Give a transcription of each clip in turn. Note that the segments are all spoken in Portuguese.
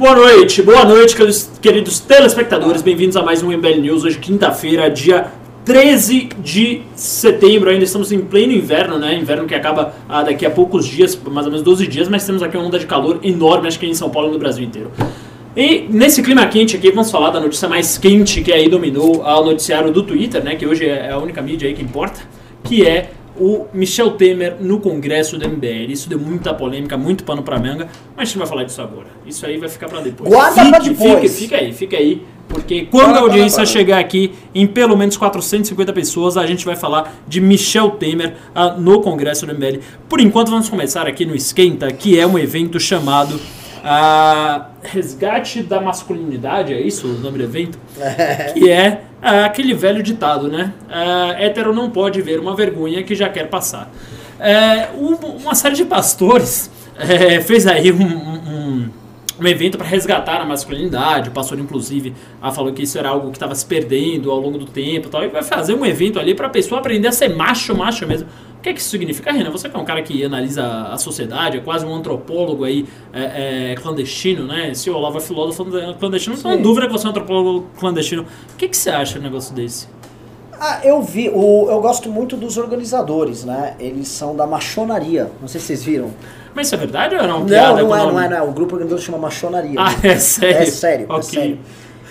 Boa noite, boa noite, queridos- queridos telespectadores. Bem-vindos a mais um MBL News. Hoje, quinta-feira, dia 13 de setembro. Ainda estamos em pleno inverno, né? Inverno que acaba ah, daqui a poucos dias, mais ou menos 12 dias, mas temos aqui uma onda de calor enorme, acho que em São Paulo e no Brasil inteiro. E nesse clima quente aqui, vamos falar da notícia mais quente que aí dominou ao noticiário do Twitter, né? Que hoje é a única mídia aí que importa, que é o Michel Temer no Congresso do MBL. Isso deu muita polêmica, muito pano pra manga, mas a gente vai falar disso agora. Isso aí vai ficar pra depois. Guarda fique, pra depois. Fique, fica aí, fica aí. Porque quando Para, a audiência para, para. chegar aqui em pelo menos 450 pessoas, a gente vai falar de Michel Temer ah, no Congresso do MBL. Por enquanto, vamos começar aqui no Esquenta, que é um evento chamado ah, Resgate da Masculinidade, é isso o nome do evento? que é ah, aquele velho ditado, né? Ah, hétero não pode ver uma vergonha que já quer passar. É, um- uma série de pastores é, fez aí um, um- um evento para resgatar a masculinidade. O pastor, inclusive, ah, falou que isso era algo que estava se perdendo ao longo do tempo e tal. E vai fazer um evento ali para a pessoa aprender a ser macho, macho mesmo. O que, é que isso significa, Renan? Você que é um cara que analisa a sociedade, é quase um antropólogo aí é, é, clandestino, né? Se o Olavo é filósofo clandestino, não Sim. dúvida que você é um antropólogo clandestino. O que, que você acha de um negócio desse? Ah, eu vi, o, eu gosto muito dos organizadores, né? Eles são da machonaria. Não sei se vocês viram. Mas isso é verdade ou é Não, piada não com é, o não é, não é. O grupo organizador chama machonaria. Ah, é sério? É sério, é Ok. sério.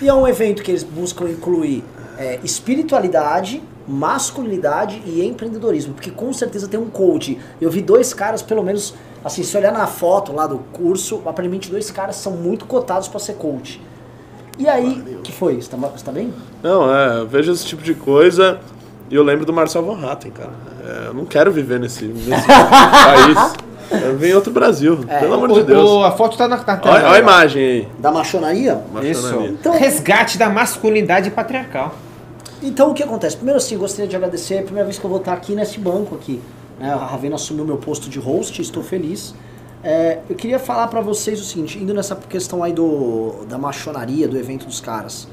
E é um evento que eles buscam incluir é, espiritualidade, masculinidade e empreendedorismo. Porque com certeza tem um coach. Eu vi dois caras, pelo menos, assim, se olhar na foto lá do curso, aparentemente dois caras são muito cotados para ser coach. E aí, que foi? Você tá, você tá bem? Não, é, eu vejo esse tipo de coisa e eu lembro do Marcel Von Hatten, cara. É, eu não quero viver nesse, nesse país. Eu vim em outro Brasil, É, pelo amor O- de Deus. o- a foto tá na, na tela. Olha, olha a imagem aí. Da machonaria? Isso. machonaria. Então- Resgate da masculinidade patriarcal. Então o que acontece? Primeiro assim, gostaria de agradecer, é a primeira vez que eu vou estar aqui nesse banco aqui. né? A Ravena assumiu meu posto de host, estou feliz. É, eu queria falar pra vocês o seguinte, indo nessa questão aí do, da machonaria, do evento dos caras.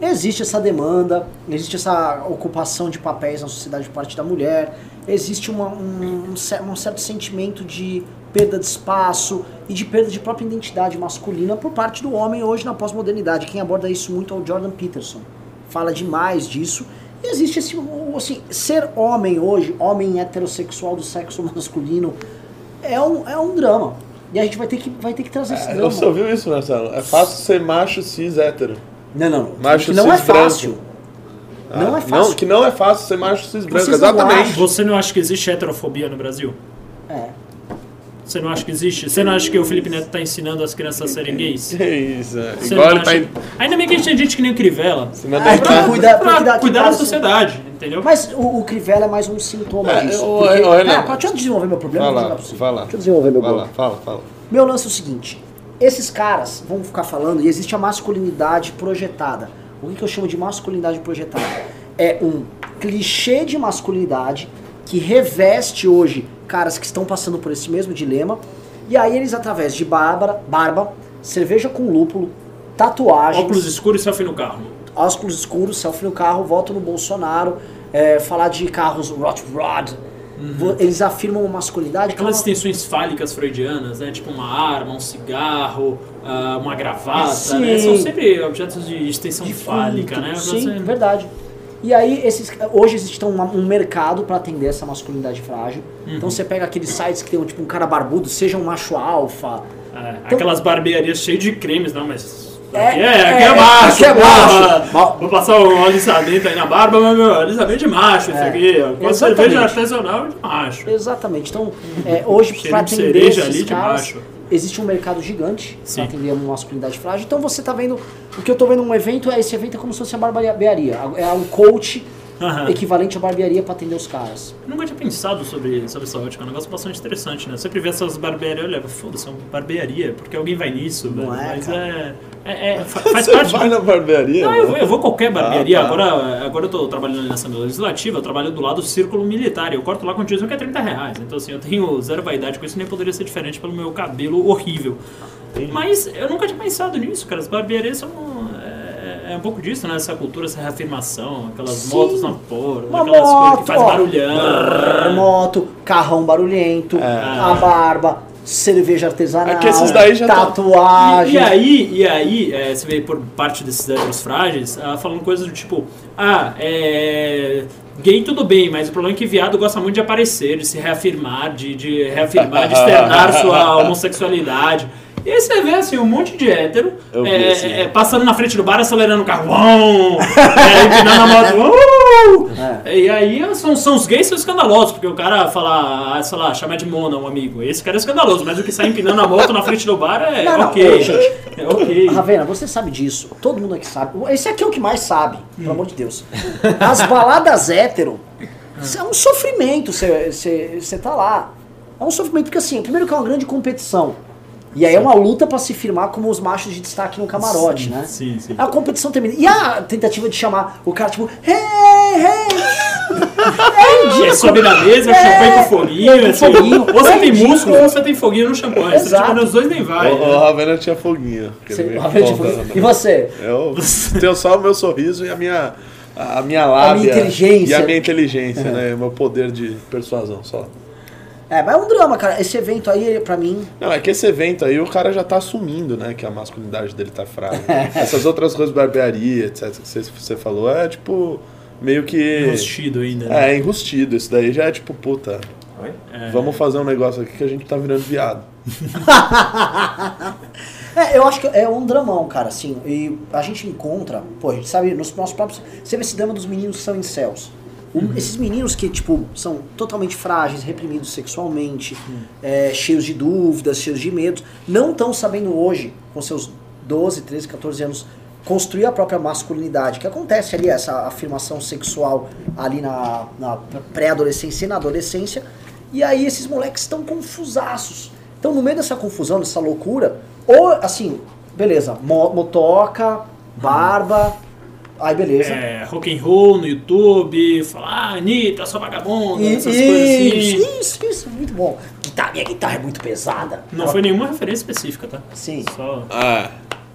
Existe essa demanda, existe essa ocupação de papéis na sociedade por parte da mulher, existe uma- um, um cer- certo sentimento de perda de espaço e de perda de própria identidade masculina por parte do homem hoje na pós-modernidade. Quem aborda isso muito é o Jordan Peterson fala demais disso. E existe esse, assim, ser homem hoje, homem heterossexual do sexo masculino, é um, é um drama. E a gente vai ter que, vai ter que trazer esse drama. Você ouviu isso, Marcelo? É fácil ser macho cis hétero. Não, não. Macho não é cis branco. Fácil. Não Ah, é fácil. que não é fácil ser macho cis branco, Vocês não exatamente. acham? Você não acha que existe heterofobia no Brasil? É. Você não acha que existe? Você não acha que o Felipe Neto tá ensinando as crianças a serem gays? Que isso, é. Você Igual não ele tá acha- em... Ainda bem que a gente tem gente que nem o Crivella. ensinando Ah, ele que tá- cuida- pra cuidar- cuidar da cuidar- sociedade, entendeu? Mas o, o Crivella é mais um sintoma É, disso. ô, porque- ô, Renan. Ah, deixa eu desenvolver meu problema. Vai vou lá, jogar pra você. vai lá. Deixa eu desenvolver meu lá, problema. fala, fala. Meu lance é o seguinte: esses caras vão ficar falando e existe a masculinidade projetada. O que, eu chamo de masculinidade projetada? É um clichê de masculinidade que reveste hoje caras que estão passando por esse mesmo dilema. E aí eles, através de barba, barba cerveja com lúpulo, tatuagens, Óculos escuros e selfie no carro. óculos escuros, selfie no carro, voto no Bolsonaro, é, falar de carros Rot Rod. Vo- Eles afirmam uma masculinidade é Aquelas uma- extensões fálicas freudianas, né? Tipo uma arma, um cigarro, ah, uma gravata, Sim. né? São sempre objetos de extensão de fálica, né? Sim, verdade. E aí, esses, hoje existe um, um mercado para atender essa masculinidade frágil. Uhum. Então você pega aqueles sites que tem um, tipo um cara barbudo, seja um macho alfa. É, aquelas barbearias cheias de cremes, não, mas. É, Aqui é, aqui é, é macho, aqui é porra. macho. Vou passar um alisamento aí na barba, mas meu, alisamento de macho isso É, aqui. ó. Com cerveja artesanal de macho. Exatamente. Então, é, hoje, para de atender esses caras, macho. existe um mercado gigante para atender uma masculinidade frágil. Então você tá vendo. O que eu tô vendo num evento é esse evento é como se fosse a barbearia. É um coach Aham. equivalente à barbearia para atender os caras. Eu nunca tinha pensado sobre, sobre essa ótica, é um negócio bastante interessante, né? Eu sempre vê essas barbearias, eu levo, foda-se, é uma barbearia, porque alguém vai nisso, Não velho. é, Mas cara. é, é, é, fa- faz Você parte. vai na barbearia? Não, eu vou, eu vou qualquer barbearia. Ah, tá. agora, agora eu tô trabalhando na Assembleia Legislativa, eu trabalho do lado do círculo militar. e Eu corto lá com dizem que é 30 reais. Então, assim, eu tenho zero vaidade com isso, nem poderia ser diferente pelo meu cabelo horrível. Mas eu nunca tinha pensado nisso, cara. As barbearias são. É, é um pouco disso, né? Essa cultura, essa reafirmação, aquelas Sim. motos na porra, Uma aquelas coisas que moto, faz ó. barulhão. Moto, carrão barulhento, É. a barba, cerveja artesanal, É que esses daí já tão- tatuagem. E, e aí, e aí é, você vê por parte desses héteros frágeis ah, falando coisas do tipo: ah, é. Gay tudo bem, mas o problema é que viado gosta muito de aparecer, de se reafirmar, de, de reafirmar, de externar sua homossexualidade. E aí você vê assim, um monte de hétero vi é, esse. é, passando na frente do bar, acelerando o carro, uau, é, empinando a moto, uau. É. E aí são, são os gays são escandalosos, porque o cara fala, ah, sei lá, chamar de mona um amigo. Esse cara é escandaloso, mas o que sai empinando a moto na frente do bar é Não, não, ok. gente. É ok. Ravena, você sabe disso. Todo mundo aqui sabe. Esse aqui é o que mais sabe, pelo amor de Deus. As baladas hétero é um sofrimento você tá lá. É um sofrimento, porque assim, primeiro que é uma grande competição. E aí é uma luta pra se firmar como os machos de destaque no camarote, Sim, né? sim, sim. A competição termina. E a tentativa de chamar o cara, tipo, hey, hey! É ridículo. É sobe na mesa, é, champanhe com foguinho, é, com assim, foguinho. ou você tem músculo ou você tem foguinho no champanhe. Se Exato. tiver nos dois, nem vai. O, o Ravena tinha foguinho. Você- Ravena, tipo, né? e você? Eu tenho só o meu sorriso e a minha, a minha lábia. inteligência. E a minha inteligência, né? O meu poder de persuasão só. É, mas é um drama, cara. Esse evento aí, pra mim, Não, é que esse evento aí o cara já tá assumindo, né? Que a masculinidade dele tá frágil. Essas outras coisas, barbearia, etc, que você, você falou, é tipo. Meio que. Enrustido ainda. né? É, enrustido. Isso daí já é tipo, puta. Vamos fazer um negócio aqui que a gente tá virando viado. É, eu acho que é um dramão, cara, assim. E a gente encontra, pô, a gente sabe, nos nossos próprios. Você vê esse drama dos meninos que são incels. Um, Esses meninos que, tipo, são totalmente frágeis, reprimidos sexualmente, é, cheios de dúvidas, cheios de medos, não estão sabendo hoje, com seus 12, 13, 14 anos, construir a própria masculinidade. Que acontece ali, essa afirmação sexual ali na, na pré-adolescência e na adolescência. E aí esses moleques estão confusaços. Então, no meio dessa confusão, dessa loucura, ou assim, beleza, mo- motoca, barba, aí beleza. É, rock and roll no YouTube, falar, ah, Anitta, sua vagabunda, E- essas coisas assim. isso, isso, isso, muito bom. Guitarra, minha guitarra é muito pesada. Não foi nenhuma referência específica, tá? Sim. Só... Ah,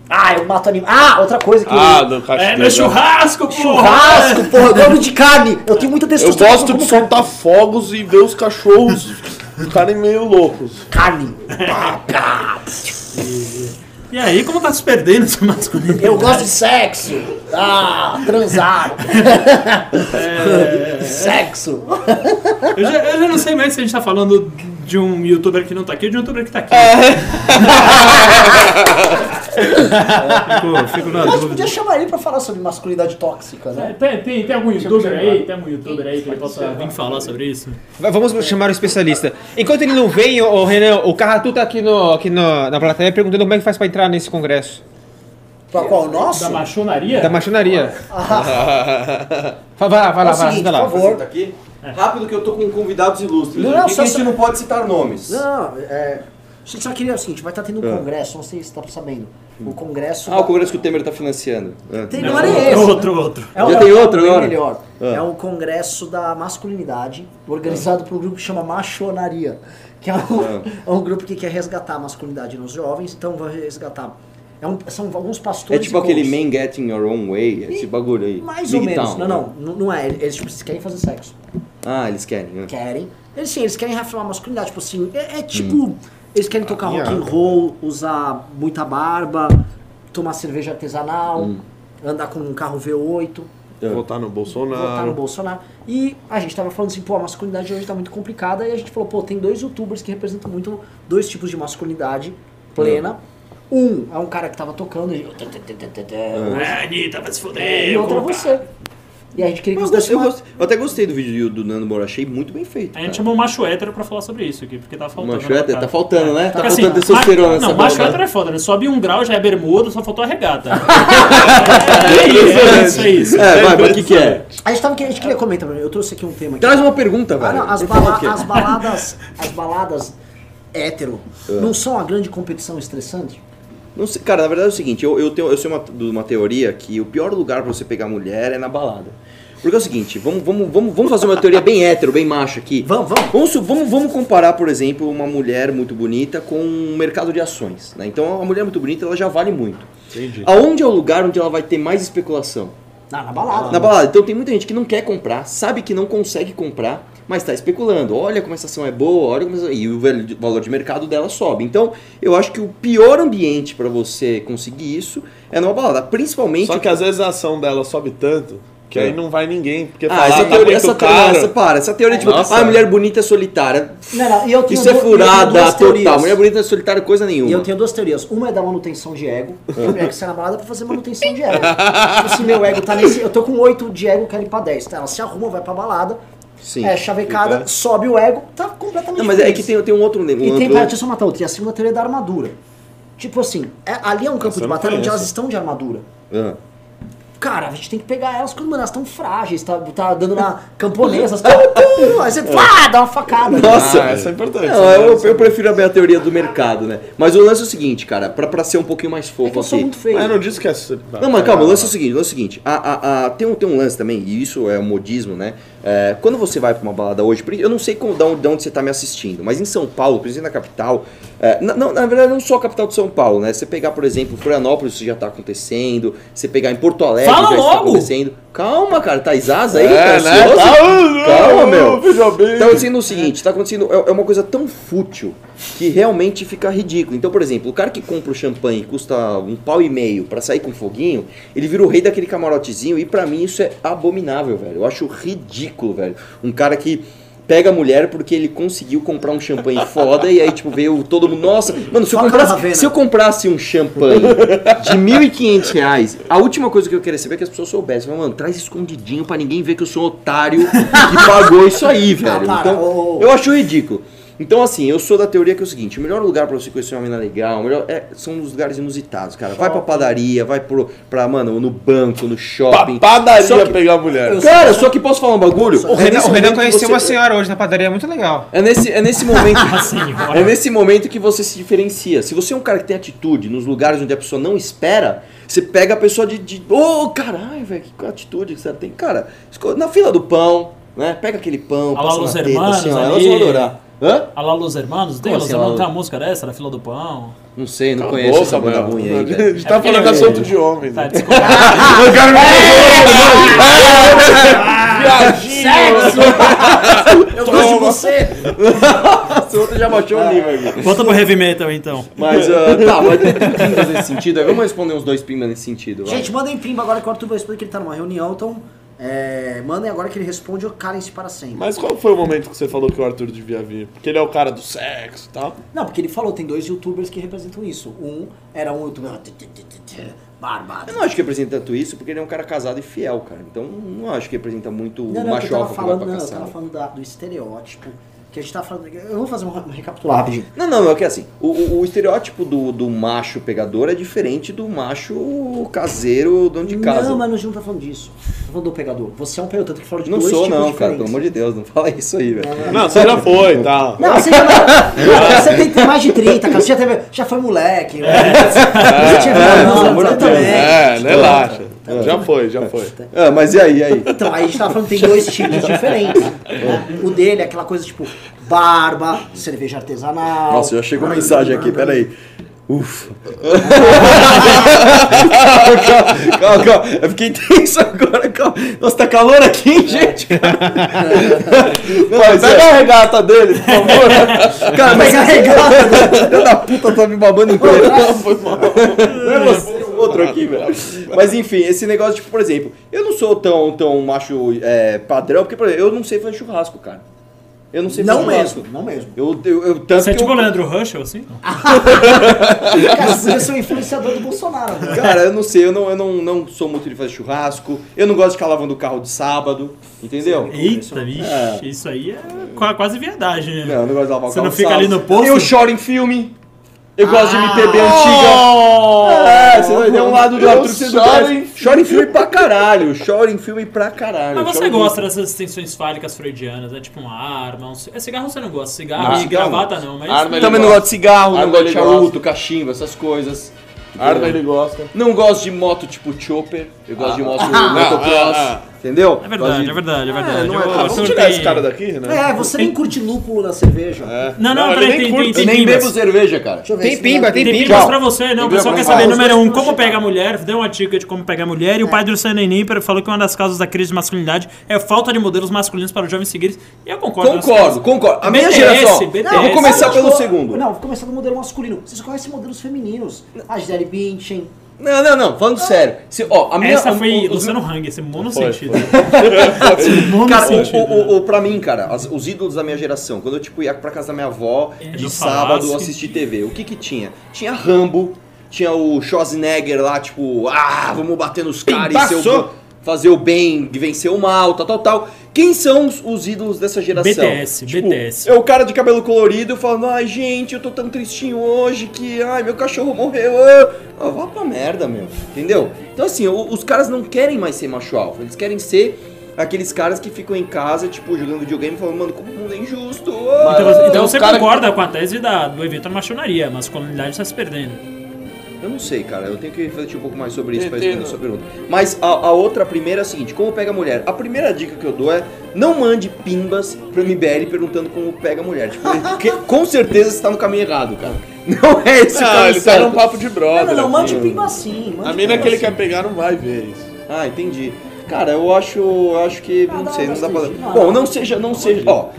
Ah, eu mato anime. Ah, outra coisa que. ah do cachorro. É, no churrasco, porra! Churrasco, porra, eu gosto de carne. Eu tenho muita Eu testosterona. gosto de como carne. soltar fogos e ver os cachorros ficarem meio loucos. Carne. Pá, pá. E aí, como tá se perdendo essa masculinidade? Eu gosto de sexo. Ah, transar. É. Sexo. Eu já, eu já não sei mais se a gente tá falando de um youtuber que não tá aqui ou de um youtuber que tá aqui. fico, fico na Mas dúvida. podia chamar ele pra falar sobre masculinidade tóxica, É, né? Tem, tem, tem algum youtuber aí? Tem algum youtuber aí que ele possa vir falar sobre isso? Va- Vamos chamar o especialista. Enquanto ele não vem, o Renan, o Carratu tá aqui, no, aqui no- na plateia perguntando como é que faz pra entrar nesse congresso. Pra qual? O nosso? Da machonaria? Da machonaria. Ah, Vai lá, vai lá, É o vai lá, seguinte, senta lá. por favor. Tá aqui? Rápido que eu tô com convidados ilustres. Não, Não, não, que só- a gente só- não pode citar nomes. Não, é. A gente só queria o seguinte, vai estar tendo um congresso, não sei se você tá sabendo. O congresso. Ah, o congresso que o Temer tá financiando. É. Tem, não era esse. Outro, outro. É um, Já tem outro bem agora? melhor. Ah. É um congresso da masculinidade, organizado por um grupo que chama Machonaria. Que é um, é um grupo que quer resgatar a masculinidade nos jovens, então vai resgatar. É um- são alguns É pastores. tipo e aquele. Man Getting Your Own Way, esse bagulho aí. Mais Big ou menos. Town, não, não, não, é. Eles tipo, querem fazer sexo. Ah, eles querem. né? Querem. Eles sim, eles querem reafirmar a masculinidade. Tipo assim, é, é tipo. Hum. Eles querem tocar rock and roll, usar muita barba, tomar cerveja artesanal, Hum. andar com um carro V8. É. Votar no Bolsonaro. votar no Bolsonaro. E a gente tava falando assim, pô, a masculinidade hoje tá muito complicada. E a gente falou, pô, tem dois youtubers que representam muito dois tipos de masculinidade plena. Um é um cara que tava tocando e. É, Anitta, vai se foder. E outro é você. E a gente queria que Eu, gostei- eu, uma- gostei- eu até gostei do vídeo do Nando Moura, achei muito bem feito. A gente cara. chamou um macho hétero pra falar sobre isso aqui, porque tá faltando. Macho né, hétero, cara? tá faltando, né? Tá Porque, assim, faltando testosterona ma- nessa Não, macho hétero é foda, né? Sobe um grau, já é bermuda, só faltou a regata. é, é, isso, é isso. É, vai, mas o que que é? A gente, tava, a gente queria comentar, Bruno, eu trouxe aqui um tema aqui. Traz uma pergunta, Ah, velho. não, as, Você bala- o as baladas, as baladas hétero É. não são a grande competição estressante? Não sei, cara, na verdade é o seguinte, eu, eu, tenho, eu sei uma, de uma teoria que o pior lugar pra você pegar mulher é na balada. Porque é o seguinte, vamos, vamos, vamos, vamos fazer uma teoria bem hétero, bem macho aqui. Vamos, vamos. Vamos, vamos, vamos comparar, por exemplo, uma mulher muito bonita com um mercado de ações. Né? Então, a mulher muito bonita ela já vale muito. Entendi. Aonde é o lugar onde ela vai ter mais especulação? Na, na balada. Na balada. Então tem muita gente que não quer comprar, sabe que não consegue comprar, mas está especulando. Olha como essa ação é boa, olha como essa... E o val- valor de mercado dela sobe. Então, eu acho que o pior ambiente para você conseguir isso é numa balada. Principalmente. Só que às vezes a ação dela sobe tanto que aí É. não vai ninguém. Porque Ah, essa tá teoria, essa, teoria, caro. essa, para, essa teoria tipo, Nossa. ah, mulher bonita é solitária. Não, não, e eu tenho Isso é eu furada duas total. teorias. Mulher bonita é solitária coisa nenhuma. E eu tenho duas teorias. Uma é da manutenção de ego. Tem mulher que sai na balada pra fazer manutenção de ego. tipo, se meu ego tá nesse. Eu tô com 8 de ego, quero ir pra 10. Tá? Ela se arruma, vai pra balada, Sim. é chavecada, Fica- sobe o ego, tá completamente Não, mas é feliz. que tem, tem um outro. Um E tem, outro... pera, deixa eu só matar outra. E a segunda teoria é da armadura. Tipo assim, é- ali é um campo Essa eu de batalha onde elas estão de armadura. Ah. Cara, a gente tem que pegar elas quando mano, elas estão frágeis, tá, tá dando na camponesa, elas aí você pá, dá uma facada. Nossa, Ah, essa é importante. Não, eu, eu prefiro a minha teoria do mercado, né? Mas o lance é o seguinte, cara, pra, pra ser um pouquinho mais É fofo que eu sou aqui. muito feio. Mas não disse que é. Não, mas calma, o lance é o seguinte, o lance é o seguinte, a, a, a- tem, um, tem um lance também, e isso é um modismo, né? É, quando você vai pra uma balada hoje, por- eu não sei como, de, onde, de onde você tá me assistindo, mas em São Paulo, principalmente na capital, é, na, não, na verdade não só a capital de São Paulo, né? Você pegar, por exemplo, Florianópolis, isso já tá acontecendo, você pegar em Porto Alegre, Fala já está logo! acontecendo. Calma, cara, tá asa aí? É, tá né? Tá- Calma, Ah, meu. veja bem. Tá acontecendo o seguinte, tá acontecendo, é é uma coisa tão fútil que realmente fica ridículo. Então, por exemplo, o cara que compra o champanhe e custa um pau e meio pra sair com foguinho, ele vira o rei daquele camarotezinho e pra mim isso é abominável, velho. Eu acho ridículo, velho. Um cara que pega a mulher porque ele conseguiu comprar um champanhe foda e aí, tipo, veio todo mundo, nossa, mano, se eu comprasse, Ravena. se eu comprasse um champanhe de 1.500 reais, a última coisa que eu queria saber é que as pessoas soubessem, mano, traz escondidinho pra ninguém ver que eu sou um otário que pagou isso aí, velho. para, Então, eu acho ridículo. Então, assim, eu sou da teoria que é o seguinte: o melhor lugar pra você conhecer uma mina legal, o melhor é- são os lugares inusitados, cara. Vai pra padaria, vai pro, pra, mano, no banco, no shopping. Pa- Padaria Só que- pegar mulher. Cara, só que posso falar um bagulho? O Renan, o Renan conheceu você- uma senhora hoje na padaria, muito legal. É nesse, é nesse momento. senhora. é nesse momento que você se diferencia. Se você é um cara que tem atitude nos lugares onde a pessoa não espera, você pega a pessoa de. de Ô, caralho, velho, que atitude que você tem. Cara, na fila do pão, né? Pega aquele pão, passa na teta, hermanos assim, ó, elas vão adorar. Hã? Alá Los Hermanos, tem Como Los assim, Hermanos, Alá- tem uma música dessa, da fila do pão? Não sei, não Cala a conheço essa banda ruim aí, A velho. gente tá É porque- falando assunto de homem. Tá, né? desculpa. Eu quero Sexo! Eu gosto de você! Esse outro já baixou o nível aqui. Volta pro heavy metal então. Mas, ah, tá, mas tem pimbas nesse sentido. aí. Vamos responder uns dois pimbas nesse sentido. vai. Gente, mandem pimba agora que o Arthur vai responder que ele tá numa reunião, então. É, mandem agora que ele responde ou calem-se para sempre. Mas qual foi o momento que você falou que o Arthur devia vir? Porque ele é o cara do sexo e tal. Não, porque ele falou, tem dois youtubers que representam isso. Um era um youtuber. Barbado. Eu não acho que representa tanto isso, porque ele é um cara casado e fiel, cara. Então não acho que representa muito o Não, não, eu tava alfa que vai falando, pra não, eu tava falando da- do estereótipo. Que a gente tava falando. Eu vou fazer um, recapitular rapidinho. Não, não, não, é que assim, o, o- estereótipo do, do macho pegador é diferente do macho caseiro dono de casa. Não, mas a gente não tá falando disso. Tá falando do pegador. Você é um pegador, tanto que falou de Não dois sou, tipos não, cara, diferentes. pelo amor de Deus, não fala isso aí, velho. Não, você já foi e tal. Não, você já não, você tem que ter mais de 30, cara. Você já, teve, já foi moleque. né? Você tinha É, não, Deus. também. É, relaxa. Já foi, já foi. Ah, mas e aí, e aí? Então, aí a gente tava falando que tem dois tipos diferentes. né? O dele é aquela coisa tipo barba, cerveja artesanal. Nossa, já chegou mensagem aqui, peraí. Ufa. calma, calma, calma. Eu fiquei tenso agora, calma. Nossa, tá calor aqui, hein, gente? Não, mas Pega é- a regata dele, por favor. Cara, mas Pega a regata. Filho da puta tá me babando inteiro. Foi mal. Não é você, é o outro aqui, velho. Mas enfim, esse negócio, tipo, por exemplo, eu não sou tão, tão macho é, padrão, porque, por exemplo, eu não sei fazer churrasco, cara. Eu não sei fazer Não churrasco. mesmo, não mesmo. Eu, eu, eu, tanto Você é que tipo eu, o Leandro Russell, assim? Cara, ser um influenciador do Bolsonaro. né? Cara, eu não sei, eu não, eu não, não sou muito de fazer churrasco, eu não gosto de ficar lavando o carro de sábado, entendeu? Eita, vixe, É. isso aí é qua- quase verdade, né? Não, eu não gosto de lavar o Você carro não de fica sábado. ali no posto? Eu choro em filme, eu gosto de MPB Oh! antiga. É, você vai ter um lado de Arthur que você não conhece. Chora em filme pra caralho, chora em filme pra caralho. Mas você gosta dessas extensões fálicas freudianas, né? Tipo uma arma, um é cigarro você não gosta, cigarro Não, e cigarro gravata não, mas... Arma ele Também não gosta. gosto de cigarro, não Arma gosto de ele charuto, cachimbo, essas coisas. Arma ele gosta. Não gosto de moto tipo chopper, eu gosto de moto Ah, motocross. Entendeu? É verdade, é verdade, é verdade. não é- Eu- ah, Vamos tirar esse cara daqui, né? É, você nem curte lúpulo na cerveja. É. Não, não, ele peraí, nem tem- curte. tem- tem- nem pimbas. bebo cerveja, cara. Deixa eu ver Tem se pimba, não- tem Tem pimba. pimbas Tchau. pra você, não. O Tem pessoal quer saber, número um, como pegar mulher. Deu uma dica de como pegar mulher. E o padre Luciano Nimper falou que uma das causas da crise de masculinidade é a falta de modelos masculinos para os jovens seguirem. E eu concordo. Concordo, concordo. A minha geração. Eu vou começar pelo segundo. Não, vou começar do modelo masculino. Vocês conhecem modelos femininos. A Gisele Bündchen. Não, não, não, falando sério. Se, ó, a minha, Essa foi os- Luciano Hang, esse mono Foi, sentido. foi. Cara, o, sentido, o, o, o- pra mim, cara, as- os ídolos da minha geração, quando eu tipo ia pra casa da minha avó É, de sábado falasse. assistir TV, o que que tinha? Tinha Rambo, tinha o Schwarzenegger lá, tipo, ah, vamos bater nos caras e ser o, Passou. Fazer o bem, vencer o mal, tal, tal, tal. Quem são os, os ídolos dessa geração? BTS, Tipo, BTS. É o cara de cabelo colorido falando, ai gente, eu tô tão tristinho hoje que, ai, meu cachorro morreu. Ah, vá pra merda, meu. Entendeu? Então assim, o- os caras não querem mais ser macho alfa, eles querem ser aqueles caras que ficam em casa, tipo, jogando videogame falando, mano, como o mundo é injusto. ah." Então, você- então uns você cara que- concorda com a tese da, do evento da machonaria. A masculinidade está se perdendo. Eu não sei, cara. Eu tenho que refletir um pouco mais sobre isso pra Entendo. responder sua pergunta. Mas a, a outra, a primeira é a seguinte: como pega a mulher? A primeira dica que eu dou é não mande pimbas pro MBL perguntando como pega a mulher. Tipo, porque com certeza você tá no caminho errado, cara. Não é esse o Não, caminho ele tá num certo. papo de brother. Não, não, não, mande pimba assim. mande A mina que ele assim. quer pegar não vai ver isso. Ah, entendi. Cara, eu acho, eu acho que Não, não, dá sei, não dá pra. Não, Bom, não. não seja, não seja. Ó,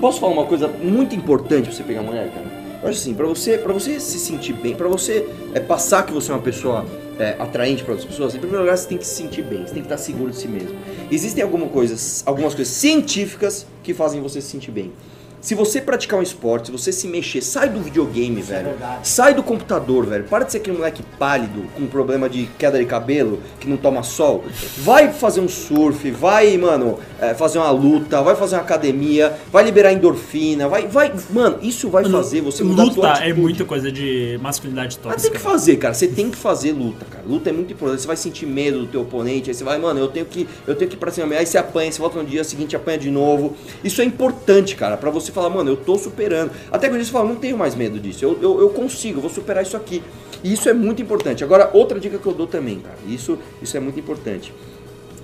posso falar uma coisa muito importante pra você pegar mulher, cara? Acho assim, pra você, pra você se sentir bem, pra você é, passar que você é uma pessoa é, atraente para outras pessoas, em primeiro lugar você tem que se sentir bem, você tem que estar seguro de si mesmo. Existem alguma coisas, algumas coisas científicas que fazem você se sentir bem. Se você praticar um esporte, se você se mexer, sai do videogame, Isso é velho. verdade. sai do computador, velho. Para de ser aquele moleque pálido, com problema de queda de cabelo, que não toma sol. Vai fazer um surf, vai, mano, é, fazer uma luta, vai fazer uma academia, vai liberar endorfina, vai, vai. Mano, isso vai fazer você mudar a tua Luta é muita coisa de masculinidade Mas tem tóxica. que fazer, cara. Você tem que fazer luta, cara. Luta é muito importante. Você vai sentir medo do teu oponente, aí você vai, mano, eu tenho que, eu tenho que ir pra cima. Aí você apanha, você volta no dia seguinte, apanha de novo. Isso é importante, cara, pra você falar, mano, eu tô superando. Até quando você fala, não tenho mais medo disso. Eu, eu, eu consigo, eu vou superar isso aqui. E isso é muito importante. Agora, outra dica que eu dou também, cara. Isso, isso é muito importante.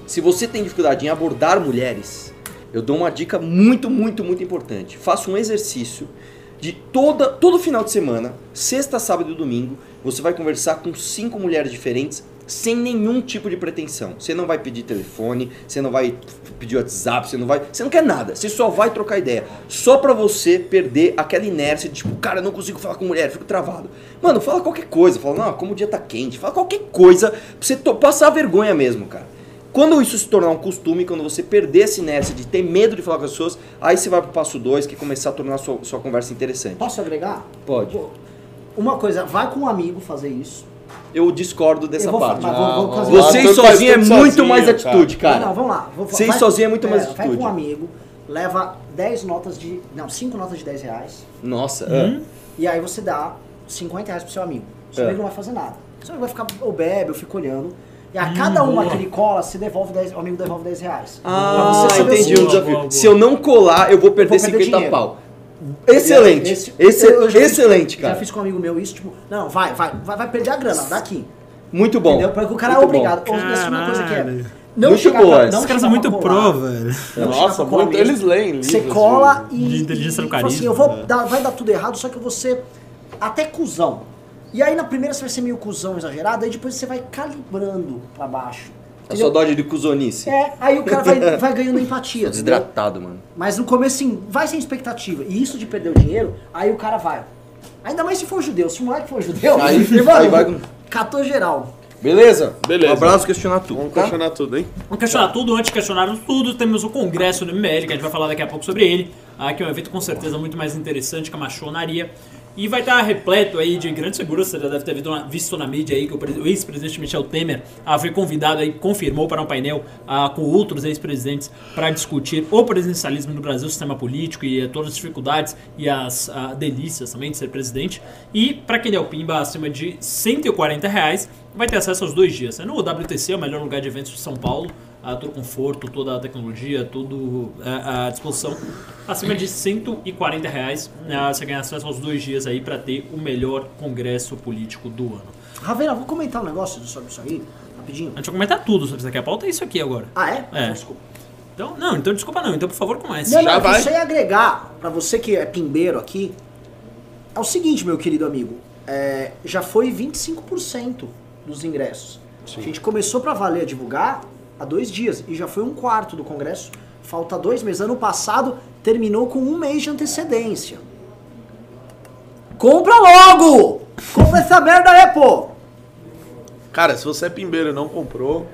Se você tem dificuldade em abordar mulheres, eu dou uma dica muito, muito, muito importante. Faça um exercício de toda, todo final de semana, sexta, sábado e domingo, você vai conversar com cinco mulheres diferentes sem nenhum tipo de pretensão. Você não vai pedir telefone, você não vai pedir WhatsApp, você não vai, você não quer nada. Você só vai trocar ideia, só pra você perder aquela inércia de tipo, cara, eu não consigo falar com mulher, fico travado. Mano, fala qualquer coisa, fala, não, como o dia tá quente, fala qualquer coisa pra você to- passar vergonha mesmo, cara. Quando isso se tornar um costume, quando você perder essa inércia de ter medo de falar com as pessoas, aí você vai pro passo 2, que é começar a tornar a sua, sua conversa interessante. Posso agregar? Pode. Uma coisa, vai com um amigo fazer isso. Eu discordo dessa Eu vou parte. fa- mas vou- vou Ah. Vocês sozinhos é muito sozinho, mais cara. atitude, cara. Não, não, vamos lá. Vou, Vocês sozinhos é muito mais Vai com atitude. um amigo, leva 10 notas de. Não, 5 notas de 10 reais. Nossa. Hum? E aí você dá 50 reais pro seu amigo. Seu É. amigo não vai fazer nada. Seu amigo vai ficar, ou bebe, ou fica olhando. E a cada Hum, uma boa. que ele cola, você devolve 10, o amigo devolve 10 reais. Ah, o entendi o seguinte, desafio. Se eu não colar, eu vou perder Eu vou perder 50 dinheiro. pau. Excelente. Esse- Esse- eu- eu já fiz- excelente, cara. Já fiz com um amigo meu isso, tipo, não, vai, vai, vai, vai perder a grana, daqui. Muito bom. Entendeu? Porque o cara é Muito bom. obrigado. Ou, a segunda coisa que é. Não Muito chegar boa Os caras são muito colar. pro, velho. Nossa, muito- mesmo. eles leem Você cola e. De inteligência e, do tipo carisma, assim, eu vou né? dar- vai dar tudo errado, só que você. Até cuzão. E aí na primeira você vai ser meio cuzão exagerado, aí depois você vai calibrando pra baixo. A sua dose de cuzonice. É, aí o cara vai, vai ganhando empatia. Desidratado, mano. Mas no começo, sim, vai sem expectativa. E isso de perder o dinheiro, aí o cara vai. Ainda mais se for judeu. Se o moleque for judeu, Aí- aí vai com- catou geral. Beleza? Beleza. Um abraço, questionar tudo. Vamos tá? questionar tudo, hein? Vamos questionar tudo, antes de questionarmos tudo, temos o Congresso do MBL, que a gente vai falar daqui a pouco sobre ele, ah, que é um evento com certeza muito mais interessante que a machonaria. E vai estar repleto aí de grandes figuras, você já deve ter visto na, mídia aí que o ex-presidente Michel Temer ah, foi convidado aí, confirmou para um painel ah, com outros ex-presidentes para discutir o presidencialismo no Brasil, o sistema político e eh, todas as dificuldades e as ah, delícias também de ser presidente. E para quem der o pimba acima de 140 reais, vai ter acesso aos dois dias. É no WTC, o melhor lugar de eventos de São Paulo, ah, todo conforto, toda a tecnologia, tudo ah, à disposição. Acima de 140 reais, ah, você ganha acesso aos dois dias aí para ter o melhor congresso político do ano. Ravena, vou comentar um negócio sobre isso aí. rapidinho. A gente vai comentar tudo sobre isso aqui. A pauta é isso aqui agora. Ah, é? É. Então, Desculpa. Então, não, então desculpa não. Então, por favor, comece. Não, Já não, vai. você ia agregar, pra você que é pimbeiro aqui, é o seguinte, meu querido amigo. é, já foi 25% dos ingressos. A gente começou pra valer a divulgar há dois dias e já foi um quarto do congresso. Falta dois meses. Ano passado terminou com um mês de antecedência. Compra logo! Compra essa merda aí, pô! Cara, se você é pimbeiro e não comprou,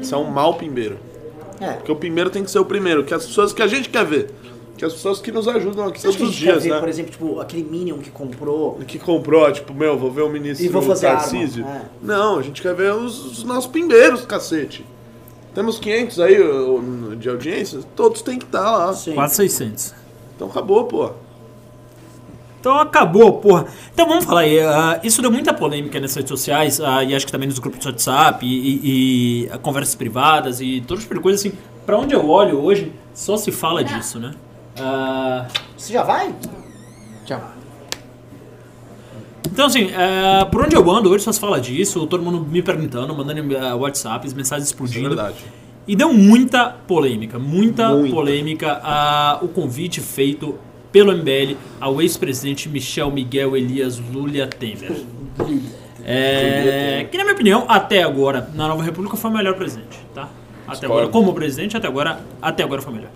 você é um mau pimbeiro. É. Porque o pimbeiro tem que ser o primeiro, que as pessoas que a gente quer ver. Que as pessoas que nos ajudam aqui todos os gente quer dias, ver, né? por exemplo, tipo, aquele Minion que comprou? Que comprou, tipo, meu, vou ver o ministro E vou fazer Tarcísio. arma, é. Não, a gente quer ver os, os nossos pimbeiros, cacete. Temos 500 aí de audiência, todos têm que estar lá. Sim. Quase 600. Então acabou, pô. Então acabou, porra. Então vamos falar aí. ah, isso deu muita polêmica nas redes sociais, ah, e acho que também nos grupos de WhatsApp, e, e- e, ah, conversas privadas, e todo tipo de coisa assim. Pra onde eu olho hoje, só se fala disso, né? Ah, Você já vai? Tchau. Então assim, ah, por onde eu ando hoje só se fala disso, todo mundo me perguntando, mandando ah, WhatsApps, mensagens Isso é explodindo. verdade. E deu muita polêmica, muita, Muita. polêmica a, o convite feito pelo MBL ao ex-presidente Michel Miguel Elias Lula Temer. É, que na minha opinião, até agora, na Nova República foi o melhor presidente, tá? Até Discordo. agora, como presidente, até agora, até agora foi o melhor.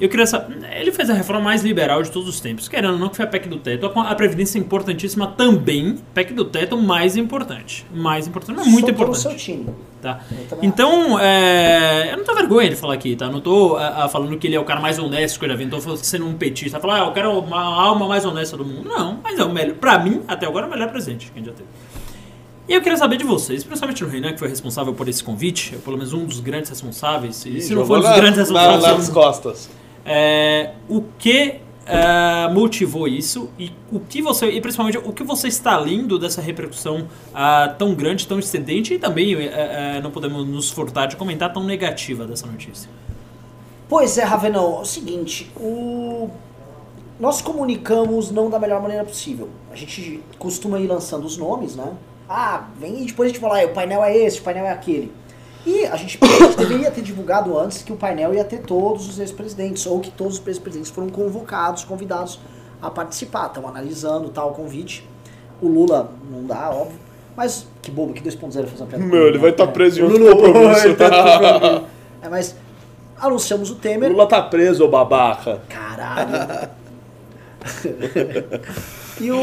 Eu queria saber, ele fez a reforma mais liberal de todos os tempos, querendo ou não que foi a PEC do teto, a, a previdência é importantíssima também, PEC do teto mais importante, mais importante, mas muito Sou pelo importante. seu time. Tá. Então, é, eu não tô vergonha de falar aqui, tá? Não tô ah, ah, falando que ele é o cara mais honesto que eu já vi, não tô sendo um petista, falar, ah, eu quero uma alma mais honesta do mundo. Não, mas é o melhor, pra mim, até agora, é o melhor presente que a gente já teve. E eu queria saber de vocês, principalmente o Renan, que foi responsável por esse convite, pelo menos um dos grandes responsáveis, e se não for um dos grandes responsáveis, nas costas. É, o que é, motivou isso e o que você e principalmente o que você está lendo dessa repercussão ah, tão grande, tão excedente e também é, é, não podemos nos furtar de comentar tão negativa dessa notícia. Pois é, Ravenão, é o seguinte, o... nós comunicamos não da melhor maneira possível. A gente costuma ir lançando os nomes, né? Ah, vem e depois a gente fala, ah, o painel é esse, o painel é aquele. E a gente, a gente deveria ter divulgado antes que o painel ia ter todos os ex-presidentes, ou que todos os ex-presidentes foram convocados, convidados a participar. Estão analisando tal o convite. O Lula não dá, óbvio. Mas que bobo, que 2.0 fazer uma piada. Meu, ele vai estar É. preso em O outro Lula- compromisso. tá. É, mas anunciamos o Temer. Lula tá preso, ô babaca. Caralho. e o,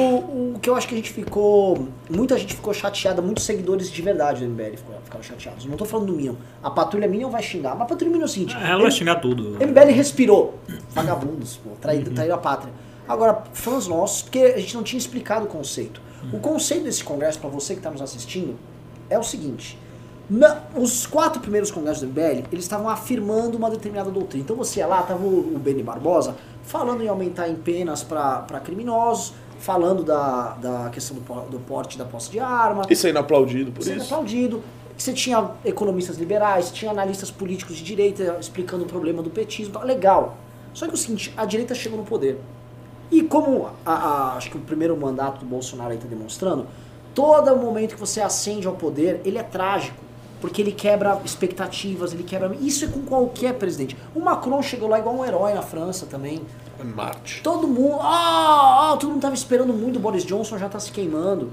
o que eu acho que a gente ficou. Muita gente ficou chateada, muitos seguidores de verdade do MBL ficaram, chateados. Não tô falando do Minion. A patrulha Minion vai xingar, mas a patrulha Minion é o seguinte: Ela vai xingar tudo. MBL respirou. Vagabundos, pô, traíram, traíram a pátria. Agora, fãs nossos, porque a gente não tinha explicado o conceito. O conceito desse congresso, pra você que tá nos assistindo, é o seguinte. Na- os quatro primeiros congressos do MBL, eles estavam afirmando uma determinada doutrina. Então você ia lá, tava o, o Beni Barbosa falando em aumentar em penas para criminosos, falando da, da questão do, do porte da posse de arma, Isso é inaplaudido por sendo isso. aplaudido. Você tinha economistas liberais, tinha analistas políticos de direita explicando o problema do petismo. Legal. Só que é o seguinte, a direita chegou no poder. E como a- a- acho que o primeiro mandato do Bolsonaro está demonstrando, todo momento que você ascende ao poder, ele é trágico. Porque ele quebra expectativas, ele quebra. Isso é com qualquer presidente. O Macron chegou lá igual um herói na França também. Marte. Todo mundo. Ah, ah, todo mundo tava esperando muito o Boris Johnson, já tá se queimando.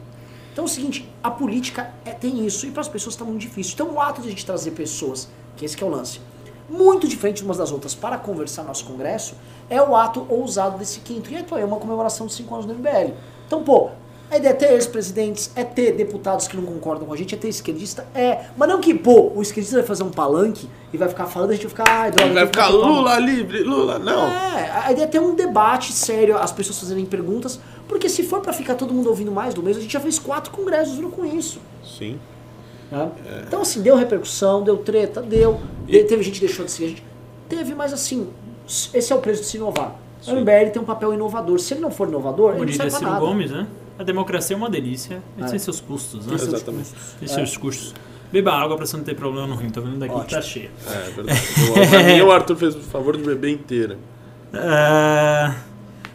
Então é o seguinte, a política é, tem isso e para as pessoas tá muito difícil. Então o ato de a gente trazer pessoas, que esse que é o lance, muito diferentes umas das outras para conversar no nosso congresso, é o ato ousado desse quinto. E é uma comemoração dos cinco anos do MBL. Então, pô, a ideia é ter ex-presidentes, é ter deputados que não concordam com a gente, é ter esquerdista, é. Mas não que, pô, o esquerdista vai fazer um palanque e vai ficar falando, a gente vai ficar, ai, droga, Vai ficar Lula livre, Lula. Não. é, a ideia é ter um debate sério, as pessoas fazerem perguntas, porque se for pra ficar todo mundo ouvindo mais do mesmo, a gente já fez quatro congressos com isso. Sim. né? Então, assim, deu repercussão, deu treta, deu. de- Teve gente que deixou de seguir a gente. Teve, mas assim, esse é o preço de se inovar. O MBL tem um papel inovador. Se ele não for inovador, Como ele não serve pra Ciro nada. Gomes, né? A democracia é uma delícia, mas É. tem seus custos, né? Tem seus Exatamente. Tem seus custos. Beba água pra você não ter problema no rim, tô vendo daqui que tá cheia. É verdade. O- Pra mim, o Arthur fez o favor de beber inteira. É,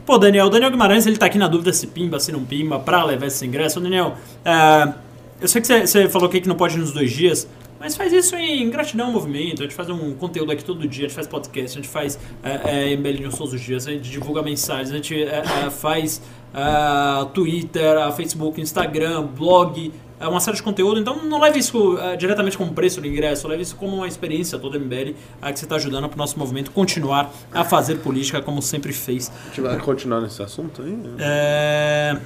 Pô, Daniel, o Daniel Guimarães ele tá aqui na dúvida se pimba, se não pimba, pra levar esse ingresso. Ô, Daniel, é, eu sei que você- falou que não pode ir nos dois dias, mas faz isso em gratidão ao movimento. A gente faz um conteúdo aqui todo dia, a gente faz podcast, a gente faz é, é, MBL News todos os dias, a gente divulga mensagens, a gente é, é, faz ah, Twitter, ah, Facebook, Instagram, blog, é uma série de conteúdo. Então não leve isso diretamente como preço do ingresso, leve isso como uma experiência toda MBL que você está ajudando para o nosso movimento continuar a fazer política como sempre fez. A gente vai continuar nesse assunto aí? É...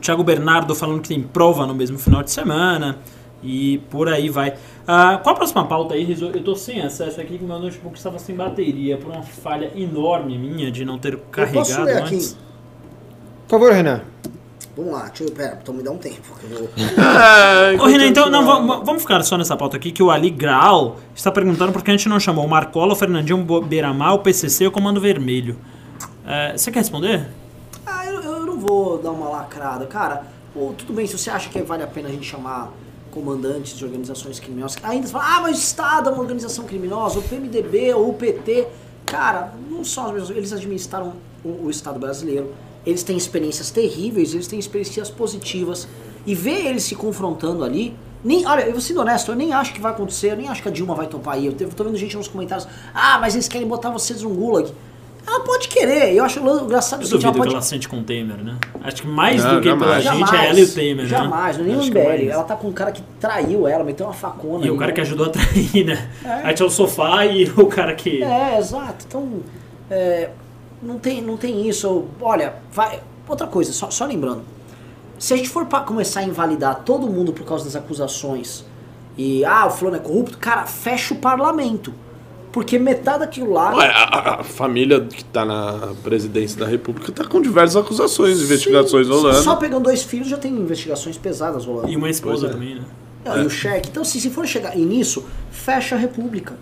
Thiago Bernardo falando que tem prova no mesmo final de semana. E por aí vai. Ah, qual a próxima pauta aí, Rizzo? Eu tô sem acesso aqui, que meu notebook estava sem bateria, por uma falha enorme minha de não ter Eu posso carregado ler aqui? antes. Por favor, Renan. Vamos lá, deixa eu. Pera, então me dá um tempo. que eu vou- Ah, Ô, Renan, então, não, vamos, vamos ficar só nessa pauta aqui, que o Ali Graal está perguntando por que a gente não chamou o Marcola, o Fernandinho o Beiramar, o PCC e o Comando Vermelho. É, você quer responder? Ah, eu, eu não vou dar uma lacrada. Cara, pô, tudo bem, se você acha que vale a pena a gente chamar comandantes de organizações criminosas, ainda você fala, ah, mas o Estado é uma organização criminosa, o PMDB ou o PT. Cara, não são as mesmas. Eles administraram o, o Estado brasileiro, eles têm experiências terríveis, eles têm experiências positivas. E ver eles se confrontando ali. Nem, olha, eu vou ser honesto, eu nem acho que vai acontecer, eu nem acho que a Dilma vai topar aí. Eu tô vendo gente nos comentários, ah, mas eles querem botar vocês num gulag. Ela pode querer, eu acho engraçado o Eu seguinte, ela duvido pode que ela sente com o Temer, né? Acho que mais Não, do que pela jamais. gente é ela e o Temer, né? Jamais, não é nem o é MBL. Ela tá com um cara que traiu ela, meteu uma facona. E o cara né? que ajudou a trair, né? É. Aí tinha o sofá e o cara que. É, exato. Então, é, não, tem, não tem isso. Olha, vai. Outra coisa, só, só lembrando. Se a gente for pra começar a invalidar todo mundo por causa das acusações e, ah, o fulano é corrupto, cara, fecha o parlamento. Porque metade daquilo lá. Ué, a, a- família que tá na presidência da república tá com diversas acusações, investigações Sim, rolando. Só pegando dois filhos já tem investigações pesadas rolando. E uma esposa é. também, né? Não, E o cheque. Então, se, se for chegar e nisso, fecha a república.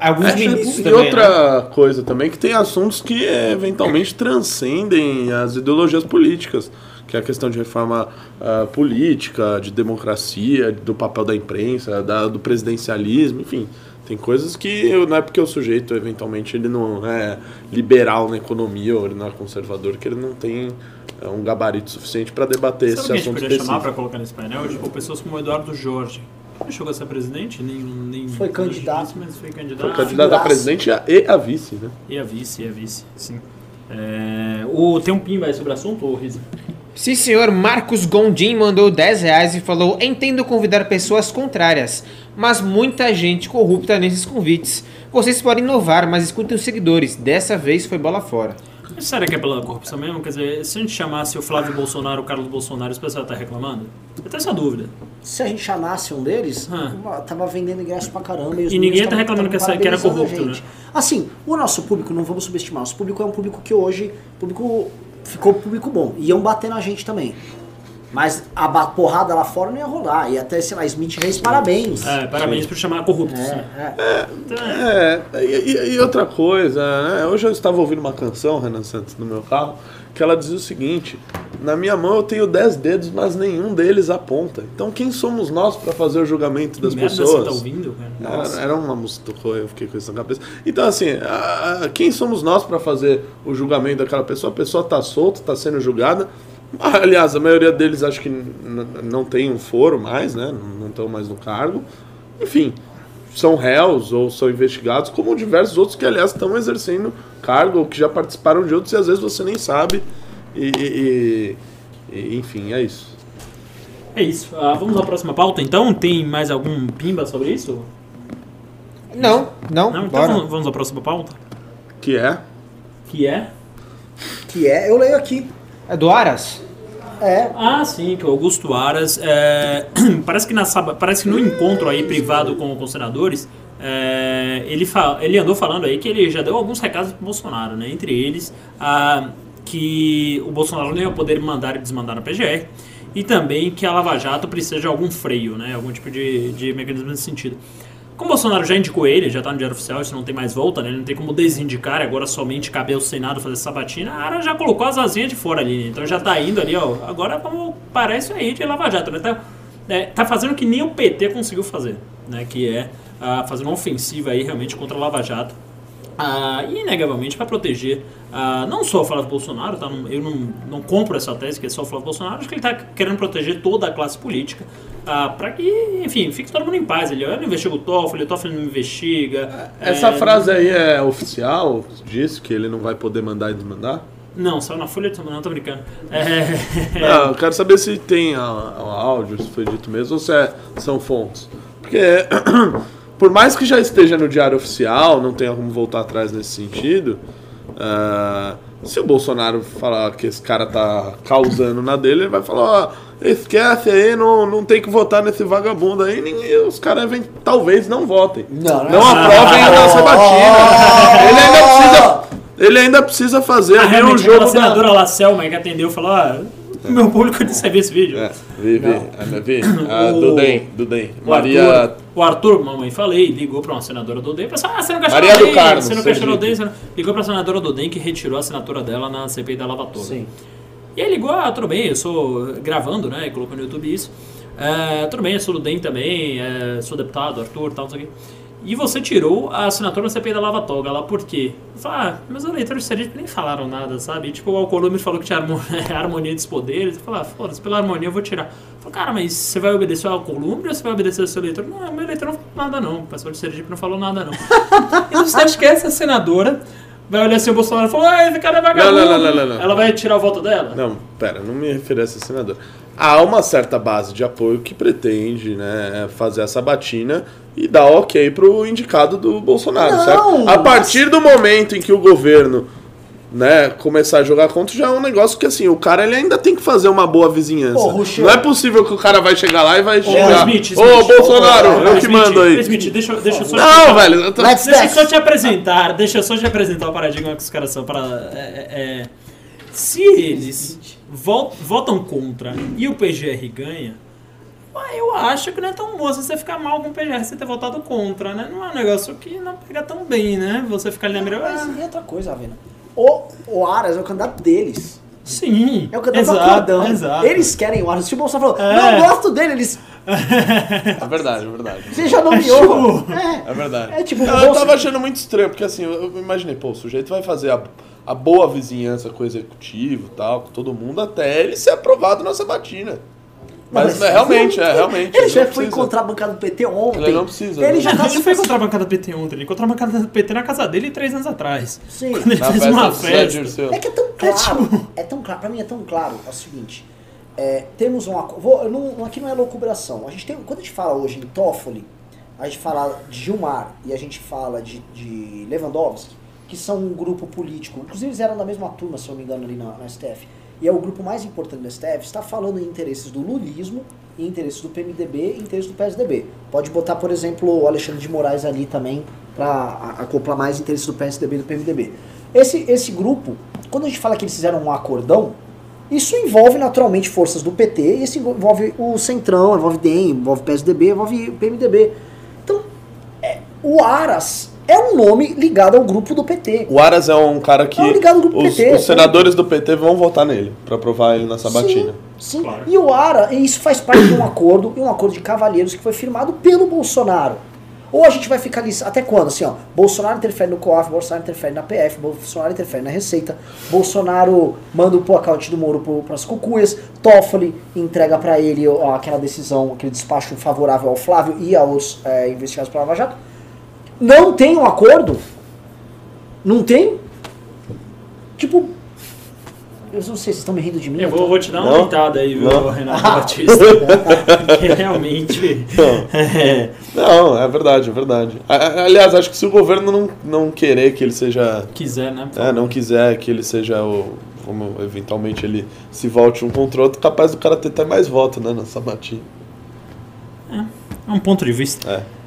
Alguns Fecha ministros E também, né? outra coisa também, que tem assuntos que eventualmente transcendem as ideologias políticas, que é a questão de reforma ah, política, de democracia, do papel da imprensa, da- do presidencialismo, enfim. Tem coisas que eu- não é porque o sujeito, eventualmente, ele não é liberal na economia ou ele não é conservador, que ele não tem eh, um gabarito suficiente para debater Sabe esse quem a gente assunto poderia chamar específico. pra colocar nesse painel? Tipo, pessoas como o Eduardo Jorge. Não chegou a ser presidente, nem. nem Foi candidato. Mas foi candidato. Foi candidato a presidente e a- vice, né? E a vice, e a vice, sim. É, o, tem um pimba aí sobre o assunto, ô Riza? Sim, senhor. Marcos Gondim mandou 10 reais e falou: Entendo convidar pessoas contrárias, mas muita gente corrupta nesses convites. Vocês podem inovar, mas escutem os seguidores. Dessa vez foi bola fora. Será que é pela corrupção mesmo? Quer dizer, se a gente chamasse o Flávio Bolsonaro, o Carlos Bolsonaro, os pessoal tá reclamando? Eu tenho essa dúvida. Se a gente chamasse um deles, Ah. tava vendendo ingresso pra caramba. E, os E ninguém tá reclamando que essa- que era corrupto, né? Assim, o nosso público, não vamos subestimar, nosso público é um público que hoje, público ficou público bom. Iam bater na gente também. Mas a porrada lá fora não ia rolar. E até, sei lá, Smith Reis, parabéns. É, parabéns por chamar corruptos. É, né? é. É. É, e, e- outra coisa, né? Hoje eu estava ouvindo uma canção, Renan Santos, no meu carro, que ela dizia o seguinte: Na minha mão eu tenho 10 dedos, mas nenhum deles aponta. Então quem somos nós para fazer o julgamento das Que merda pessoas? você tá ouvindo? Era, era uma música eu fiquei com isso na cabeça. Então, assim, a- a- quem somos nós para fazer o julgamento daquela pessoa? A pessoa tá solta, tá sendo julgada. Aliás, a maioria deles acho que não tem um foro mais, né? Não estão mais no cargo. Enfim, são réus ou são investigados, como diversos outros que, aliás, estão exercendo cargo ou que já participaram de outros e às vezes você nem sabe. E, e- e- e, enfim, é isso. É isso. Ah, vamos à próxima pauta, então? Tem mais algum pimba sobre isso? Não, não, Não? Então bora. vamos, vamos à próxima pauta? Que é. Que é? Que é, eu leio aqui. É do Aras? É, Ah, sim, que o Augusto Aras. é, parece, que na, parece que no encontro aí privado com, com os senadores, é, ele, fa- ele andou falando aí que ele já deu alguns recados pro Bolsonaro, né? Entre eles, ah, que o Bolsonaro não ia poder mandar e desmandar na PGR. E também que a Lava Jato precisa de algum freio, né? Algum tipo de, de mecanismo nesse sentido. Como o Bolsonaro já indicou ele, já tá no Diário Oficial, isso não tem mais volta, né? Ele não tem como desindicar, agora somente cabe ao Senado fazer sabatina. A Ara já colocou as asinhas de fora ali, né? então já tá indo ali, ó. Agora parar isso aí de Lava Jato, né? Tá, é, tá fazendo o que nem o PT conseguiu fazer, né? Que é ah, fazer uma ofensiva aí realmente contra a Lava Jato. ah, e inegavelmente para proteger ah, não só o Flávio Bolsonaro, tá? Eu não, não compro essa tese que é só o Flávio Bolsonaro, acho que ele está querendo proteger toda a classe política para que, enfim, fique todo mundo em paz. Ele, eu não investigo o Toffoli, o Toffoli não investiga. Essa é, frase aí é oficial? Diz que ele não vai poder mandar e desmandar? Não, saiu na Folha de não tô brincando. É, Não, eu quero saber se tem a- a- áudio, se foi dito mesmo, ou se é- são fontes. Porque, por mais que já esteja no diário oficial, não tenha como voltar atrás nesse sentido, ah, se o Bolsonaro falar que esse cara tá causando na dele, ele vai falar, ó, esquece aí, não, não tem que votar nesse vagabundo aí, ninguém- os caras vem- talvez não votem. Não, não, não. aprovem a nossa batina. Ele ainda precisa... Ele ainda precisa fazer Ah, um realmente, jogo da... senadora lá, Selma, que atendeu, falou: ah, meu público disse ver esse vídeo. É, vi, vi. Ah, vi. Ah, O- do DEM, do DEM. O Maria. Arthur, o Arthur, mamãe, falei, ligou pra uma senadora do DEM e ah, você não quer Maria do DEM, Carmo, você não chamar o. DEM, você não... ligou pra senadora do DEM que retirou a assinatura dela na CPI da Lava Toga. Sim. E aí ligou, ah, tudo bem, eu sou gravando, né, e colocou no YouTube isso. É, tudo bem, eu sou do DEM também, é, sou deputado, Arthur, tal, não sei o quê. E você tirou a assinatura na CPI da Lava Toga lá, por quê? Falei, ah, meus eleitores de Sergipe nem falaram nada, sabe? Tipo, o Alcolumbre falou que tinha harmo- harmonia dos poderes. Eu falei, ah, foda-se, pela harmonia eu vou tirar. Eu falei, cara, mas você vai obedecer ao Alcolumbre ou você vai obedecer ao seu eleitor? Não, meu eleitor não falou nada não, o pessoal de Sergipe não falou nada não. então você acha que essa senadora vai olhar assim o Bolsonaro e falar, ah, esse cara é vagabundo. Não, não, não, não, não. Ela vai tirar o voto dela? Não, pera, não me referi a essa senadora. Há uma certa base de apoio que pretende né, fazer essa batina e dar ok pro indicado do Bolsonaro, Não, certo? A partir do momento em que o governo né, começar a jogar contra, já é um negócio que assim, o cara ele ainda tem que fazer uma boa vizinhança. Ô, Ruxo. não é possível que o cara vai chegar lá e vai Ô, chegar. Smith, Ô, Smith, Bolsonaro, ô, eu que mando aí. Smith, deixa, eu- deixa eu só Não, velho, eu tô- Deixa eu só te apresentar, deixa eu só te apresentar o paradigma que os caras são para. é, é, se eles votam contra e o PGR ganha, eu acho que não é tão bom se você ficar mal com o PGR você ter votado contra, né? Não é um negócio que não pega tão bem, né? Você ficar ali na mira. Mas ah, e outra coisa, Ravena. O, o Aras é o candidato deles. Sim, É o candidato exato, acordão. exato. Eles querem o Aras. Se o Bolsonaro falou, É. não gosto dele, eles. É verdade, é verdade. Você já nomeou. É, É verdade. É tipo, eu, eu tava achando muito estranho, porque assim, eu, eu imaginei, pô, o sujeito vai fazer a, a boa vizinhança com o executivo e tal, com todo mundo, até ele ser aprovado na sabatina. Mas, Não, é, realmente, é, realmente. Ele não já foi encontrar a bancada do PT ontem. Ele não precisa, Ele né? já tá Ele foi encontrar a bancada do PT ontem, ele encontrou a bancada do PT na casa dele três anos atrás. Sim. Quando ele Na fez festa uma festa. É que é tão claro. É tão claro. Pra mim é tão claro. É o seguinte. é, temos um acordo. Vou, eu não, aqui não é loucubração. A gente tem, quando a gente fala hoje em Toffoli, a gente fala de Gilmar e a gente fala de, de Lewandowski, que são um grupo político. Inclusive eles eram da mesma turma, se eu não me engano, ali na, na STF. E é o grupo mais importante da STF. Está falando em interesses do lulismo, em interesses do PMDB e interesses do PSDB. Pode botar, por exemplo, o Alexandre de Moraes ali também para acoplar mais interesses do PSDB e do PMDB. Esse, esse grupo, quando a gente fala que eles fizeram um acordão, isso envolve naturalmente forças do PT, isso envolve o Centrão, envolve DEM, envolve PSDB, envolve PMDB. Então, é, o Aras é um nome ligado ao grupo do PT. O Aras é um cara que Não, ligado ao grupo os, PT, os senadores do PT vão votar nele pra aprovar ele na sabatina. Sim, sim. Claro. E o ARA, e isso faz parte de um acordo, e um acordo de cavalheiros que foi firmado pelo Bolsonaro. Ou a gente vai ficar ali, até quando? Assim, ó, Bolsonaro interfere no COAF, Bolsonaro interfere na PF, Bolsonaro interfere na Receita, Bolsonaro manda o account do Moro para as cucuias, Toffoli entrega para ele ó, aquela decisão, aquele despacho favorável ao Flávio e aos é, investigados pela Lava Jato. Não tem um acordo? Não tem? Tipo, eu não sei, vocês estão me rindo de mim? Eu vou, vou te dar uma Não? deitada aí, viu, Não? Renato Batista? Porque realmente. É, Não, é verdade, é verdade. Aliás, acho que se o governo não, não querer que ele seja. quiser, né? É, não quiser que ele seja o. Como eventualmente ele se volte um contra o outro, capaz do cara ter até mais voto, né, na sabatina. É um ponto de vista. É.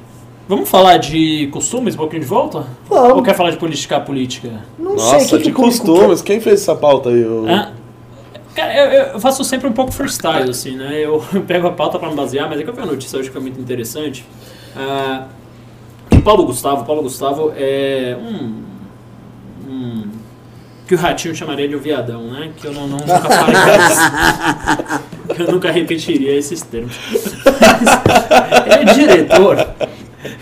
Vamos falar de costumes um pouquinho de volta? Vamos. Ou quer falar de política política? Não sei, Nossa, que de que costumes. Quem fez essa pauta aí? O... Ah, Cara, eu, eu faço sempre um pouco freestyle, assim, né? Eu pego a pauta pra me basear, mas é que eu vi uma notícia hoje que foi muito interessante. Ah, o Paulo Gustavo, Paulo Gustavo é um, um- que o Ratinho chamaria de um viadão, né? Que eu não, não- nunca falei que eu nunca repetiria esses termos. Ele é diretor.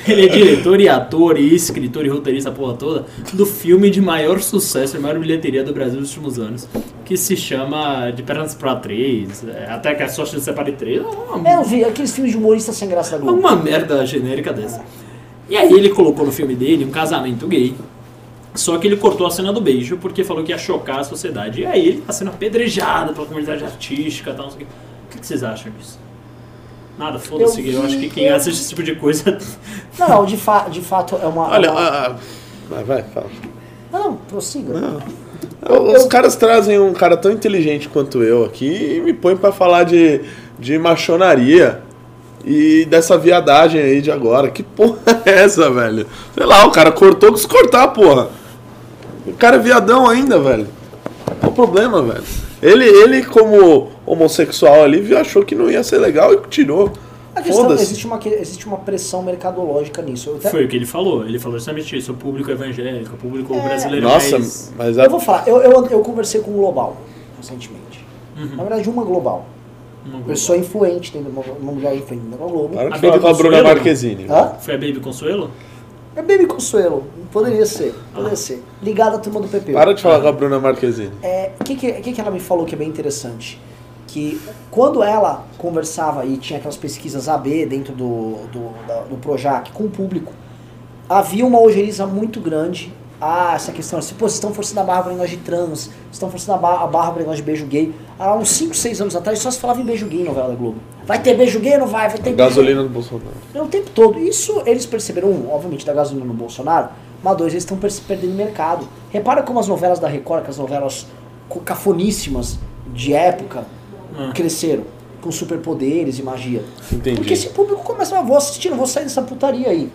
Ele é diretor e ator e escritor e roteirista, a porra toda, do filme de maior sucesso e maior bilheteria do Brasil nos últimos anos, que se chama De Pernas pra Três, é, até que a sorte de separe três. É uma, É, eu vi aqueles filmes de humorista sem graça da Globo. uma merda genérica dessa. E aí ele colocou no filme dele um casamento gay. Só que ele cortou a cena do beijo porque falou que ia chocar a sociedade. E aí ele tá sendo apedrejado pela comunidade artística e tal, não sei o que vocês acham disso? Nada, foda-se. Eu Eu, acho que quem eu- assiste esse tipo de coisa. Não, não, de, fa de fato é uma. Olha, é uma... ah, ah, vai, vai, fala. Não, não, prossiga. Os caras trazem um cara tão inteligente quanto eu aqui e me põem pra falar de, de machonaria e dessa viadagem aí de agora. Que porra é essa, velho? Sei lá, o cara cortou quis cortar, porra. O cara é viadão ainda, velho. Qual o problema, velho? Ele, ele como homossexual ali, viu, achou que não ia ser legal e tirou. A questão, Foda-se. existe uma, que- existe uma pressão mercadológica nisso. Até- Foi o que ele falou. Ele falou justamente isso. O público evangélico, o público É. brasileiro Nossa, mais... mas a, eu vou falar, eu, eu, eu conversei com um global recentemente. Uhum. Na verdade, uma global. Uma Pessoa influente, dentro de uma, uma mulher influente dentro da Globo. para A de falar Baby com a Bruna? Marquezine. Hã? Foi a Baby Consuelo? É Baby Consuelo. Poderia ser, poderia ser. Ligada à turma do PP. Para de falar com a Bruna Marquezine. É, o que, que, que, que ela me falou que é bem interessante? Que quando ela conversava e tinha aquelas pesquisas AB dentro do, do, da- do Projac com o público, havia uma ojeriza muito grande a essa questão assim, pô, vocês estão forçando a barra para negócio de trans, vocês estão forçando a barra, a barra para negócio de beijo gay. Há uns 5, 6 anos atrás só se falava em beijo gay em novela da Globo. Vai ter beijo gay ou não vai? Vai ter Gasolina do Bolsonaro. é o tempo todo. Isso eles perceberam, um, obviamente, da gasolina no Bolsonaro, mas dois, eles estão perdendo mercado. Repara como as novelas da Record, que as novelas cafoníssimas de época, Hum. cresceram com superpoderes e magia. Entendi. Porque esse público começa a vou assistir, não vou sair dessa putaria aí.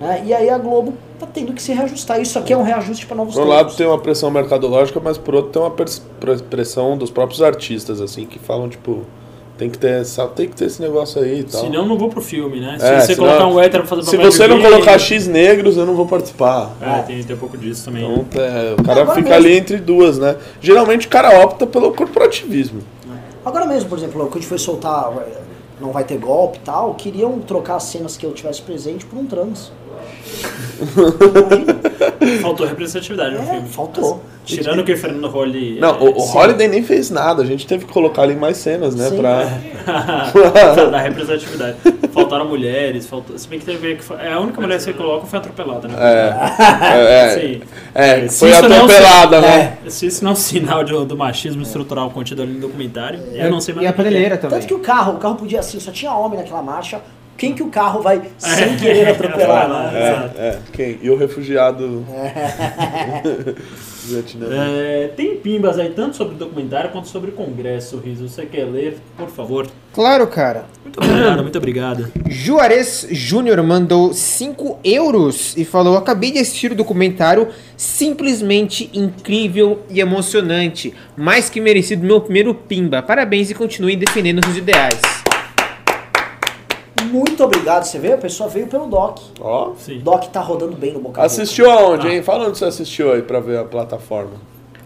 Né? E aí a Globo tá tendo que se reajustar. Isso aqui é um reajuste para novos Por um lado tem uma pressão mercadológica, mas por outro tem uma pressão dos próprios artistas, assim, que falam, tipo, tem que ter, essa, tem que ter esse negócio aí e tal. Senão não vou pro filme, né? Se É, você senão- colocar um hétero pra fazer Se você não gay- colocar X negros, eu não vou participar. É, tem, tem um pouco disso também. Então, é, o cara agora fica mesmo. ali entre duas, né? Geralmente o cara opta pelo corporativismo. Agora mesmo, por exemplo, quando a gente foi soltar eh, Não Vai Ter Golpe e tal, queriam trocar as cenas que eu tivesse presente por um trans. Faltou representatividade no É, filme. faltou. Tirando que o Fernando Holly. Não, o, o sim, Holiday nem fez nada, a gente teve que colocar ali mais cenas, né? Sim. Pra... pra dar representatividade. Faltaram mulheres, faltou. Se bem que teve é, A única mulher que você coloca foi atropelada, né? É, é, Sim. é, foi atropelada, se- né? é, se isso não é um sinal de- do machismo estrutural contido ali no documentário, eu não sei mais E a o é. prateleira também. Tanto que o carro, o carro podia assim, só tinha homem naquela marcha. Quem que o carro vai sem querer atropelar? Atropelar, né? Exato. É, é, quem? E o refugiado. É, tem pimbas aí tanto sobre o documentário quanto sobre o congresso, Riso. Você quer ler, por favor? Claro, cara. Muito obrigado, muito obrigado. Juarez Júnior mandou 5 euros e falou: Acabei de assistir o documentário simplesmente incrível e emocionante. Mais que merecido meu primeiro pimba. Parabéns e continuem defendendo seus ideais. Muito obrigado. Você veio? A pessoa veio pelo Doc. Ó, O Sim. Doc tá rodando bem no boca assistiu aonde, hein? Fala onde você assistiu aí pra ver a plataforma.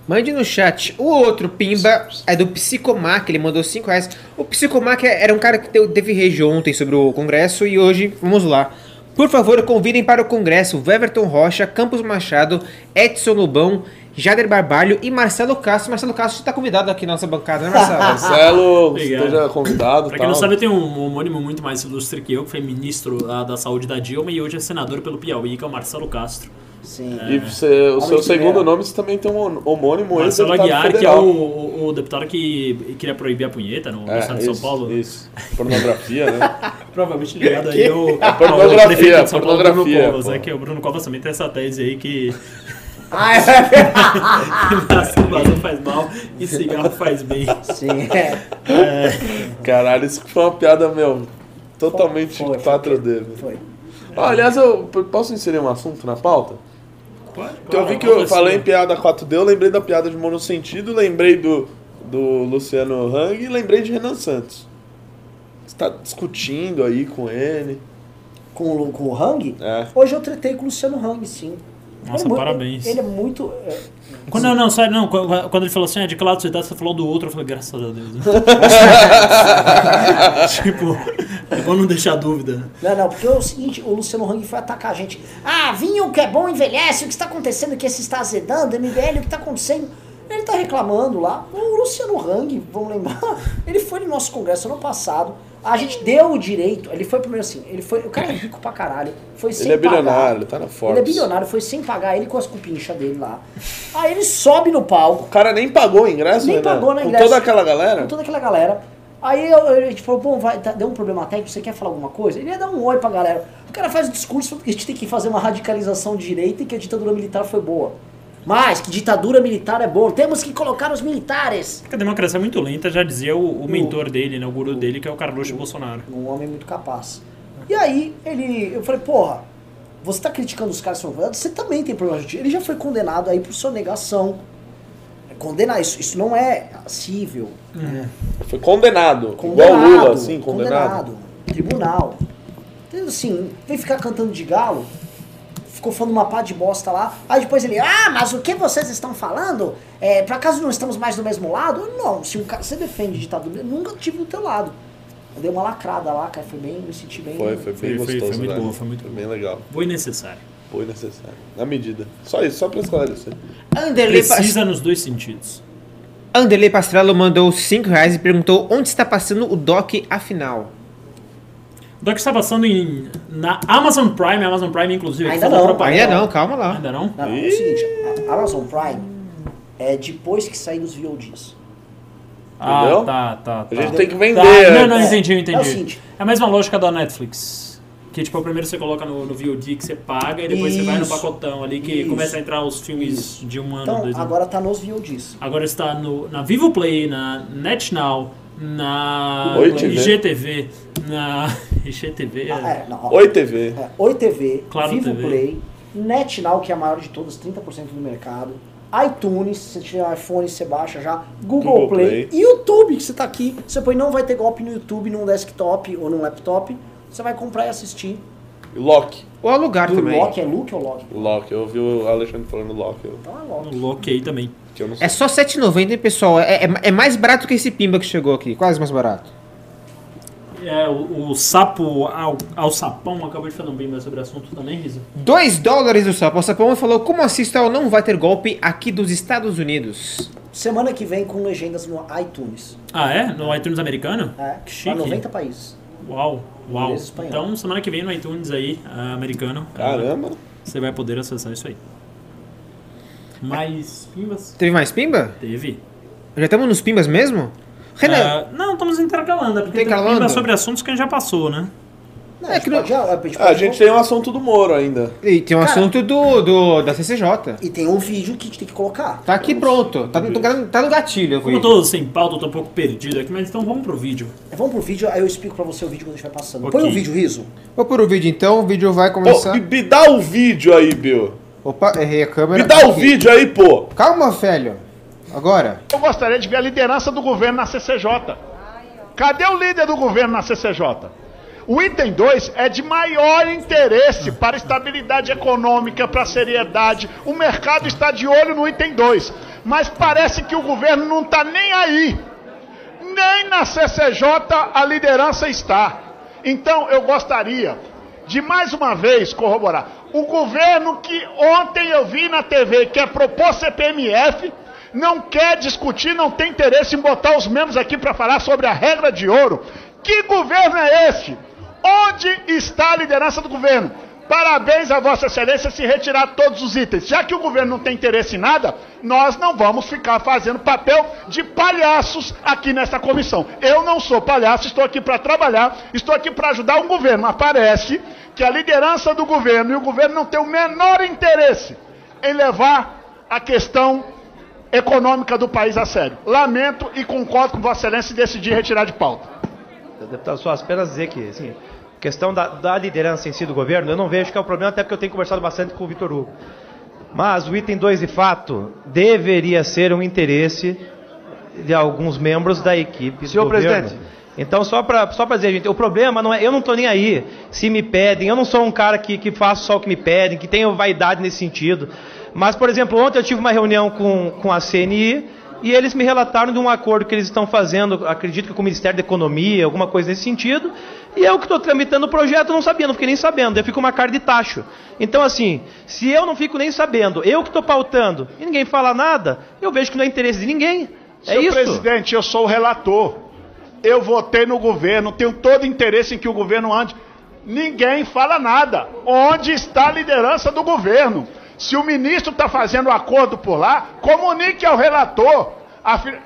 Mande no chat. O outro pimba é do Psicomac, ele mandou 5 reais. O Psicomac era um cara que teve rage ontem sobre o congresso e hoje, vamos lá. Por favor, convidem para o congresso Weverton Rocha, Campos Machado, Edson Lobão, Jader Barbalho e Marcelo Castro. Marcelo Castro está convidado aqui na nossa bancada, né, Marcelo? Marcelo, esteja convidado. Pra tal. quem não sabe, eu tenho um homônimo muito mais ilustre que eu, que foi ministro da saúde da Dilma e hoje é senador pelo Piauí, que é o Marcelo Castro. Sim. E você, o seu que segundo nome, você também tem um homônimo Marcelo ex-deputado Aguiar, que é federal. o, o- o deputado que queria proibir a punheta no, É, estado de São Paulo. Isso, pornografia, né? Provavelmente ligado aí ao, ao pornografia, prefeito de São Paulo, Bruno pornografia, Covas, pô. é que o Bruno Covas também tem essa tese aí que Ah, é. masturbação faz mal e cigarro faz bem. Sim, é. Caralho, isso foi uma piada, meu, totalmente Foi, foi. Foi. Ah, aliás, eu posso inserir um assunto na pauta? Pode, Porque eu vi que eu falei em piada 4D, eu lembrei da piada de monossentido, lembrei do, do Luciano Hang e lembrei de Renan Santos. Você tá discutindo aí com ele. Com, o- com o Hang? É. Hoje eu tretei com o Luciano Hang, sim. Nossa, Ele é muito- parabéns. Ele é muito. é, Quando, não, não, sério, não. Quando, quando ele falou assim, é de que lado você tá, você falou do outro, eu falei, graças a Deus. tipo, É bom não deixar dúvida. Não, não, porque é o seguinte, o Luciano Hang foi atacar a gente. Ah, vinho que é bom envelhece, o que está acontecendo que esse está azedando, MBL, o que está acontecendo? Ele tá reclamando lá. O Luciano Hang, vamos lembrar, ele foi no nosso congresso ano passado. A gente deu o direito, ele foi primeiro assim, ele foi, o cara é rico pra caralho, foi sem Ele é bilionário, ele tá na Forbes. Ele é bilionário, foi sem pagar, ele com as cupinchas dele lá. Aí ele sobe no palco, O cara nem pagou o ingresso, nem Renan? pagou na Com ingresso. toda aquela galera? Com toda aquela galera. Aí a gente falou, bom, vai, tá- deu um problema técnico, você quer falar alguma coisa? Ele ia dar um oi pra galera. O cara faz o discurso que a gente tem que fazer uma radicalização de direita e que a ditadura militar foi boa. Mas que ditadura militar é boa, temos que colocar os militares. Porque a democracia é muito lenta, já dizia o, o mentor dele, né, o guru dele, que é o Carluxo Bolsonaro. Um homem muito capaz. E aí, ele, eu falei, porra, você tá criticando os caras que são condenados, você também tem problema de Ele já foi condenado aí por sonegação. Condenar, isso, isso não é cível. Foi condenado. Condenado, Igual o Lula, assim, condenado. Tribunal. Então, assim, vem ficar cantando de galo, ficou falando uma pá de bosta lá, aí depois ele, ah, mas o que vocês estão falando? É, por acaso não estamos mais do mesmo lado? Não, se um cara, você defende ditadura, eu nunca tive do teu lado. Eu dei uma lacrada lá, cara, foi bem, me senti bem. Foi, foi bem Foi- foi- gostoso, foi muito velho. boa, foi muito bem legal. Foi necessário. Foi necessário. Na medida. Só isso, só pra esclarecer. Anderley, Precisa nos dois sentidos. Anderley Pastrello mandou 5 reais e perguntou onde está passando o doc afinal. Doc está passando em, na Amazon Prime, a Amazon Prime, inclusive. Ainda não, propaganda- Ainda não, calma lá. Ainda não? Não, é o seguinte, a Amazon Prime é depois que sair dos VODs. Ah, Entendeu? tá, tá, tá. A gente tem que vender. Tá, não, não, entendi, eu É entendi. o seguinte. É a mesma lógica da Netflix. Que tipo, primeiro você coloca no, no VOD que você paga e depois você vai no Isso. pacotão ali que Isso. começa a entrar os filmes de um ano, Então, dois anos. agora tá nos VODs. Agora está no, na Vivo Play, na NetNow, na Oi, TV. IGTV, na IGTV. Ah, é, não, ó. Oi, TV. É, Oi TV, Claro Vivo TV. Play, NetNow, que é a maior de todas, 30% do mercado, iTunes, se você tiver um iPhone, você baixa já, Google, Google Play, Play. e YouTube, que você tá aqui, você põe não vai ter golpe no YouTube, num desktop ou num laptop, você vai comprar e assistir. Loki. Ou alugar Do também. Loki, é Luke ou Loki? Loki. Eu ouvi o Alexandre falando Loki. eu- Então é Loki. Loki também. Que eu não sei. É só 7,90, hein, pessoal? É, é, é mais barato que esse pimba que chegou aqui. Quase mais barato. É, o, o sapo ao, ao sapão acabou de fazer um bem mais sobre o assunto também, Risa. 2 dólares do Sapo. O Sapão falou como assista ao Não Vai Ter Golpe aqui dos Estados Unidos. Semana que vem com legendas no iTunes. Ah, é? No iTunes americano? É, Que pra chique. 90 países. Uau, uau. Então, semana que vem no iTunes aí, ah, americano. Caramba. Você vai poder acessar isso aí. Mais pimbas? Teve mais pimba? Teve. Já estamos nos pimbas mesmo? Renan, Ah, não, estamos intercalando, é porque tem Intercalando? pimba sobre assuntos que a gente já passou, né? Não, É a gente que não- a gente Ah, a pode gente tem um assunto do Moro ainda. e tem um Cara- assunto do, do, da CCJ. E tem um vídeo que a gente tem que colocar. Tá aqui pronto. Tá, no- tá no gatilho. Como eu tô sem pauta, eu tô um pouco perdido aqui, mas então vamos pro vídeo. Vamos pro vídeo, aí eu explico pra você o vídeo quando a gente vai passando. Ok. Põe o vídeo, Riso. Vou pôr o vídeo então. O vídeo vai começar. me, me dá o vídeo aí, Bill. Opa, errei a câmera. Me dá o Aqui. vídeo aí, pô. Calma, velho. Agora. Eu gostaria de ver a liderança do governo na CCJ. Cadê o líder do governo na CCJ? O item 2 é de maior interesse para a estabilidade econômica, para a seriedade. O mercado está de olho no item 2. Mas parece que o governo não está nem aí. Nem na CCJ a liderança está. Então eu gostaria de mais uma vez corroborar. O governo que ontem eu vi na TV quer propor CPMF, não quer discutir, não tem interesse em botar os membros aqui para falar sobre a regra de ouro. Que governo é esse? Onde está a liderança do governo? Parabéns a Vossa Excelência se retirar todos os itens. Já que o governo não tem interesse em nada, nós não vamos ficar fazendo papel de palhaços aqui nessa comissão. Eu não sou palhaço, estou aqui para trabalhar, estou aqui para ajudar o governo. Mas parece que a liderança do governo e o governo não tem o menor interesse em levar a questão econômica do país a sério. Lamento e concordo com Vossa Excelência decidir retirar de pauta. Deputado, só apenas dizer que, assim, questão da, da liderança em si do governo, eu não vejo que é o problema, até porque eu tenho conversado bastante com o Vitor Hugo. Mas o item 2, de fato, deveria ser um interesse de alguns membros da equipe Senhor do governo. presidente. Então, só para só pra dizer, gente, o problema não é. Eu não estou nem aí se me pedem, eu não sou um cara que, que faço só o que me pedem, que tenho vaidade nesse sentido. Mas, por exemplo, ontem eu tive uma reunião com, com a CNI e eles me relataram de um acordo que eles estão fazendo, acredito que com o Ministério da Economia, alguma coisa nesse sentido, E eu que estou tramitando o projeto não sabia, não fiquei nem sabendo. Eu fico uma cara de tacho. Então, assim, se eu não fico nem sabendo, eu que estou pautando e ninguém fala nada, eu vejo que não é interesse de ninguém. É Senhor isso. presidente, eu sou o relator. Eu votei no governo, tenho todo interesse em que o governo ande. Ninguém fala nada. Onde está a liderança do governo? Se o ministro está fazendo acordo por lá, comunique ao relator.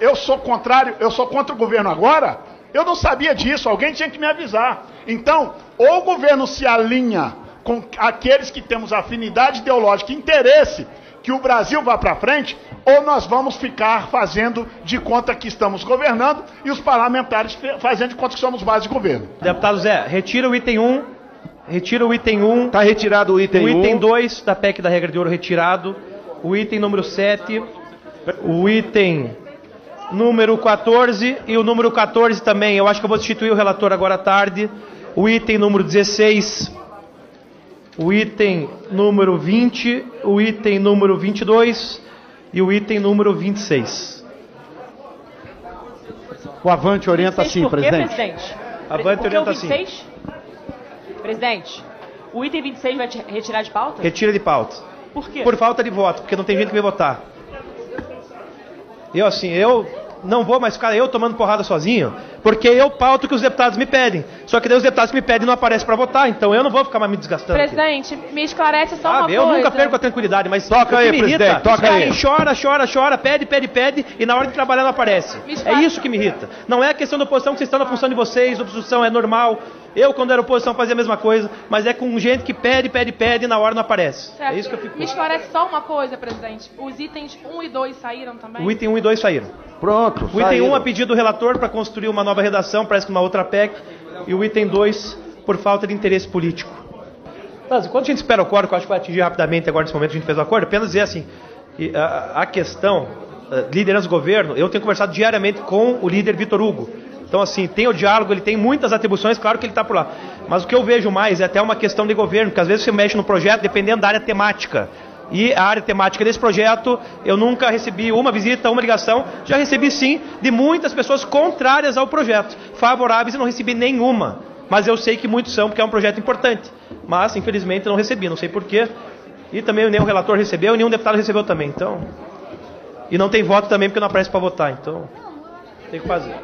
Eu sou contrário, eu sou contra o governo agora? Eu não sabia disso, alguém tinha que me avisar. Então, ou o governo se alinha com aqueles que temos afinidade ideológica e interesse que o Brasil vá para frente, ou nós vamos ficar fazendo de conta que estamos governando e os parlamentares fazendo de conta que somos base de governo. Deputado Zé, retira o item 1. Retira o item 1. Tá retirado o item o item 1. 2 da PEC da regra de ouro retirado. O item número 7. O item número 14. E o número 14 também. Eu acho que eu vou substituir o relator agora à tarde. O item número 16. O item número 20. O item número 22. E o item número 26. O Avante orienta 26 sim, presidente. presidente? Avante Por que orienta o 26? Presidente, o item 26 vai te retirar de pauta? Retira de pauta. Por quê? Por falta de voto, porque não tem gente que vai votar. Eu assim, eu não vou mais ficar eu tomando porrada sozinho, porque eu pauto o que os deputados me pedem. Só que daí os deputados que me pedem não aparecem para votar, então eu não vou ficar mais me desgastando. aqui. Presidente, me esclarece só Sabe, uma eu coisa. nunca perco a tranquilidade, mas Toca aí, me presidente, irrita, toca caras aí. chora, chora, chora, pede, pede, pede, e na hora de trabalhar não aparece. É isso que me irrita. Não é a questão da oposição que vocês estão na função de vocês, oposição é normal. Eu, quando era oposição, fazia a mesma coisa, mas é com gente que pede, pede, pede e na hora não aparece. Certo. É isso que eu fico. Me esclarece só uma coisa, presidente. Os itens 1 e 2 saíram também? O item 1 e 2 saíram. Pronto, O item saíram. 1 a pedido do relator para construir uma nova redação, parece que uma outra PEC, e o item 2 por falta de interesse político. Mas, enquanto a gente espera o acordo, que eu acho que vai atingir rapidamente agora nesse momento que a gente fez o acordo, apenas dizer assim, que a, a questão, eh, liderança do governo, eu tenho conversado diariamente com o líder Vitor Hugo. Então, assim, tem o diálogo, ele tem muitas atribuições, claro que ele está por lá. Mas o que eu vejo mais é até uma questão de governo, porque às vezes você mexe no projeto dependendo da área temática. E a área temática desse projeto, eu nunca recebi uma visita, uma ligação. Já recebi sim de muitas pessoas contrárias ao projeto. Favoráveis eu não recebi nenhuma. Mas eu sei que muitos são, porque é um projeto importante. Mas, infelizmente, não recebi, não sei porquê. E também nenhum relator recebeu e nenhum deputado recebeu também. Então. E não tem voto também porque não aparece para votar. Então. Tem que fazer.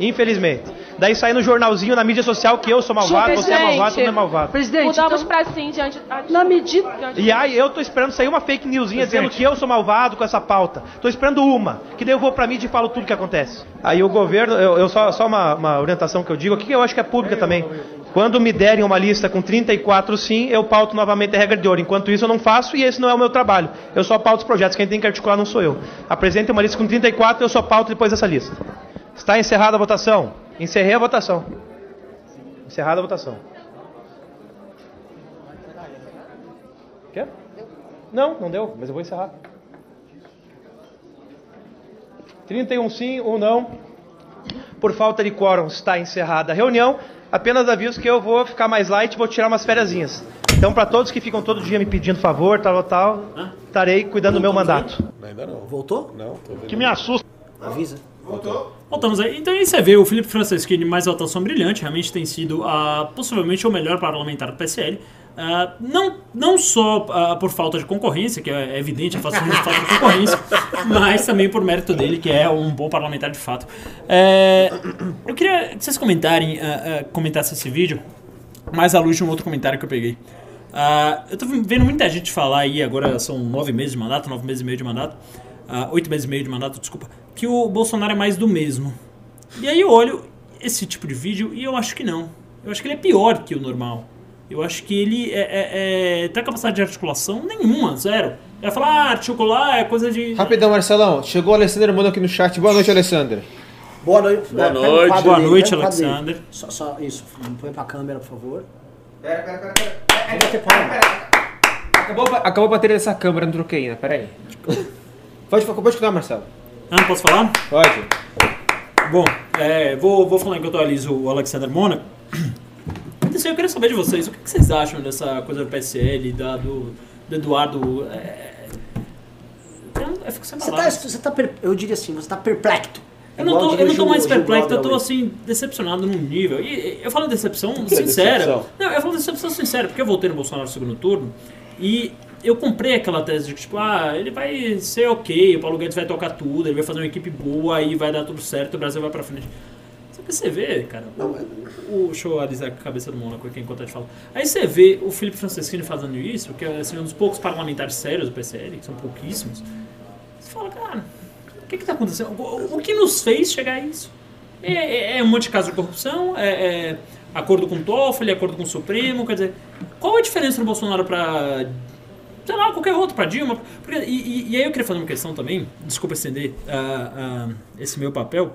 Infelizmente. Daí sai no jornalzinho, na mídia social, que eu sou malvado, você é malvado, você não é malvado. Presidente, Mudamos então, pra sim diante... ah, na medida... E aí eu tô esperando sair uma fake newsinha dizendo que eu sou malvado com essa pauta. Tô esperando uma, que daí eu vou pra mídia e falo tudo que acontece. Aí o governo, eu, eu só, só uma, uma orientação que eu digo aqui, que eu acho que é pública também. Quando me derem uma lista com 34 sim, eu pauto novamente a regra de ouro. Enquanto isso eu não faço e esse não é o meu trabalho. Eu só pauto os projetos, quem tem que articular não sou eu. Apresentem uma lista com 34 eu só pauto depois dessa lista. Está encerrada a votação. Encerrei a votação. Encerrada a votação. Quer? Não, não deu, mas eu vou encerrar. 31 sim, 1 não. Por falta de quórum, está encerrada a reunião. Apenas aviso que eu vou ficar mais light, vou tirar umas fériasinhas. Então, para todos que ficam todo dia me pedindo favor, tal, tal, estarei cuidando do meu mandato. Ainda não. Voltou? Não, tô vendo. Que me assusta. Avisa. Voltamos aí. Então aí você vê o Felipe Franceschini mais atuação brilhante, realmente tem sido ah, possivelmente o melhor parlamentar do PSL. Ah, não, não só ah, por falta de concorrência, que é evidente a falta de falta de concorrência, mas também por mérito dele, que é um bom parlamentar de fato. É, eu queria que vocês comentarem, comentassem esse vídeo, mais à luz de um outro comentário que eu peguei. Eu tô vendo muita gente falar aí, agora são nove meses de mandato, nove meses e meio de mandato, ah, oito meses e meio de mandato, desculpa, que o Bolsonaro é mais do mesmo. E aí eu olho esse tipo de vídeo e eu acho que não. Eu acho que ele é pior que o normal. Eu acho que ele é, é, é, tem capacidade de articulação nenhuma, zero. Vai falar, ah, articular é coisa de. Rapidão, Marcelão. Chegou o Alessandro Mano aqui no chat. Boa noite, Alessandro. Boa noite. Boa noite. Boa dele, noite, dele. Alexander. Só, só isso, põe pra câmera, por favor. Pera, pera, pera, pera. Vou bater palma. Acabou, acabou a bateria dessa câmera, não troquei ainda. Pera aí. Pode, pode continuar, Marcelo. Ah, não posso falar? Pode. Bom, é, vou, vou falar enquanto eu aliso o Alexander Mônaco. Assim, eu queria saber de vocês, o que vocês acham dessa coisa do PSL, da, do, do Eduardo. É, eu, eu fico sem Você tá, palavras. você tá per- eu diria assim, você tá perplexo. Eu não Igual tô, eu não tô mais perplexo, eu tô assim, decepcionado num nível. E eu falo decepção é sincera. decepção? Não, eu falo decepção sincera, porque eu voltei no Bolsonaro no segundo turno e eu comprei aquela tese de que, tipo, ah, ele vai ser ok, o Paulo Guedes vai tocar tudo, ele vai fazer uma equipe boa, aí vai dar tudo certo, o Brasil vai pra frente. Só que você vê, cara, o, deixa eu alisar a cabeça do Mônaco aqui enquanto a gente fala. Aí você vê o Felipe Francescini fazendo isso, que é assim, um dos poucos parlamentares sérios do PSL, que são pouquíssimos. Você fala, cara, o que que tá acontecendo? O, o que nos fez chegar a isso? É, é- é um monte de caso de corrupção, é, é acordo com o Toffoli, acordo com o Supremo, quer dizer, qual a diferença do Bolsonaro pra, sei lá, qualquer outro, pra Dilma? Porque- e, e- aí eu queria fazer uma questão também, desculpa estender ah, ah, esse meu papel,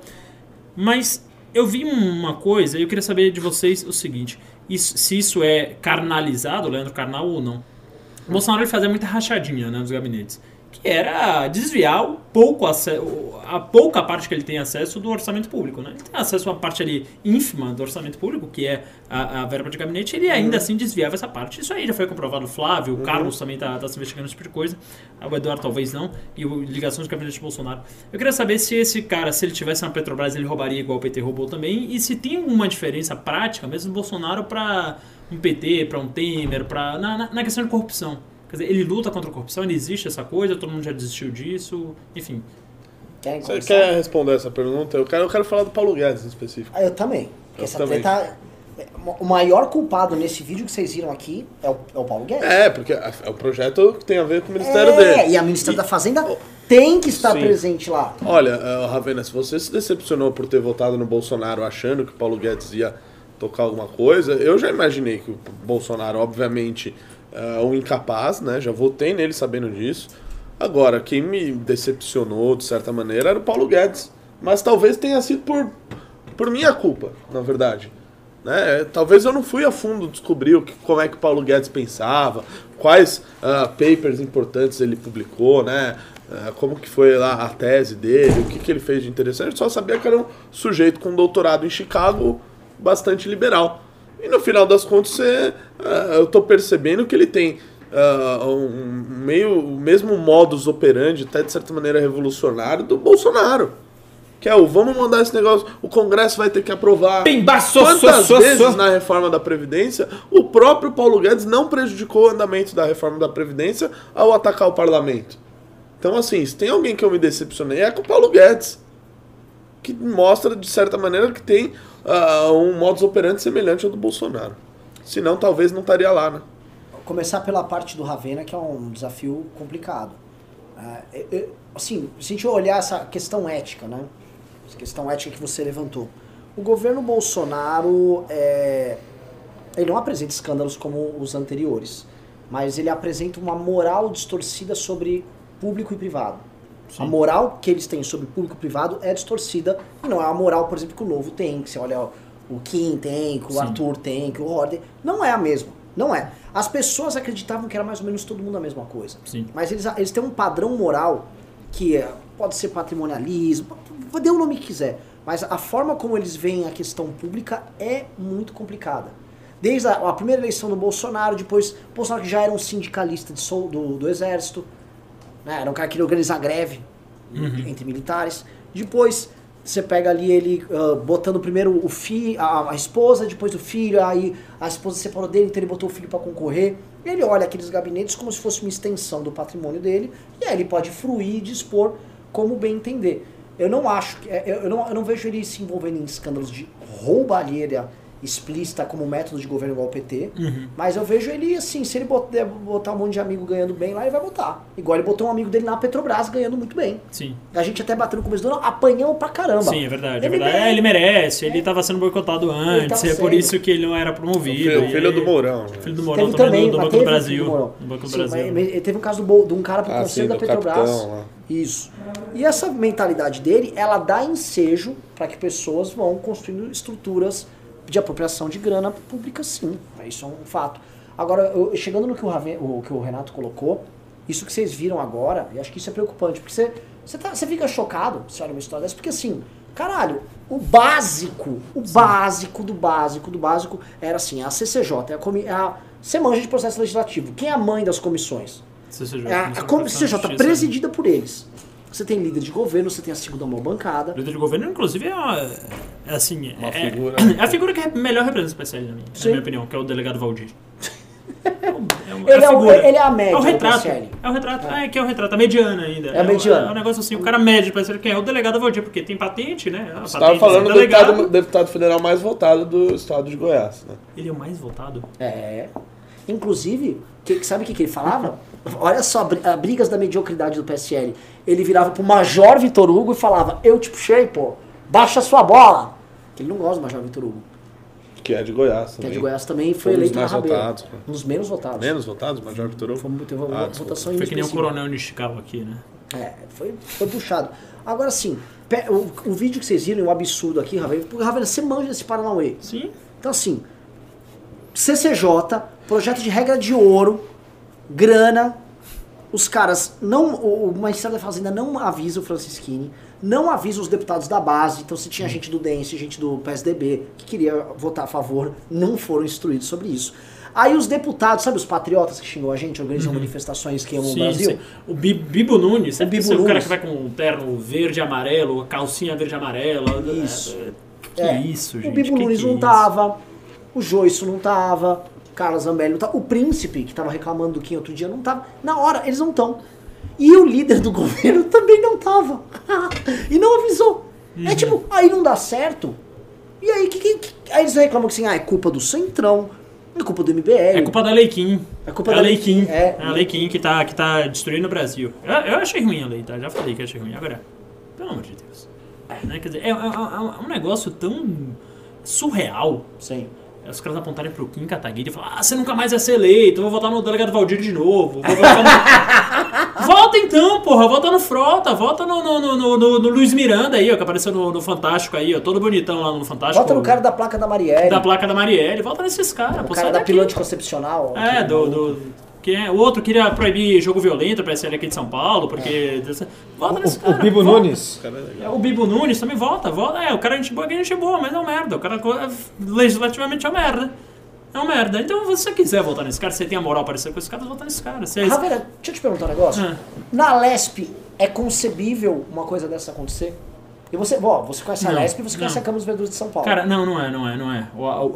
mas eu vi uma coisa e eu queria saber de vocês o seguinte: isso- se isso é carnalizado, Leandro Carnal ou não. O Bolsonaro ele fazia muita rachadinha né, nos gabinetes. Que era desviar o pouco a pouca parte que ele tem acesso do orçamento público. Né? Ele tem acesso a uma parte ali ínfima do orçamento público, que é a, a verba de gabinete, ele ainda assim desviava essa parte. Isso aí já foi comprovado. O Flávio, o Carlos também está se investigando esse tipo de coisa. O Eduardo talvez não. E o ligações do gabinete de Bolsonaro. Eu queria saber se esse cara, se ele tivesse na Petrobras, ele roubaria igual o PT roubou também. E se tem alguma diferença prática, mesmo do Bolsonaro, para um PT, para um Temer, pra, na, na, na questão de corrupção. Quer dizer, ele luta contra a corrupção, ele existe essa coisa, todo mundo já desistiu disso, enfim. Querem Você começar? quer responder essa pergunta? Eu quero, eu quero falar do Paulo Guedes em específico. Ah, eu também. Porque Eu essa também. treta. O maior culpado nesse vídeo que vocês viram aqui é o, é o Paulo Guedes. É, porque é o projeto que tem a ver com o Ministério É, dele. e a ministra da Fazenda tem que estar Sim. presente lá. Olha, eh, Ravena, se você se decepcionou por ter votado no Bolsonaro achando que o Paulo Guedes ia tocar alguma coisa, eu já imaginei que o Bolsonaro, obviamente, é um incapaz, né? Já votei nele sabendo disso. Agora, quem me decepcionou, de certa maneira, era o Paulo Guedes. Mas talvez tenha sido por, por minha culpa, na verdade. Né? Talvez eu não fui a fundo descobrir o que, como é que o Paulo Guedes pensava, quais ah, papers importantes ele publicou, né? Ah, como que foi lá a tese dele, o que, que ele fez de interessante. Eu só sabia que era um sujeito com doutorado em Chicago bastante liberal. E no final das contas, você, ah, eu tô percebendo que ele tem ah, um meio, o mesmo modus operandi, até de certa maneira revolucionário, do Bolsonaro. Que é o vamos mandar esse negócio, o Congresso vai ter que aprovar. Pimba, so, Quantas so, so, vezes na reforma da Previdência o próprio Paulo Guedes não prejudicou o andamento da reforma da Previdência ao atacar o parlamento? Então, assim, se tem alguém que eu me decepcionei é com o Paulo Guedes. Que mostra, de certa maneira, que tem ah, um modus operandi semelhante ao do Bolsonaro. Senão, talvez não estaria lá, né? Começar pela parte do Ravena, que é um desafio complicado. Eu- assim, se a gente olhar essa questão ética, né? Essa questão ética que você levantou. O governo Bolsonaro, é, ele não apresenta escândalos como os anteriores, mas ele apresenta uma moral distorcida sobre público e privado. A moral que eles têm sobre público e privado é distorcida e não é a moral, por exemplo, que o Novo tem, que você olha o Kim tem, que o Sim. Arthur tem, que o Horde. Não é a mesma. Não é. As pessoas acreditavam que era mais ou menos todo mundo a mesma coisa. Sim. Mas eles, eles têm um padrão moral que é, pode ser patrimonialismo, dê o nome que quiser. Mas a forma como eles veem a questão pública é muito complicada. Desde a, a primeira eleição do Bolsonaro, depois Bolsonaro que já era um sindicalista de do, do exército, né? era um cara que queria organizar greve entre militares. Depois você pega ali ele ah, botando primeiro o filho, a, a esposa, depois o filho, aí a esposa se separou dele, então ele botou o filho para concorrer. Ele olha aqueles gabinetes como se fosse uma extensão do patrimônio dele, e aí ele pode fruir e dispor como bem entender. Eu não acho que. é, eu não, eu não vejo ele se envolvendo em escândalos de roubalheira explícita como método de governo igual o PT, mas eu vejo ele assim, se ele botar, botar um monte de amigo ganhando bem lá, ele vai botar. Igual ele botou um amigo dele na Petrobras ganhando muito bem. Sim. A gente até bateu no começo do ano, apanhamos pra caramba. Sim, é verdade. É Ele verdade. merece. É, ele merece, ele estava sendo boicotado antes, tava é por isso que ele não era O promovido. filho, o e filho aí- do Mourão. né? Filho do Mourão Teve também, do, Banco do Brasil. do Banco do Brasil. mas- teve um caso do, de um cara pro Ah, conselho sim, da Petrobras. capitão. Isso. E essa mentalidade dele, ela dá ensejo para que pessoas vão construindo estruturas de apropriação de grana pública, sim. Isso é um fato. Agora, eu- chegando no que o, Raven- o que o Renato colocou, isso que vocês viram agora, eu acho que isso é preocupante, porque você, você, tá- você fica chocado, você olha uma história dessa, porque assim, caralho, o básico, o básico do básico do básico era assim, a CCJ, é a, comi- é a você manja de processo legislativo. Quem é a mãe das comissões? CCJ, É a, a Constituição e CCJ Justiça. presidida por eles. Você tem líder de governo, você tem a segunda mão bancada. Líder de governo, inclusive, é, uma, é assim. Uma é, figura. é a figura que melhor representa o PSL, na minha, na minha opinião, que é o delegado Valdir. É, um- é uma- Ele é, ele é a média É o do retrato. PSL. É o retrato. É. que é o retrato. A mediana ainda. É a mediana. É um negócio assim, o cara médio pra ser quem é o delegado Valdir, porque tem patente, né? A Você patente estava falando de do deputado, deputado federal mais votado do estado de Goiás, né? Ele é o mais votado. É. Inclusive, que, sabe o que, que ele falava? Olha só, ah, brigas da mediocridade do PSL. Ele virava pro Major Vitor Hugo e falava: Eu te puxei, pô, baixa sua bola. Ele não gosta do Major Vitor Hugo, Que é de Goiás que também. é de Goiás também, foi Foi um eleito na mais Rabeira. votados, pô. Um dos menos votados. Menos votados, Major Vitor Hugo? Foi, muito- teve uma Ah, votação Foi que nem o coronel Nishikawa aqui, né? É, foi, foi puxado. Agora sim, o, o vídeo que vocês viram, o absurdo aqui, Ravena, porque Ravena, você manja desse Paranauê. Sim. Então assim, CCJ, projeto de regra de ouro, grana, os caras não, o, o Ministério da Fazenda não avisa o Francisquini, não avisa os deputados da base, então se tinha gente do DENSE, gente do PSDB que queria votar a favor, não foram instruídos sobre isso. Aí os deputados, sabe os patriotas que xingou a gente, organizam manifestações que amam o Brasil? sim. O Bi- Bibo Nunes, sabe Bibo esse é o cara Nunes. que vai com um terno verde e amarelo, calcinha verde e amarela. Isso. Que É, isso, gente? O Bibo que Nunes que é não isso? tava, o Joiço não tava, o Carlos Zambelli não tava, o Príncipe, que tava reclamando do Kim outro dia, não tava. Na hora, eles não estão. E o líder do governo também não tava. e não avisou. Uhum. É tipo, aí não dá certo. E aí, que, que, que- aí eles reclamam que assim, ah, é culpa do Centrão, é culpa do MBL. É culpa da Lei Kim. É culpa É da a Lei Lei Kim, Kim. é. É a Lei Kim que tá, que tá destruindo o Brasil. Eu, eu achei ruim a lei, tá? Já falei que achei ruim. Agora, pelo amor de Deus. Né? Quer dizer, é, é- é- é um negócio tão surreal. Sim. Os caras apontarem pro Kim Kataguiri e falar: Ah, você nunca mais vai ser eleito, vou votar no delegado Valdir de novo. Vou votar no... Volta então, porra, vota no Frota, vota no, no, no, no- no- Luiz Miranda aí, ó, que apareceu no, no Fantástico aí, ó, todo bonitão lá no Fantástico. Bota no cara da placa da Marielle, da placa da Marielle, volta nesses caras, o cara da daqui, pô. anticoncepcional. É, do. do que é, o outro queria proibir jogo violento pra SL aqui de São Paulo, porque. Volta nesse O, cara. o Bibo volta. Nunes. É, o Bibo Nunes também volta, volta. É, o cara é gente boa, que é gente boa, mas é um merda. O cara é, legislativamente é um merda. É um merda. Então, se você quiser votar nesse cara, se você tem a moral para parecer com esse cara, vota nesse cara. Você, Ravena, deixa eu te perguntar um negócio. Ah. Na Lesp, é concebível uma coisa dessa acontecer? E você, ó, você conhece a Não, Lesp e você conhece não. a Câmara dos Vereadores de São Paulo. Cara, não, não é, não é, não é.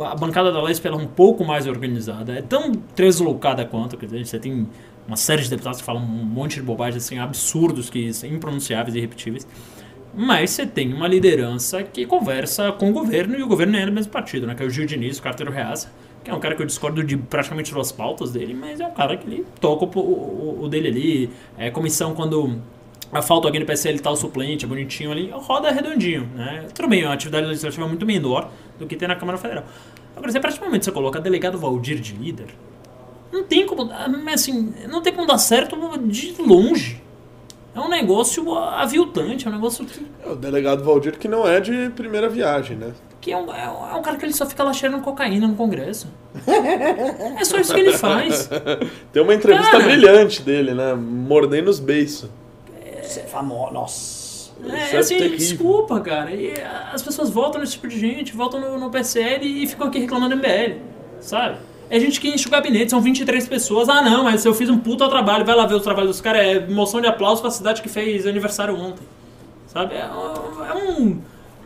A, a bancada da Lesp ela é um pouco mais organizada. É tão deslocada quanto, quer dizer, você tem uma série de deputados que falam um monte de bobagens assim, absurdos, que são impronunciáveis e irrepetíveis. Mas você tem uma liderança que conversa com o governo e o governo é do mesmo partido, né? Que é o Gil Diniz, o Carteiro Reaça, que é um cara que eu discordo de praticamente todas as pautas dele, mas é um cara que ele toca o, o- o dele ali. É comissão quando falta alguém do PSL tal suplente, é bonitinho ali, roda redondinho, né? Tudo bem, é uma atividade legislativa muito menor do que tem na Câmara Federal. Agora, se praticamente você coloca delegado Valdir de líder, não tem como, assim, não tem como dar certo de longe. É um negócio aviltante, é um negócio que, É o delegado Valdir que não é de primeira viagem, né? que é, um, é um- é um cara que ele só fica lá cheirando cocaína no Congresso. É só isso que ele faz. Tem uma entrevista Cara. brilhante dele, né? Mordendo os beiços. Você é famoso. Nossa. É, é assim, terrível. desculpa, cara. E as pessoas votam nesse tipo de gente, votam no, no PSL e ficam aqui reclamando do MBL, sabe? É gente que enche o gabinete, são 23 pessoas. Ah, não, mas eu fiz um puta trabalho, vai lá ver o trabalho dos caras. É moção de aplauso pra cidade que fez aniversário ontem, sabe? É, um- é um.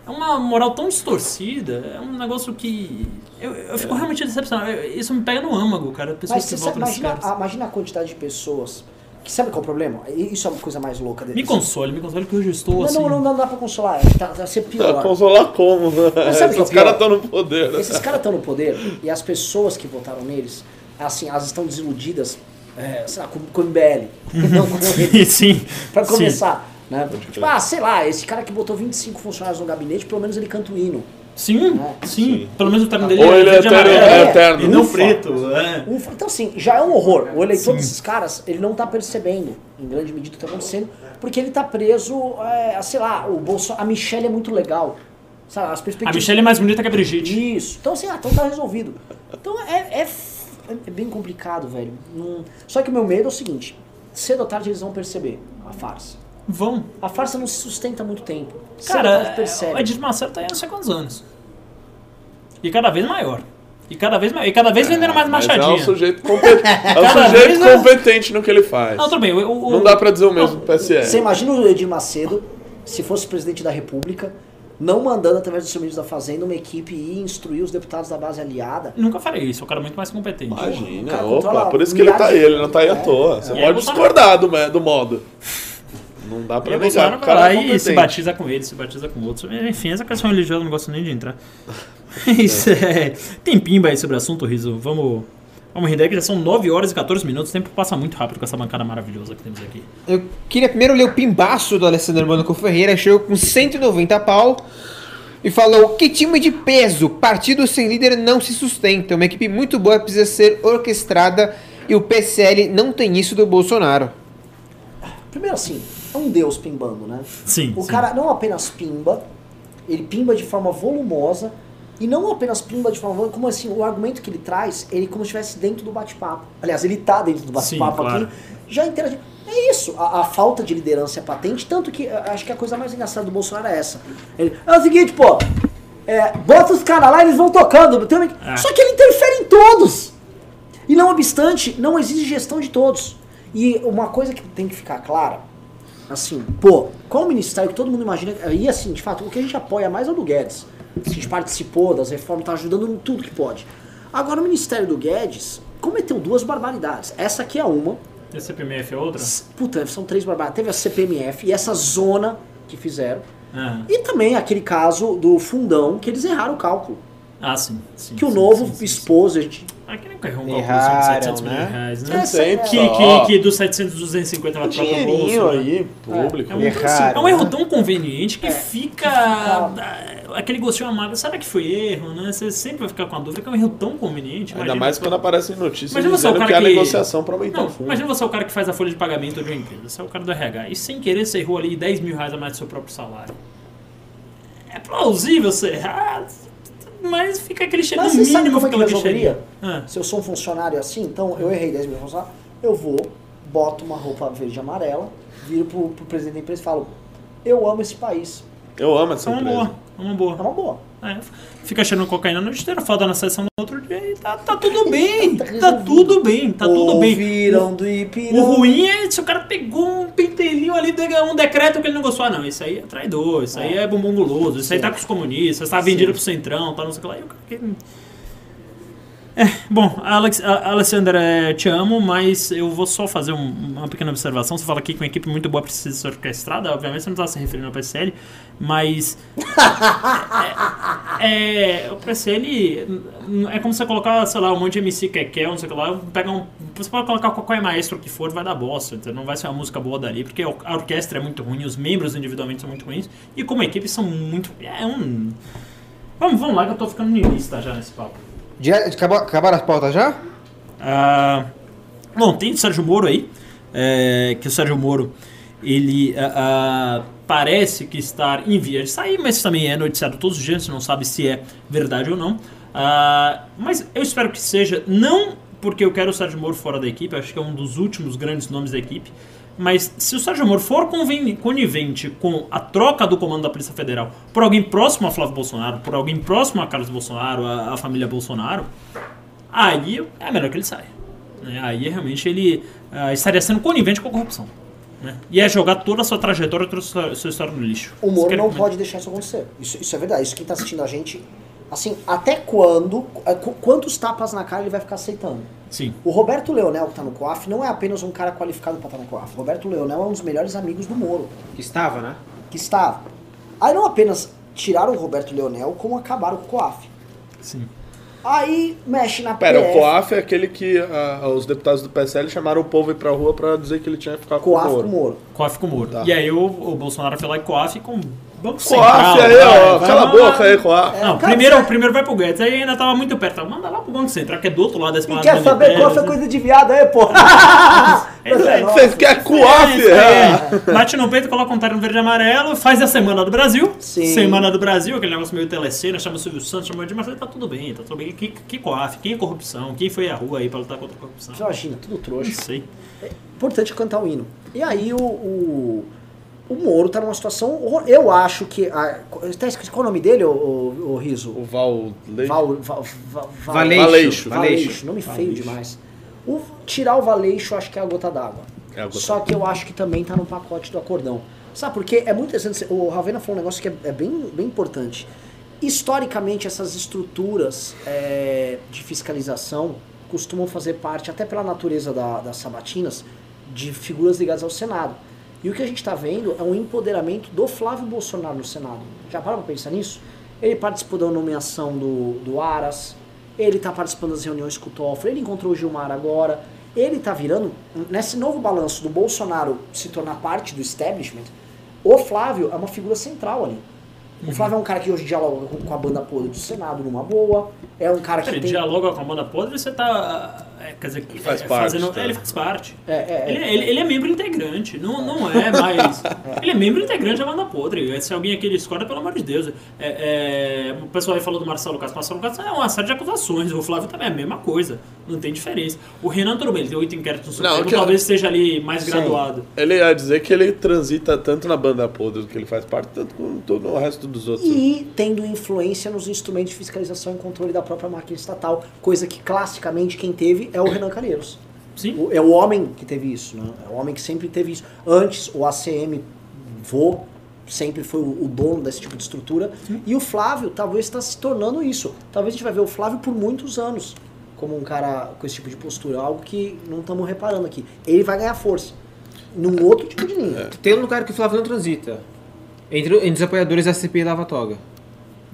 É uma moral tão distorcida, é um negócio que. Eu, eu fico realmente decepcionado. Isso me pega no âmago, cara. Pessoas Mas que você sabe, votam nesses imagina, a, imagina a quantidade de pessoas. Que sabe qual é o problema? Isso é uma coisa mais louca Me console, me console que hoje eu estou Não, assim. não, não, não dá pra consolar. Tá, vai ser Ah, pior. consolar como? né? é Esses pior? caras estão no poder. né? Esses caras estão no poder e as pessoas que votaram neles, assim, elas estão desiludidas, é, sei lá, com, com o MBL. não com ele. Sim. Pra sim. começar. Né? Tipo, ah, sei lá, esse cara que botou 25 funcionários no gabinete, pelo menos ele canta o hino. Sim, sim, Pelo menos o terno dele Ou ele é verde e eterno, amarelo. é eterno. E não Ufa. preto. É. Ufa. Então, assim, já é um horror. O eleitor desses caras, ele não tá percebendo, em grande medida, o que tá acontecendo, porque ele tá preso, é, a, sei lá, o Bolso... a Michelle é muito legal. Sabe, as A perspectivas... Michelle é mais bonita que a Brigitte. Isso. Então, assim, ah, então tá resolvido. Então, é, é, é bem complicado, velho. Não- Só que o meu medo é o seguinte, cedo ou tarde eles vão perceber a farsa. Vão. A farsa não se sustenta muito tempo. Ou Cara, percebe. o Edir Macedo tá aí há não sei quantos anos. E cada vez maior. E cada vez, mais- e cada vez vendendo mais Mas é machadinha. um sujeito, competente, é um sujeito é- competente no que ele faz. Não, tudo bem. o- o- Não dá pra dizer o mesmo do PSL. Você imagina o Edir Macedo, se fosse presidente da República, não mandando através do seu ministro da Fazenda uma equipe ir instruir os deputados da base aliada. Nunca farei isso, é um cara muito mais competente. Imagina, opa, por isso que ele tá aí, ele não tá aí à É. toa. Você E pode discordar do, do modo. Não dá E pra aí negar. O cara lá é e se batiza com ele, se batiza com outros. Enfim, essa questão religiosa eu não gosto nem de entrar. Isso é. Tem pimba aí sobre o assunto, Riso. Vamos. Vamos render que já são 9 horas e 14 minutos. O tempo passa muito rápido com essa bancada maravilhosa que temos aqui. Eu queria primeiro ler o pimbaço do Alessandro Mônaco Ferreira, chegou com 190 pau e falou: Que time de peso, partido sem líder não se sustenta. Uma equipe muito boa precisa ser orquestrada e o PSL não tem isso do Bolsonaro. Primeiro assim, é um deus pimbando, né? Sim. O sim. cara não apenas pimba, ele pimba de forma volumosa, e não apenas pimba de forma volumosa, como assim, o argumento que ele traz, ele como se estivesse dentro do bate-papo. Aliás, ele tá dentro do bate-papo Sim, claro. aqui, já interagindo. É isso, a, a falta de liderança é patente, tanto que eh, acho que a coisa mais engraçada do Bolsonaro é essa. Ele, é o seguinte, pô, é, bota os caras lá, eles vão tocando. É. Só que ele interfere em todos. E não obstante, não exige gestão de todos. E uma coisa que tem que ficar clara, assim, pô, qual o ministério que todo mundo imagina, e assim, de fato, o que a gente apoia mais é o do Guedes. A gente participou das reformas, tá ajudando em tudo que pode. Agora, o ministério do Guedes cometeu duas barbaridades. Essa aqui é uma, E a CPMF é outra? puta, são três barbaridades. Teve a CPMF e essa zona que fizeram. Ah, E também aquele caso do fundão, que eles erraram o cálculo. Ah sim, sim. Que o sim, novo sim, sim, sim. esposo, a gente Aqui nem errou um Erraram, de 700 mil né? reais, né? Essa é- Que, que, que dos 700, 250 vai trocar pro Dinheirinho bolso, né? aí, público. É um, Erraram, assim, é um erro né? tão conveniente que É, fica. ah, Aquele gostinho amargo. Será que foi erro, né? Você sempre vai ficar com a dúvida que é um erro tão conveniente. Ainda Imagina mais quando aparecem notícias Imagina você é o dizendo cara que que- negociação pra aumentar Não, o fundo. imagina você é o cara que faz a folha de pagamento de uma empresa. Você é o cara do RH. E sem querer você errou ali 10 mil reais a mais do seu próprio salário. É plausível você errar, mas fica aquele cheiro Mas no você sabe como é que fica aquele resolveria? Ah, Se eu sou um funcionário assim, então eu errei 10 mil funcionários, eu vou, boto uma roupa verde e amarela, viro pro, pro presidente da empresa e falo, eu amo esse país. Eu amo essa é uma empresa. boa. É uma É boa. uma boa. É, fica cheirando cocaína no esteira, falta na sessão no outro dia e tá, tá tudo bem. Tá tá tudo bem, tá tudo bem. Ouviram do Ipirão. O ruim é se o cara pegou um pentelinho ali, um decreto que ele não gostou. Ah, não, isso aí é traidor, isso aí é bumbum guloso, isso aí tá com os comunistas, tá vendido pro centrão, tá não sei o que lá. E o cara É, bom, Alex, Alessandra, é, te amo, mas eu vou só fazer um- uma pequena observação. Você fala aqui que uma equipe muito boa precisa ser orquestrada, obviamente você não está se referindo ao PSL, mas é, é, o PSL é como você colocar, sei lá, um monte de MC que quer, não sei o que lá, pega um, você pode colocar qualquer maestro que for, vai dar bosta, entendeu? não vai ser uma música boa dali, porque a orquestra é muito ruim, os membros individualmente são muito ruins, e como equipe são muito... É um... Vamos, vamos lá que eu tô ficando niilista já nesse papo. Acabaram as pautas já? Ah, bom, tem o Sérgio Moro aí, é, que o Sérgio Moro, ele ah, parece que está em via de sair, mas também é noticiado todos os dias, você não sabe se é verdade ou não. Ah, mas eu espero que seja, não porque eu quero o Sérgio Moro fora da equipe, acho que é um dos últimos grandes nomes da equipe, mas se o Sérgio Moro for conivente com a troca do comando da Polícia Federal por alguém próximo a Flávio Bolsonaro, por alguém próximo a Carlos Bolsonaro, a, a família Bolsonaro, aí é melhor que ele saia. né? Aí realmente ele ah, estaria sendo conivente com a corrupção. né? E é jogar toda a sua trajetória, toda a sua, sua história no lixo. O Moro quer não comentar? pode deixar isso acontecer. Isso, isso é verdade. Isso quem tá assistindo a gente. Assim, até quando. é, qu- Quantos tapas na cara ele vai ficar aceitando? Sim. O Roberto Leonel, que tá no COAF, não é apenas um cara qualificado pra estar no COAF. O Roberto Leonel é um dos melhores amigos do Moro, Que estava, né? que estava. Aí não apenas tiraram o Roberto Leonel, como acabaram com o COAF. Sim. Aí mexe na Pera, PF. o COAF é aquele que ah, os deputados do PSL chamaram o povo ir pra rua pra dizer que ele tinha que ficar com o COAF com o Moro. COAF com o Moro. Tá. E aí o, o Bolsonaro foi lá e COAF com Banco COAF Central. aí, vai, ó, vai cala a boca aí, COAF. Não, É, cara, primeiro, você- primeiro vai pro Guedes, aí ainda tava muito perto. Manda lá pro Banco Central, que é do outro lado da E esplanada quer saber qual é coisa de viado aí, pô? É aí. Vocês querem COAF? É, É. é. Bate no peito, coloca um terno verde e amarelo, faz a Semana do Brasil. Sim. Semana do Brasil, aquele negócio meio telecena, chama o Silvio Santos, chama o Edmar, tá tudo bem, tá tudo bem. Que, que COAF, quem é corrupção, quem foi à rua aí pra lutar contra a corrupção? Imagina, tudo trouxa. Não sei. importante cantar o hino. E aí o, o, o Moro tá numa situação. Eu acho que. A, tá qual é o nome dele, o, o, o Riso? O Val. Val, Val, Val, Val- Valeixo. Valeixo. Valeixo. Nome feio demais. O, tirar o Valeixo, acho que é a gota d'água. É a gota Só que eu acho que também tá no pacote do acordão. Sabe, porque é muito interessante. O Ravena falou um negócio que é, é bem, bem importante. Historicamente, essas estruturas é, de fiscalização costumam fazer parte, até pela natureza da- das sabatinas, de figuras ligadas ao Senado. E o que a gente está vendo é um empoderamento do Flávio Bolsonaro no Senado. Já para pra pensar nisso? Ele participou da nomeação do, do Aras, ele está participando das reuniões com o Toffoli, ele encontrou o Gilmar agora, ele está virando, nesse novo balanço do Bolsonaro se tornar parte do establishment, o Flávio é uma figura central ali. O Flávio é um cara que hoje dialoga com, a banda podre do Senado numa boa, é um cara que Ele tem... dialoga com a banda podre, você tá. É, quer dizer, que faz é, parte, fazendo- tá? Ele faz parte. É, é, é. Ele, ele- ele é membro integrante, não, não é mais. ele é membro integrante da banda podre. Se alguém aqui discorda, pelo amor de Deus. É, é, o pessoal aí falou do Marcelo Castro. Marcelo Castro é uma série de acusações. O Flávio também é a mesma coisa. Não tem diferença. O Renan, tudo bem, ele tem oito inquéritos no Supremo, que- talvez esteja ali mais graduado. Ele ia dizer que ele transita tanto na banda podre do que ele faz parte, tanto com todo o resto dos outros. e tendo influência nos instrumentos de fiscalização e controle da própria máquina estatal, coisa que classicamente quem teve é o Renan Calheiros. Sim. O- É o homem que teve isso, né? É o homem que sempre teve isso. Antes, o ACM vô sempre foi o, o dono desse tipo de estrutura. E o Flávio talvez está se tornando isso. Talvez a gente vai ver o Flávio por muitos anos como um cara com esse tipo de postura, algo que não estamos reparando aqui. Ele vai ganhar força num outro tipo de linha. Tem um lugar que o Flávio não transita. Entre, entre os apoiadores da CPI Lava Toga.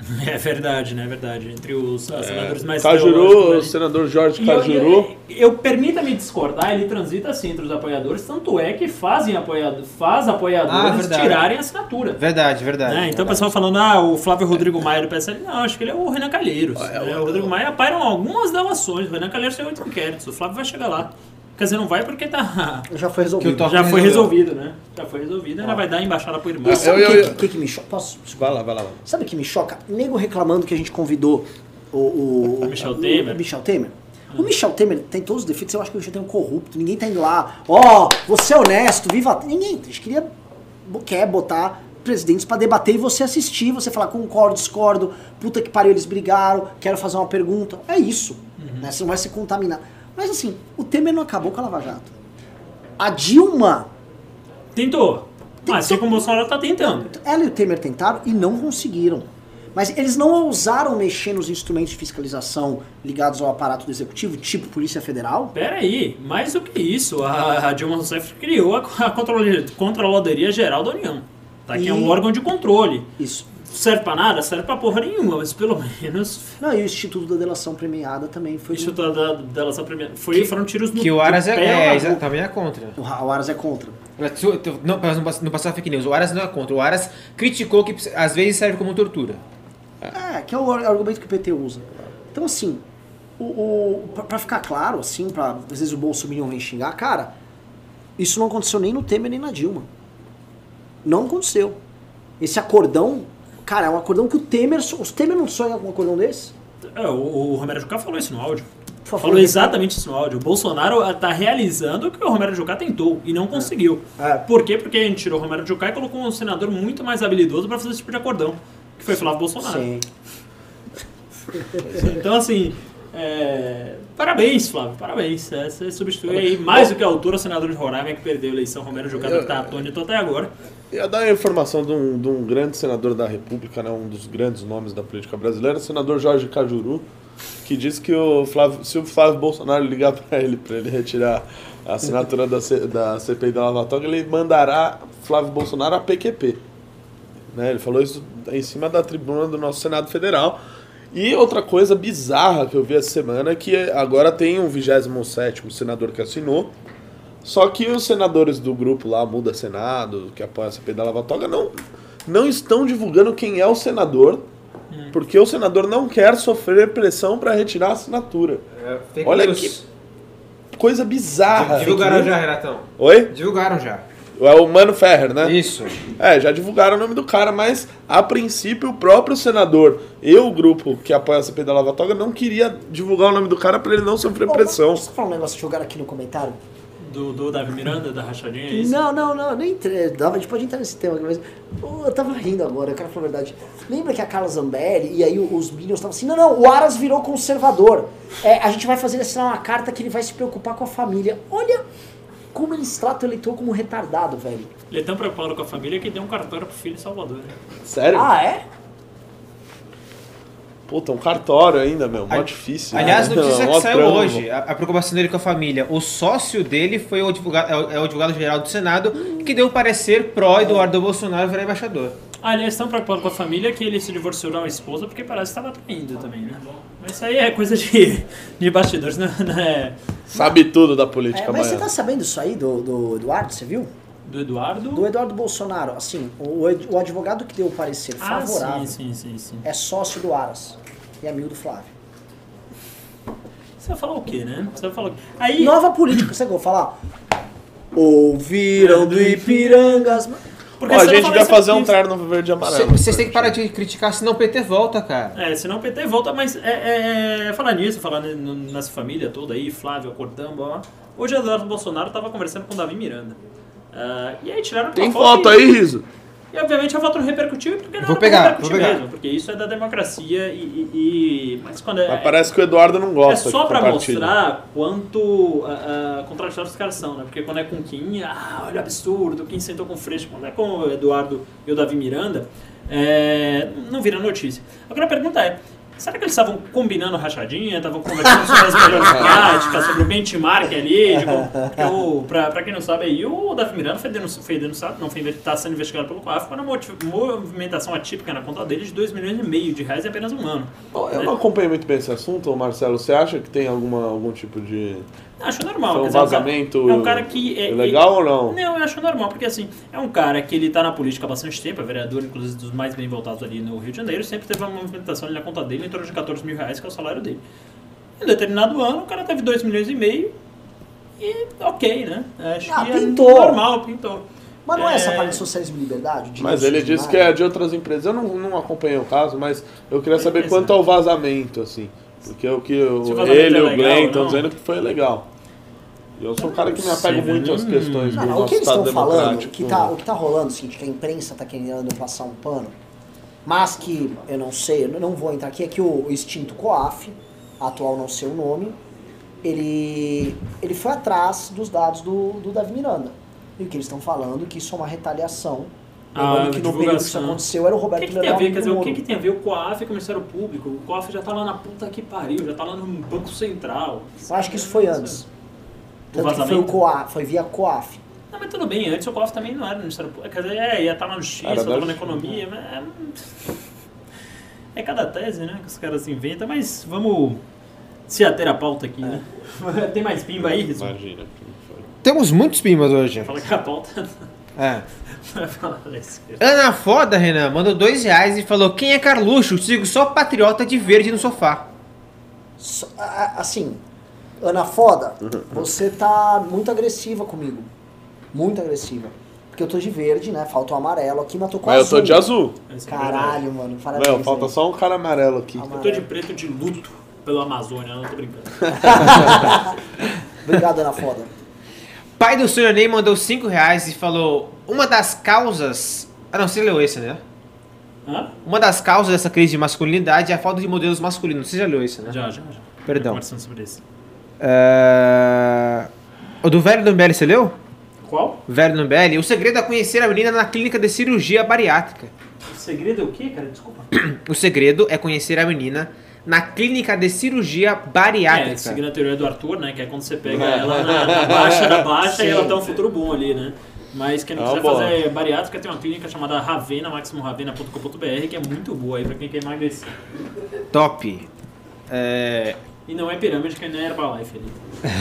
É verdade, né? É verdade. Entre os ah, senadores mais Cajuru, teológicos o senador Jorge E eu- Cajuru. Eu, eu, permita-me discordar, ele transita assim entre os apoiadores, tanto é que fazem apoiado, faz Ah, apoiadores verdade. tirarem a assinatura. Verdade, verdade. né? Então o pessoal falando, ah, o Flávio Rodrigo Maia do PSL, não, acho que ele é o Renan Calheiros. Ah, é né? o- O Rodrigo Maia pairam algumas delações, o Renan Calheiros tem oito inquéritos, o Flávio vai chegar lá. Quer dizer, não vai porque tá. Já foi resolvido. Já foi resolvido, né? Já foi resolvido, ainda vai dar a embaixada pro irmão. E sabe o que, que, que me choca? Posso? Vai lá, vai lá. Sabe o que me choca? Nego reclamando que a gente convidou o, o, O Michel Temer. o Michel Temer. O Michel Temer tem todos os defeitos, eu acho que o Michel Temer é um corrupto, ninguém tá indo lá, ó, você é honesto, viva. Ninguém, a gente queria, quer botar presidentes pra debater e você assistir, você falar concordo, discordo, puta que pariu, eles brigaram, quero fazer uma pergunta. É isso. Né? Você não vai se contaminar. Mas assim, o Temer não acabou com a Lava Jato. A Dilma Tentou. Mas assim como o Bolsonaro tá tentando. ela e o Temer tentaram e não conseguiram. Mas eles não ousaram mexer nos instrumentos de fiscalização ligados ao aparato do executivo, tipo Polícia Federal? Pera aí, mais do que isso, a, a Dilma Rousseff criou a, a Controladoria Geral da União. Tá? Que é um órgão de controle. Isso. Serve pra nada? Serve pra porra nenhuma, mas pelo menos Não, e o Instituto da Delação Premiada também foi. isso tá da, dela essa primeira. Foi, foram tiros no Que o Aras é, é, também é contra. O o Aras é contra. Não, não pass- não passar fake news, o Aras não é contra. O Aras criticou que às vezes serve como tortura. É, que é o ar- argumento que o PT usa. Então, assim, o, o, pra, pra ficar claro, assim, pra, às vezes o Bolsonaro vem xingar, cara, isso não aconteceu nem no Temer nem na Dilma. Não aconteceu. Esse acordão, cara, é um acordão que o Temer. Os Temer não sonham com um acordão desse? É, o, o Romero Jucá falou isso no áudio. Favor, Falou exatamente isso no áudio. O Bolsonaro ah, tá realizando o que o Romero Jucá tentou e não conseguiu. É. Por quê? Porque a gente tirou o Romero Jucá e colocou um senador muito mais habilidoso pra fazer esse tipo de acordão, que foi Flávio Bolsonaro. Sim. Então, assim, é, parabéns, Flávio, parabéns. É, Você substitui aí mais do que a altura o senador de Roraima que perdeu a eleição, Romero Jucá, que tá atônito até agora. Ia dar a informação de um, de um grande senador da República, né, um dos grandes nomes da política brasileira, o senador Jorge Cajuru, que disse que o Flávio, se o Flávio Bolsonaro ligar para ele, para ele retirar a assinatura da, C- da CPI da Lava Toga, ele mandará Flávio Bolsonaro a PQP. Né, ele falou isso em cima da tribuna do nosso Senado Federal. E outra coisa bizarra que eu vi essa semana é que agora tem um 27º senador que assinou, só que os senadores do grupo lá, Muda Senado, que apoia a CPI da Lava Toga, não, não estão divulgando quem é o senador, porque o senador não quer sofrer pressão para retirar a assinatura. fake Olha que coisa bizarra. Divulgaram já. Renatão. Oi? Divulgaram já. É o Mano Ferrer, né? Isso. É, já divulgaram o nome do cara, mas a princípio o próprio senador e o grupo que apoia a CPI da Lava Toga não queria divulgar o nome do cara para ele não sofrer Ô, pressão. Deixa eu falar um negócio jogaram aqui no comentário. Do, do Davi Miranda, da rachadinha, é isso? Não, não, não, nem dava, a gente pode entrar nesse tema aqui, mas pô, eu tava rindo agora, eu quero falar a verdade. Lembra que a Carla Zambelli e aí os Minions estavam assim, não, não, o Aras virou conservador. É, a gente vai fazer ele assinar uma carta que ele vai se preocupar com a família. Olha como eles tratam o eleitor como retardado, velho. Ele é tão preocupado com a família que deu um cartório pro filho em Salvador. né? Sério? Ah, é? Puta, um cartório ainda, meu. Mó difícil. Aliás, né? notícia que saiu trampo. hoje, a, a preocupação dele com a família. O sócio dele foi o advogado, é o, é o advogado-geral do Senado que deu um parecer pró-Eduardo Bolsonaro virar embaixador. Ah, aliás, tão preocupado com a família que ele se divorciou da esposa porque parece que estava traindo também, né? Mas isso aí é coisa de, de bastidores, não é? Sabe tudo da É, política mas você baiana. tá sabendo isso aí do, do Eduardo, você viu? Do Eduardo? Do Eduardo Bolsonaro, assim, o, o advogado que deu o parecer Ah, favorável sim, sim, sim, sim. é sócio do Aras e amigo do Flávio. Você vai falar o quê, né? Você vai falar o quê? Aí, Nova política, você vou falar? Ouviram do Ipirangas. Porque Ó, a gente vai fazer um terno verde e amarelo. Vocês têm que parar de criticar, senão o PT volta, cara. É, senão o PT volta, mas é, é, é, falar nisso, falar nessa família toda aí, Flávio, Acordão, blá, blá. Hoje o Eduardo Bolsonaro tava conversando com o Davi Miranda. Ah, e aí tiraram Tem foto foto aí, Riso? E obviamente a foto não repercutiu porque não Vou pra pegar, repercutir vou pegar. mesmo, porque isso é da democracia e. e- e- mas quando é. Mas parece que o Eduardo não é gosta só que pra mostrar quanto ah, contraditórios os caras são, né? Porque quando é com Kim, ah, olha o absurdo, Kim sentou com o Freixo. Quando é com o Eduardo e o Davi Miranda, é, não vira notícia. Agora a pergunta é, será que eles estavam combinando rachadinha, estavam conversando sobre as melhores práticas, sobre o benchmark ali? De, como- porque o- pra, pra quem não sabe aí, o Davi Miranda foi denunciado, foi não, foi, está sendo investigado pelo COAF por uma movimentação atípica na conta dele de 2 milhões e meio de reais em apenas um ano. Bom, Eu não acompanhei muito bem esse assunto, Marcelo. Você acha que tem alguma, algum tipo de. Acho normal. Foi um é um cara- vazamento é um cara que é, legal ou não? Não, eu acho normal, porque assim, é um cara que ele tá na política há bastante tempo, é vereador, inclusive, dos mais bem votados ali no Rio de Janeiro, sempre teve uma movimentação ali na conta dele em torno de 14 mil reais, que é o salário dele. Em determinado ano, o cara teve 2 milhões e meio e ok, né? Acho Ah, que é pintou. normal, pintou. Mas não é, É. essa parte de socialismo e liberdade? de Mas ele se disse que é de outras empresas. Eu não, não acompanhei o caso, mas eu queria saber Beleza. quanto ao vazamento, assim. Porque o que o- ele é e o Glenn estão dizendo que foi legal. E eu sou um cara que me apego muito velho. às questões Hum. do o nosso que eles Estado estão falando, democrático. que tá, o que tá rolando, assim, que a imprensa tá querendo passar um pano, mas que eu não sei, eu não vou entrar aqui, é que o extinto COAF, atual não sei o nome, ele, ele foi atrás dos dados do, do Davi Miranda. E o que eles estão falando, que isso é uma retaliação. Ah, Lembrando que no período que isso divulgação. aconteceu era o O Roberto que, que tem a Leal ver? Quer dizer, o que, que tem a ver o COAF com o Ministério Público? O COAF já tá lá na puta que pariu, já tá lá no Banco Central. Eu acho que isso foi antes. O Tanto que foi, o vazamento? COAF, foi via COAF. Não, mas tudo bem, antes o COAF também não era no Ministério Público. Quer dizer, é, ia estar lá no Justiça, estava na economia, mas é... é cada tese, né, que os caras inventam, mas vamos se ater a pauta aqui, né? Tem mais pimba aí, Rizzo? Imagina. Temos muitos pimbas hoje. Fala que a pauta É. Ana Foda, Renan, mandou dois reais e falou: Quem é Carluxo? Sigo só patriota de verde no sofá. A- Assim, Ana Foda, Uhum. você tá muito agressiva comigo. Muito agressiva. Porque eu tô de verde, né? Falta o amarelo aqui, mas eu tô com Mas eu azul. tô de azul. É. Caralho, mano. Parabéns. Meu, falta aí. só um cara amarelo aqui. Eu tô de preto de luto pelo Amazônia, não tô brincando. Obrigado, Ana Foda. Pai do Sr. Ney mandou cinco reais e falou: Uma das causas. Ah, não, você leu esse, né? Hã? Uma das causas dessa crise de masculinidade é a falta de modelos masculinos. Você já leu isso, né? Já, já, já. Perdão. Conversando sobre isso. É... O do Velho Numbelli, você leu? Qual? Velho Numbelli. O segredo é conhecer a menina na clínica de cirurgia bariátrica. O segredo é o quê, cara? Desculpa. O segredo é conhecer a menina na clínica de cirurgia É, bariátrica. seguindo a teoria do Arthur, né? Que é quando você pega ela na, na baixa da baixa e ela tem um futuro bom ali, né? Mas quem não É quiser fazer bariátrica, tem uma clínica chamada Ravena, maximoravena.com.br, que é muito boa aí pra quem quer emagrecer. Top. É... E não é pirâmide, que não é Herbalife ali.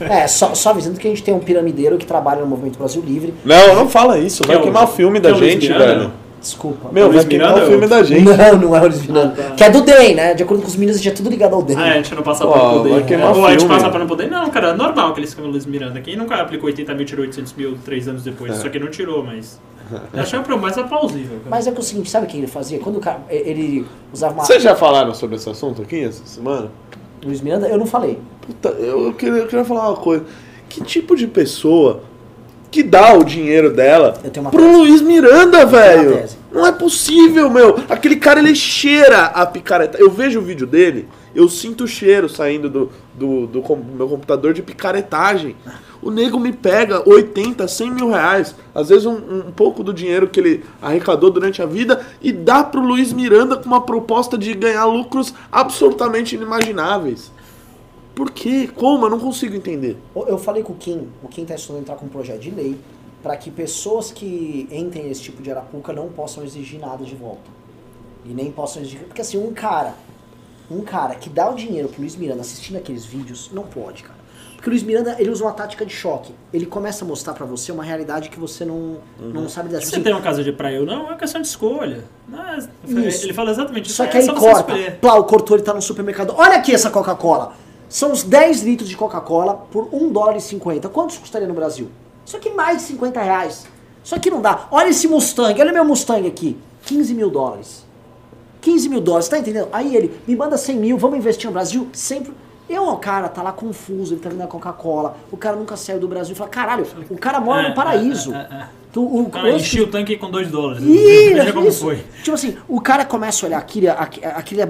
É, só, só avisando que a gente tem um piramideiro que trabalha no Movimento Brasil Livre. Não, não fala isso. Vai Que é o- queimar o filme que é da gente, velho. não? Desculpa. Meu, Luiz vai queimar Miranda o é filme o- da gente. Não, não é o Luiz Miranda. Ah, tá. Que é do DEM, né? De acordo com os meninos, a gente é tudo ligado ao DEM. Ah, a gente não passa vai pro poder. queimar Ou a gente passa pro poder. Não, cara, é normal que eles ficam Luiz Miranda. Quem nunca aplicou 80 mil tirou 800 mil três anos depois? Só que não tirou, mas. Eu achei o mais plausível. cara. Mas é que o seguinte, sabe o que ele fazia? Quando o cara, ele usava uma... Vocês já falaram sobre esse assunto aqui essa semana? Luiz Miranda, eu não falei. Puta, eu queria, eu queria falar uma coisa. que tipo de pessoa que dá o dinheiro dela pro tese. Luiz Miranda, velho? Não é possível, meu. Aquele cara, ele cheira a picareta. Eu vejo o vídeo dele, eu sinto o cheiro saindo do, do, do com- meu computador de picaretagem. O nego me pega 80, 100 mil reais, às vezes um, um pouco do dinheiro que ele arrecadou durante a vida, e dá pro Luiz Miranda com uma proposta de ganhar lucros absolutamente inimagináveis. Por quê? Como? Eu não consigo entender. Eu falei com o Kim, o Kim está estudando entrar com um projeto de lei para que pessoas que entrem nesse tipo de arapuca não possam exigir nada de volta. E nem possam exigir. Porque assim, um cara, um cara que dá o dinheiro pro Luiz Miranda assistindo aqueles vídeos, não pode, cara. Porque o Luiz Miranda, ele usa uma tática de choque. Ele começa a mostrar pra você uma realidade que você não, não sabe. Se Tipo você assim, tem uma casa de praia ou não, é uma questão de escolha. Não é- Isso. Ele fala exatamente isso. Só que é aí só você corta. Plá, o cortou, ele tá no supermercado. Olha aqui essa Coca-Cola. São os 10 litros de Coca-Cola por 1 dólar e 50. Quantos custaria no Brasil? Isso aqui mais de 50 reais. Isso aqui não dá. Olha esse Mustang. Olha meu Mustang aqui. 15 mil dólares. 15 mil dólares, tá entendendo? Aí ele, me manda 100 mil, vamos investir no Brasil? Sempre. Eu, o cara tá lá confuso, ele tá vendo a Coca-Cola, o cara nunca saiu do Brasil. Fala, caralho, o cara mora É, no paraíso. é, é, é. Tu- o, O cara hoje- o tanque com 2 dólares. Ih, Veja como isso. foi. Tipo assim, o cara começa a olhar aquele, aquele, aquele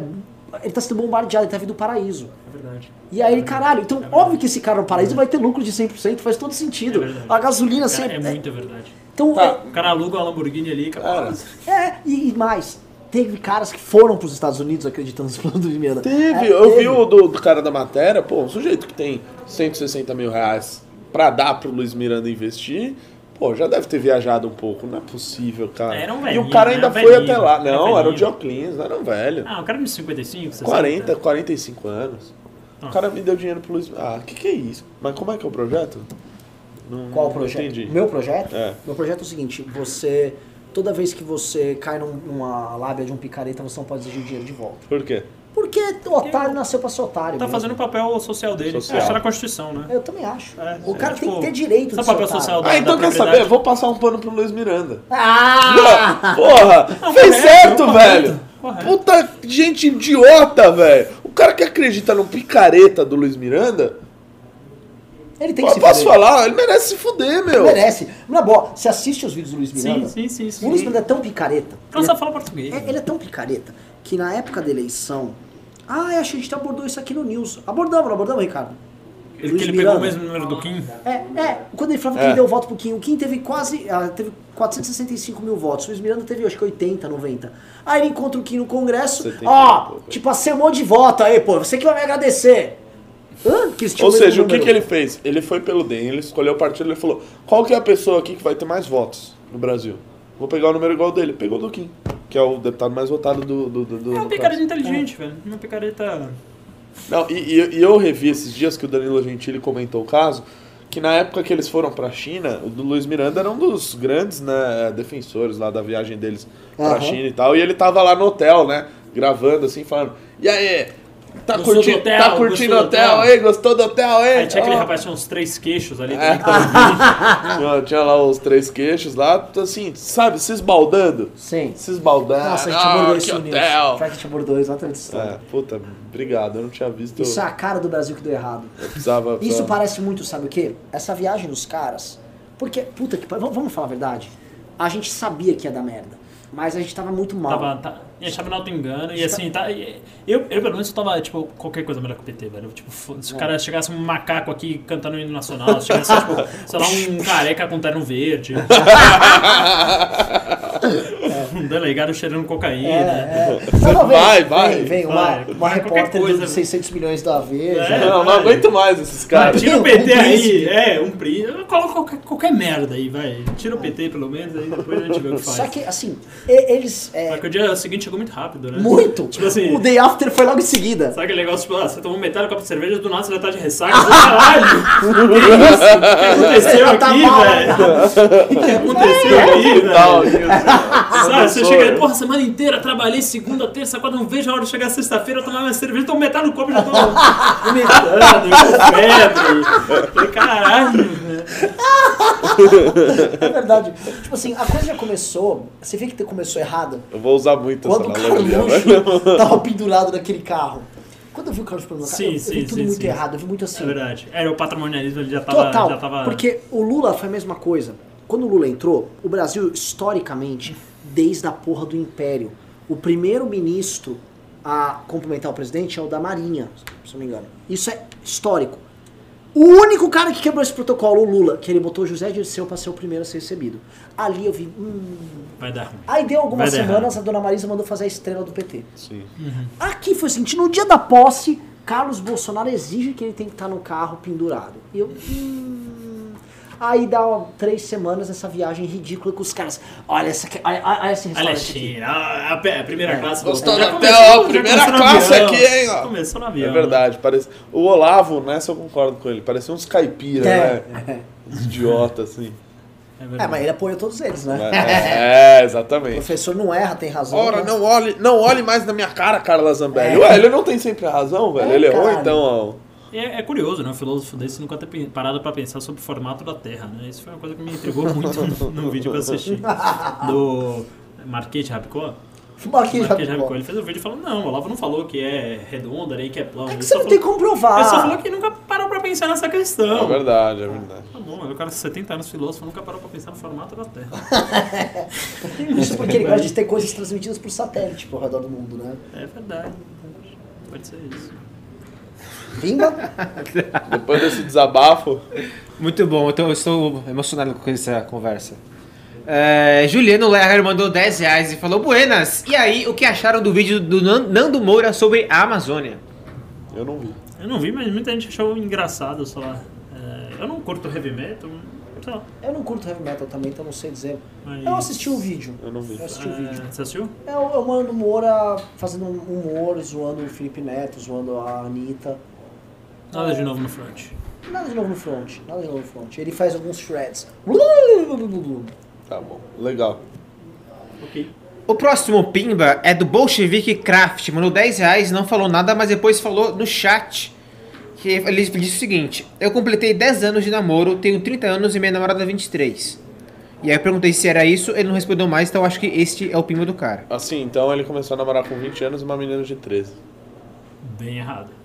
ele tá sendo bombardeado, ele tá vindo do paraíso. É verdade. E aí ele, caralho, então óbvio que esse cara no paraíso vai ter lucro de 100%, faz todo sentido. É verdade. a gasolina sempre... é muito verdade. Então, O cara aluga uma Lamborghini ali, cara. é, é, e, e mais, teve caras que foram pros Estados Unidos acreditando nos planos do Miranda. Teve, É, eu vi teve. o do, do cara da matéria, pô, um sujeito que tem 160 mil reais pra dar pro Luiz Miranda investir, pô, já deve ter viajado um pouco, não é possível, cara. Era um e o cara né? ainda Era foi velhinho, até lá. era Não, era o velhinho. Dioclins, não era um velho. Ah, o cara de 55, 60. 40, 45 anos. Ah. O cara me deu dinheiro pro Luiz. Ah, que que é isso? Mas como é que é o projeto? Não, Qual o projeto? Entendi. Meu projeto? É. Meu projeto é o seguinte, você... Toda vez que você cai num- numa lábia de um picareta, você não pode exigir o dinheiro de volta. Por quê? Porque o otário nasceu pra ser otário. Tá mesmo. fazendo o papel social dele. Social. Acho que tá na Constituição, né? Eu também acho. É, o é, cara tem tipo, que ter direito de papel otário. social da- Ah, então quer saber? Vou passar um pano pro Luiz Miranda. Ah! Porra, fez correto, certo, correto, velho. correto. Puta gente idiota, velho. O cara que acredita no picareta do Luiz Miranda, Ele tem que eu se posso fuder. falar, ele merece se fuder, meu. Merece. Na boa, você assiste os vídeos do Luiz Miranda. Sim, sim, sim. sim. O Luiz Miranda é tão picareta. Não Ele é, falar português. é- ele é tão picareta que na época da eleição. Ah, acho que a gente abordou isso aqui no News. Abordamos, não abordamos, Ricardo? Ele, Luiz que ele pegou o Miranda. mesmo número do Kim. É, é. Quando ele falava que É. ele deu voto pro Kim, o Kim teve quase. ah, teve 465 mil votos. O Luiz Miranda teve, acho que 80, 90. Aí ele encontra o Kim no Congresso. 70 Ó, pouco. tipo, acemou de voto aí, pô. Você que vai me agradecer. Hã? Que esse Ou seja, o que, que ele fez? Ele foi pelo DEM, ele escolheu o partido, ele falou: qual que é a pessoa aqui que vai ter mais votos no Brasil? Vou pegar o número igual dele. Pegou o do Kim, que é o deputado mais votado do. do, do, do É um do picareta inteligente, velho. Uma picareta. Não, e, e- e eu revi esses dias que o Danilo Gentili comentou o caso, que na época que eles foram pra China, o do Luiz Miranda era um dos grandes né, defensores lá da viagem deles pra Aham. China e tal, e ele tava lá no hotel, né, gravando assim, falando, e aí, tá Gostou curtindo, do hotel? tá curtindo hotel, hotel?" aí, gostou do hotel, aí? Aí tinha aquele Ó. rapaz, tinha uns três queixos ali. É. que tava ouvindo. tinha, tinha lá os três queixos lá, assim, sabe, se esbaldando. Sim. Se esbaldando. Nossa, a gente ah, abordou que isso no News. hotel. Pior que a gente abordou exatamente essa história. É, puta, obrigado, eu não tinha visto. Isso é a cara do Brasil que deu errado. eu precisava, Isso precisava- parece muito, sabe o quê? Essa viagem dos caras. Porque, puta que vamos falar a verdade? A gente sabia que ia dar merda. Mas a gente tava muito mal. Tava, tá, e achava no auto-engano. E assim, tá, eu, eu pelo menos tava, tipo, qualquer coisa melhor que o PT, velho. Tipo, se o cara chegasse um macaco aqui cantando o hino nacional, se chegasse, tipo, sei lá, um careca com terno verde. um delegado cheirando cocaína. É, é. Não, vem, Vai, vai. Vem, vem uma, Vai, uma repórter coisa. de 600 milhões da Veja. É. Não, não aguento mais esses caras. tira o Um PT aí, príncipe. é, um príncipe. Coloca qualquer, qualquer merda aí, vai. Tira o PT pelo menos, aí depois a gente vê o que faz. Só que, assim, eles. é, Só que o dia seguinte chegou muito rápido, né? muito! Tipo assim- O day after foi logo em seguida. Sabe aquele negócio, tipo, ah, você tomou metade do copo de cerveja, do nada você já tá de ressaca, caralho! Que isso? O que aconteceu Tá aqui, velho? O que aconteceu aqui, Tal, velho? Sabe, você chega, né? porra, semana inteira, trabalhei segunda, terça, quarta, não vejo a hora de chegar sexta-feira, eu tomar minha cerveja, tomo metade do copo e já tô vomitando, com febre. Falei, caralho, velho. É verdade. Tipo assim, a coisa já começou. Você vê que começou errado. Eu vou usar muito Quando o essa analogia. Né? tava pendurado naquele carro. Quando eu vi o Carlos Plano, cara, Sim, eu, eu sim, vi tudo sim, muito sim. errado, eu vi muito assim. É verdade. Era o patrimonialismo, ele já tava. Total, já tava... porque o Lula foi a mesma coisa. Quando o Lula entrou, o Brasil, historicamente, desde a porra do Império, o primeiro ministro a cumprimentar o presidente é o da Marinha, se não me engano. Isso é histórico. O único cara que quebrou esse protocolo, o Lula, que ele botou José Dirceu pra ser o primeiro a ser recebido. Ali eu vi, hum... Vai dar ruim. Aí deu algumas semanas, a dona Marisa mandou fazer a estrela do PT. Sim. Aqui foi o seguinte, no dia da posse, Carlos Bolsonaro exige que ele tem que estar no carro pendurado. E eu. hum. Aí dá ó, três semanas essa viagem ridícula com os caras. Olha, essa, aqui- olha, olha esse Olha, restaurante aqui. China, a, a- a primeira É. classe. Gostou da primeira classe avião. aqui, hein, ó. Começou no avião. É verdade, parece. O Olavo, nessa eu concordo com ele. Parecia uns caipira, É, né? Uns idiota, assim. É É, mas ele apoia todos eles, né? É, é, O exatamente. professor não erra, tem razão. Ora, né? não olhe, não olhe mais na minha cara, Carla Zambelli. É. Ué, ele não tem sempre razão, velho. É, ele errou, então, ó. É, é curioso, né? O filósofo desse nunca ter parado pra pensar sobre o formato da Terra, né? Isso foi uma coisa que me intrigou muito no, no vídeo que eu assisti. Do Marquete Rapicó. Marquinhos Marquete Rabicó. Ele fez um vídeo falando, não, o Olavo não falou que é redonda, nem que é plano. É que você não tem falou- como provar. Ele só falou que nunca parou pra pensar nessa É questão. verdade, é verdade. Tá bom, mas o cara de 70 anos filósofo nunca parou pra pensar no formato da Terra. Isso porque ele gosta de ter coisas transmitidas por satélite por redor do mundo, né? É verdade. Pode ser isso. Pimba? Depois desse desabafo, Muito bom, então eu estou emocionado com essa conversa. É, Juliano Lerner mandou 10 reais e falou: Buenas, e aí, o que acharam do vídeo do Nan- Nando Moura sobre a Amazônia? eu não vi. Eu não vi, mas muita gente achou engraçado, sei lá. É, eu não curto heavy metal. Eu não curto heavy metal também, então não sei dizer. Mas... Eu assisti o vídeo. Eu não vi. Eu assisti o É, vídeo. Você assistiu? É o, é o Mano Moura fazendo um humor, zoando o Felipe Neto, zoando a Anitta. Nada de novo no front. Nada de novo no front, nada de novo no front. Ele faz alguns shreds. Tá bom, legal. Ok. O próximo Pimba é do Bolshevik Craft, mandou 10 reais, não falou nada, mas depois falou no chat. Que ele disse o seguinte: Eu completei 10 anos de namoro, tenho 30 anos e minha namorada 23. E aí eu perguntei se era isso, ele não respondeu mais, então eu acho que este é o Pimba do cara. Assim, então ele começou a namorar com 20 anos e uma menina de 13. Bem errado.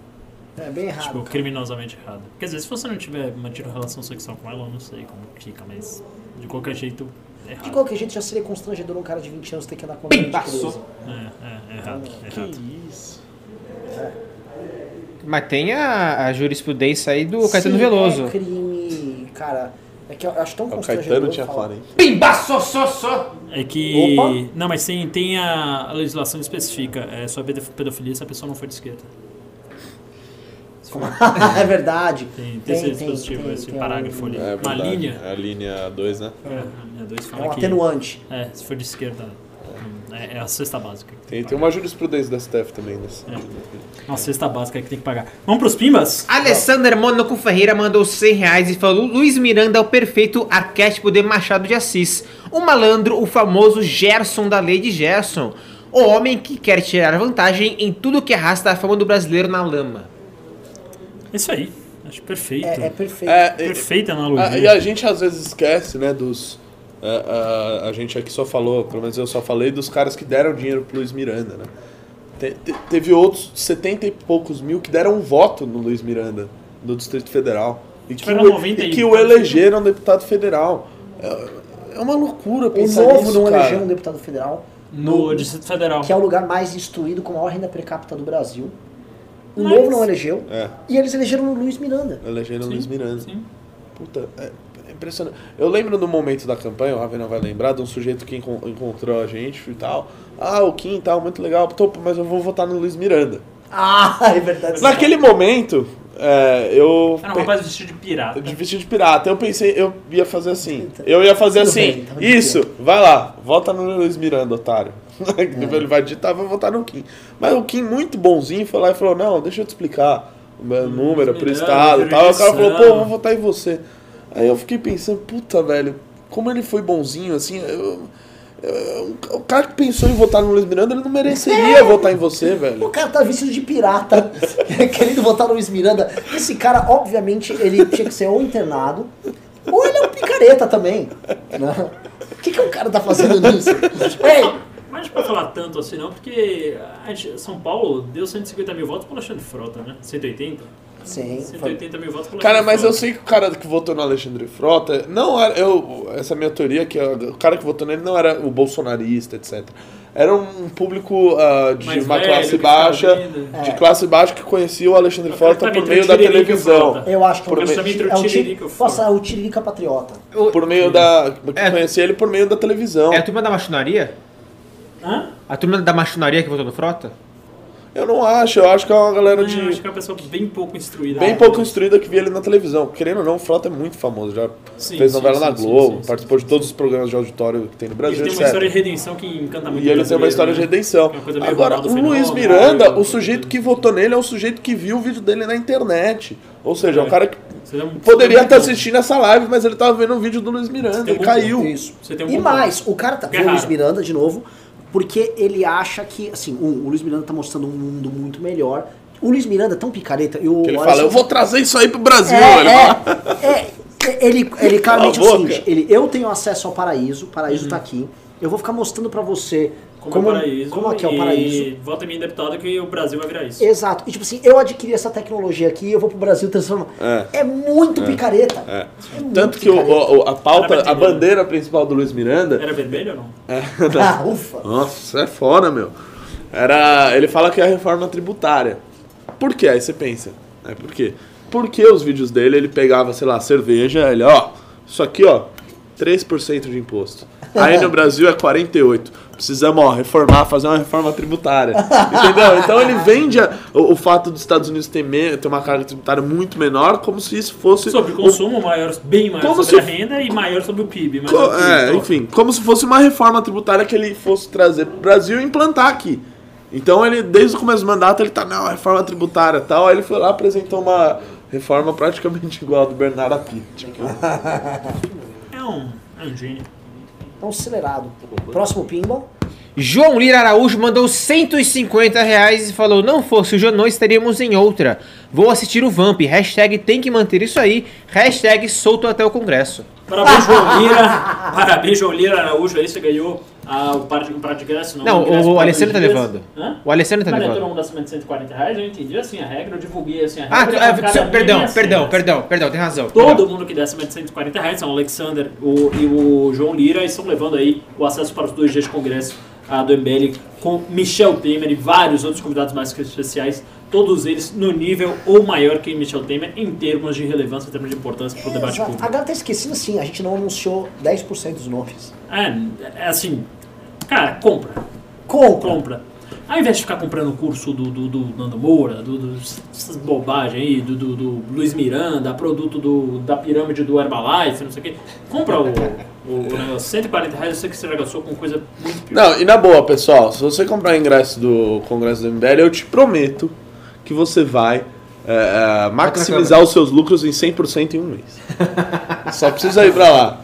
É bem errado. Tipo, criminosamente errado. Quer dizer, se você não tiver mantido relação sexual com ela, eu não sei como fica, mas de qualquer jeito, é errado. De qualquer jeito, já seria constrangedor um cara de 20 anos ter que andar com uma 13. É, é, é errado. É Que errado. isso? Mas tem a, a jurisprudência aí do Caetano Sim, Veloso. É crime, cara. É que eu acho tão O constrangedor. Caetano tinha falar. 40. Pimba, só, só, só! É que. Opa. Não, mas tem, tem a, a legislação específica. É só pedof- pedofilia se a pessoa não for de esquerda. é verdade. Tem, tem, esse dispositivo, tem- esse tem parágrafo um- ali. É Uma linha. É a linha 2, né? É, a linha 2 É fala um que. atenuante. É, se for de esquerda. É, é a cesta básica. que Tem, que tem uma jurisprudência da STF também nesse É. Uma cesta básica que tem que pagar. Vamos pros pimbas? Alessander Monaco Ferreira mandou 100 reais e falou: Luiz Miranda é o perfeito arquétipo de Machado de Assis. O malandro, o famoso Gerson da lei de Gerson. O homem que quer tirar vantagem em tudo que arrasta a fama do brasileiro na lama. Isso aí. Acho perfeito. É, é perfeito. É, Perfeita a- analogia. e a gente às vezes esquece, né, dos... a- a, a gente aqui só falou, pelo menos eu só falei dos caras que deram dinheiro pro Luiz Miranda, né? Te- te- teve outros 70 e poucos mil que deram um voto no Luiz Miranda, do Distrito Federal. E que, Tiveram o, 90 e que o elegeram deputado federal. É, é uma loucura O pensar novo nisso, não cara. elegeu um deputado federal, No Distrito Federal. que é o lugar mais instruído com maior renda per capita do Brasil. O Mas- novo não elegeu. É, E eles elegeram o Luiz Miranda. elegeram o Luiz Miranda. Sim. Puta, é, é impressionante. Eu lembro no momento da campanha, o Ravena vai lembrar, de um sujeito que encon- encontrou a gente e tal. Ah, o Kim e tal, muito legal. Topo, mas eu vou votar no Luiz Miranda. Ah, é verdade. Naquele momento, é, eu. Era um rapaz vestido de pirata. de vestido de pirata. Eu pensei, eu ia fazer assim. Eu ia fazer Tudo assim. bem, isso, vai lá, vota no Luiz Miranda, otário. Ele vai digitar, vai votar no Kim. Mas o Kim, muito bonzinho, foi lá e falou: Não, deixa eu te explicar o meu número pro estado e tal. Aí o cara falou: Pô, vou votar em você. Aí eu fiquei pensando: Puta, velho, como ele foi bonzinho assim. eu- o cara que pensou em votar no Luiz Miranda, ele não mereceria votar em você, O velho. cara tá vestido de pirata, querendo votar no Luiz Miranda. Esse cara, obviamente, ele tinha que ser ou internado, ou ele é um picareta também. né? O que, que o cara tá fazendo nisso? Ei, Mas não pode falar tanto assim não, porque a gente- São Paulo deu 150 mil votos pro Alexandre Frota, né? 180? Sim. 180 mil votos pro Cara, mas eu sei que o cara que votou no Alexandre Frota não era. Eu, essa é a minha teoria, que o cara que votou nele não era o bolsonarista, etc. Era um público ah, de Mais uma velho, classe baixa, de classe baixa que conhecia o Alexandre Frota por meio da Tiririca televisão. Frota. Eu acho que Por é entre o é Tiririca o Posso Ford. falar, o Tiririca Patriota. Por meio da. É. conhecia ele por meio da televisão. É a turma da machonaria? Hã? A turma da machonaria que votou no Frota? Eu não acho, eu acho que é uma galera Não, de. acho que é uma pessoa bem pouco instruída. Bem pouco instruída que via ele na televisão. Querendo ou não, o Frota é muito famoso. Já Sim, fez novela sim, na Globo, sim, sim, participou sim, de todos os programas de auditório que tem no Ele Brasil, tem uma etc. história de redenção que encanta muito E ele tem uma história de né? redenção. É meio Agora, o Luiz Miranda, Ronaldo, o sujeito que votou nele é o sujeito que viu o vídeo dele na internet. Ou seja, é um É. cara que um- poderia estar assistindo essa live, mas ele tava vendo um vídeo do Luiz Miranda tem e um caiu. Isso. Você tem um e mais, o cara tá é o Luiz. Miranda de novo, porque ele acha que, assim, um, o Luiz Miranda tá mostrando um mundo muito melhor. O Luiz Miranda é tão picareta. Eu, ele fala, só- eu vou trazer isso aí pro Brasil. É, ele é, é, ele, ele claramente é o seguinte, ele, eu tenho acesso ao paraíso, o paraíso tá aqui, eu vou ficar mostrando pra você Como, como, é o paraíso. como é que é o e paraíso. Vota em mim, deputado, que o Brasil vai virar isso. Exato. E tipo assim, eu adquiri essa tecnologia aqui, eu vou pro Brasil transformar. É. É, muito picareta. É. É muito Tanto que o- picareta. o- a pauta, a bandeira principal do Luiz Miranda. Era vermelho ou não? Ah, ufa. Nossa, é fora, meu. Era. Ele fala que é a reforma tributária. Por quê? Aí você pensa. É por quê? Porque os vídeos dele, ele pegava, sei lá, cerveja, ele, ó, isso aqui, ó, 3% de imposto. Aí no Brasil é 48. Precisamos, ó, reformar, fazer uma reforma tributária. Entendeu? Então ele vende a- o, o fato dos Estados Unidos ter, me- ter uma carga tributária muito menor, como se isso fosse. Sobre o um- consumo, maior, bem maior Como sobre se- a renda e maior sobre o PIB. Co- o PIB, é, top. enfim, como se fosse uma reforma tributária que ele fosse trazer pro Brasil e implantar aqui. Então ele, desde o começo do mandato, ele tá, não, reforma tributária e tal. Aí ele foi lá e apresentou uma reforma praticamente igual a do Bernardo Api. Tipo, É um, é um gênio. Então, acelerado. Próximo pimba. João Lira Araújo mandou 150 reais e falou: Não fosse o Janô, estaríamos em outra. Vou assistir o Vamp. Hashtag tem que manter isso aí. Hashtag solto até o Congresso. Parabéns, João Lira. Parabéns, João Lira Araújo. Aí você ganhou ah, o par de, o par de ingresso. Não, Não, o ingresso o, Alessandro tá dias. levando. Hã? O Alessandro tá Mas não é todo levando. mundo acima de 140 reais, eu entendi assim a regra, eu divulguei assim a Ah, regra. tu- ah, um perdão, perdão, perdão, perdão, tem razão. Todo perdão. mundo que der acima de 140 reais, são o Alexander o, e o João Lira, estão levando aí o acesso para os dois dias de congresso ah, do MBL com Michel Temer e vários outros convidados mais especiais, todos eles no nível ou maior que Michel Temer em termos de relevância, em termos de importância para o debate Exato. A público. galera tá esquecendo assim, a gente não anunciou 10% dos nomes. É, é assim, cara, compra, Compra. compra. Ao invés de ficar comprando o curso do, do, do Nando Moura, do, do- essas bobagens aí, do, do, do Luiz Miranda, produto do, da pirâmide do Herbalife, não sei o quê, compra o, o, o negócio. 140 reais, eu sei que você já gastou com coisa muito pior. Não, e na boa, pessoal, se você comprar ingresso do Congresso do MBL, eu te prometo que você vai é, é, maximizar os seus lucros em 100% em um mês. Só precisa ir pra lá.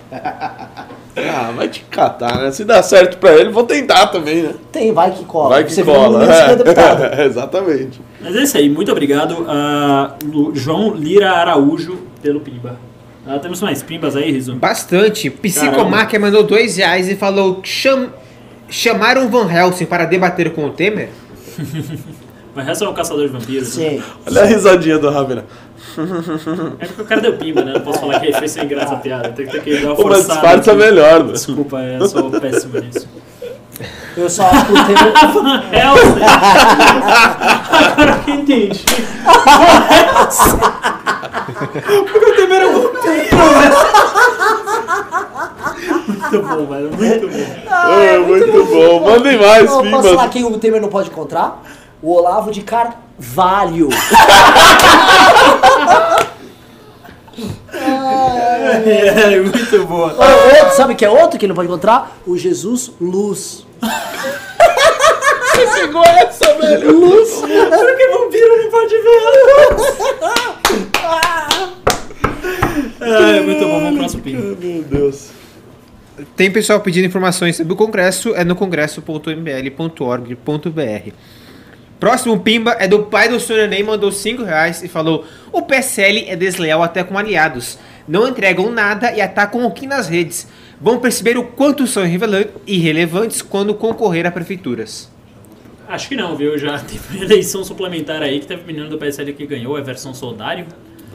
Ah, vai te catar, né? Se dá certo pra ele, vou tentar também, né? Tem, vai que cola. Vai que Você cola. É. É, exatamente. Mas é isso aí, muito obrigado a João Lira Araújo pelo Pimba. Ah, temos mais Pimbas aí, Rizo? Bastante. Psicomáquia mandou dois reais e falou: Cham... chamaram Van Helsing para debater com o Temer? Mas essa é o caçador de vampiros. né? Sim. Olha a risadinha do Ravena. É porque o cara deu Pimba, né? Não posso falar que ele fez sem graça a piada. Tem que ter que dar uma Pô, mas forçada. disfarça aqui. melhor, mano. Desculpa, eu sou péssimo nisso. Eu só acho que o Temer. Helsing! Agora que entendi. Porque o Temer é um vampiro, Muito bom, velho. Muito bom. É, muito bom. Mandem mais, Eu posso falar quem o Temer não pode encontrar? O Olavo de Carvalho. É, muito boa. O outro, sabe que é outro que ele não pode encontrar? O Jesus Luz. Você pegou essa, velho? Luz. Porque vampiro não pode ver. É, muito bom. Vamos pro próximo Pimba. Meu Deus. Tem pessoal pedindo informações sobre o Congresso, é no congresso.mbl.org.br. Próximo pimba é do pai do Sr. Ney, mandou 5 reais e falou: O PSL é desleal até com aliados. Não entregam nada e atacam o Kim nas redes. vão perceber o quanto são irrelevantes quando concorrer a prefeituras. Acho que não, viu? Já teve eleição suplementar aí que teve o menino do PSL que ganhou, a versão Soldário.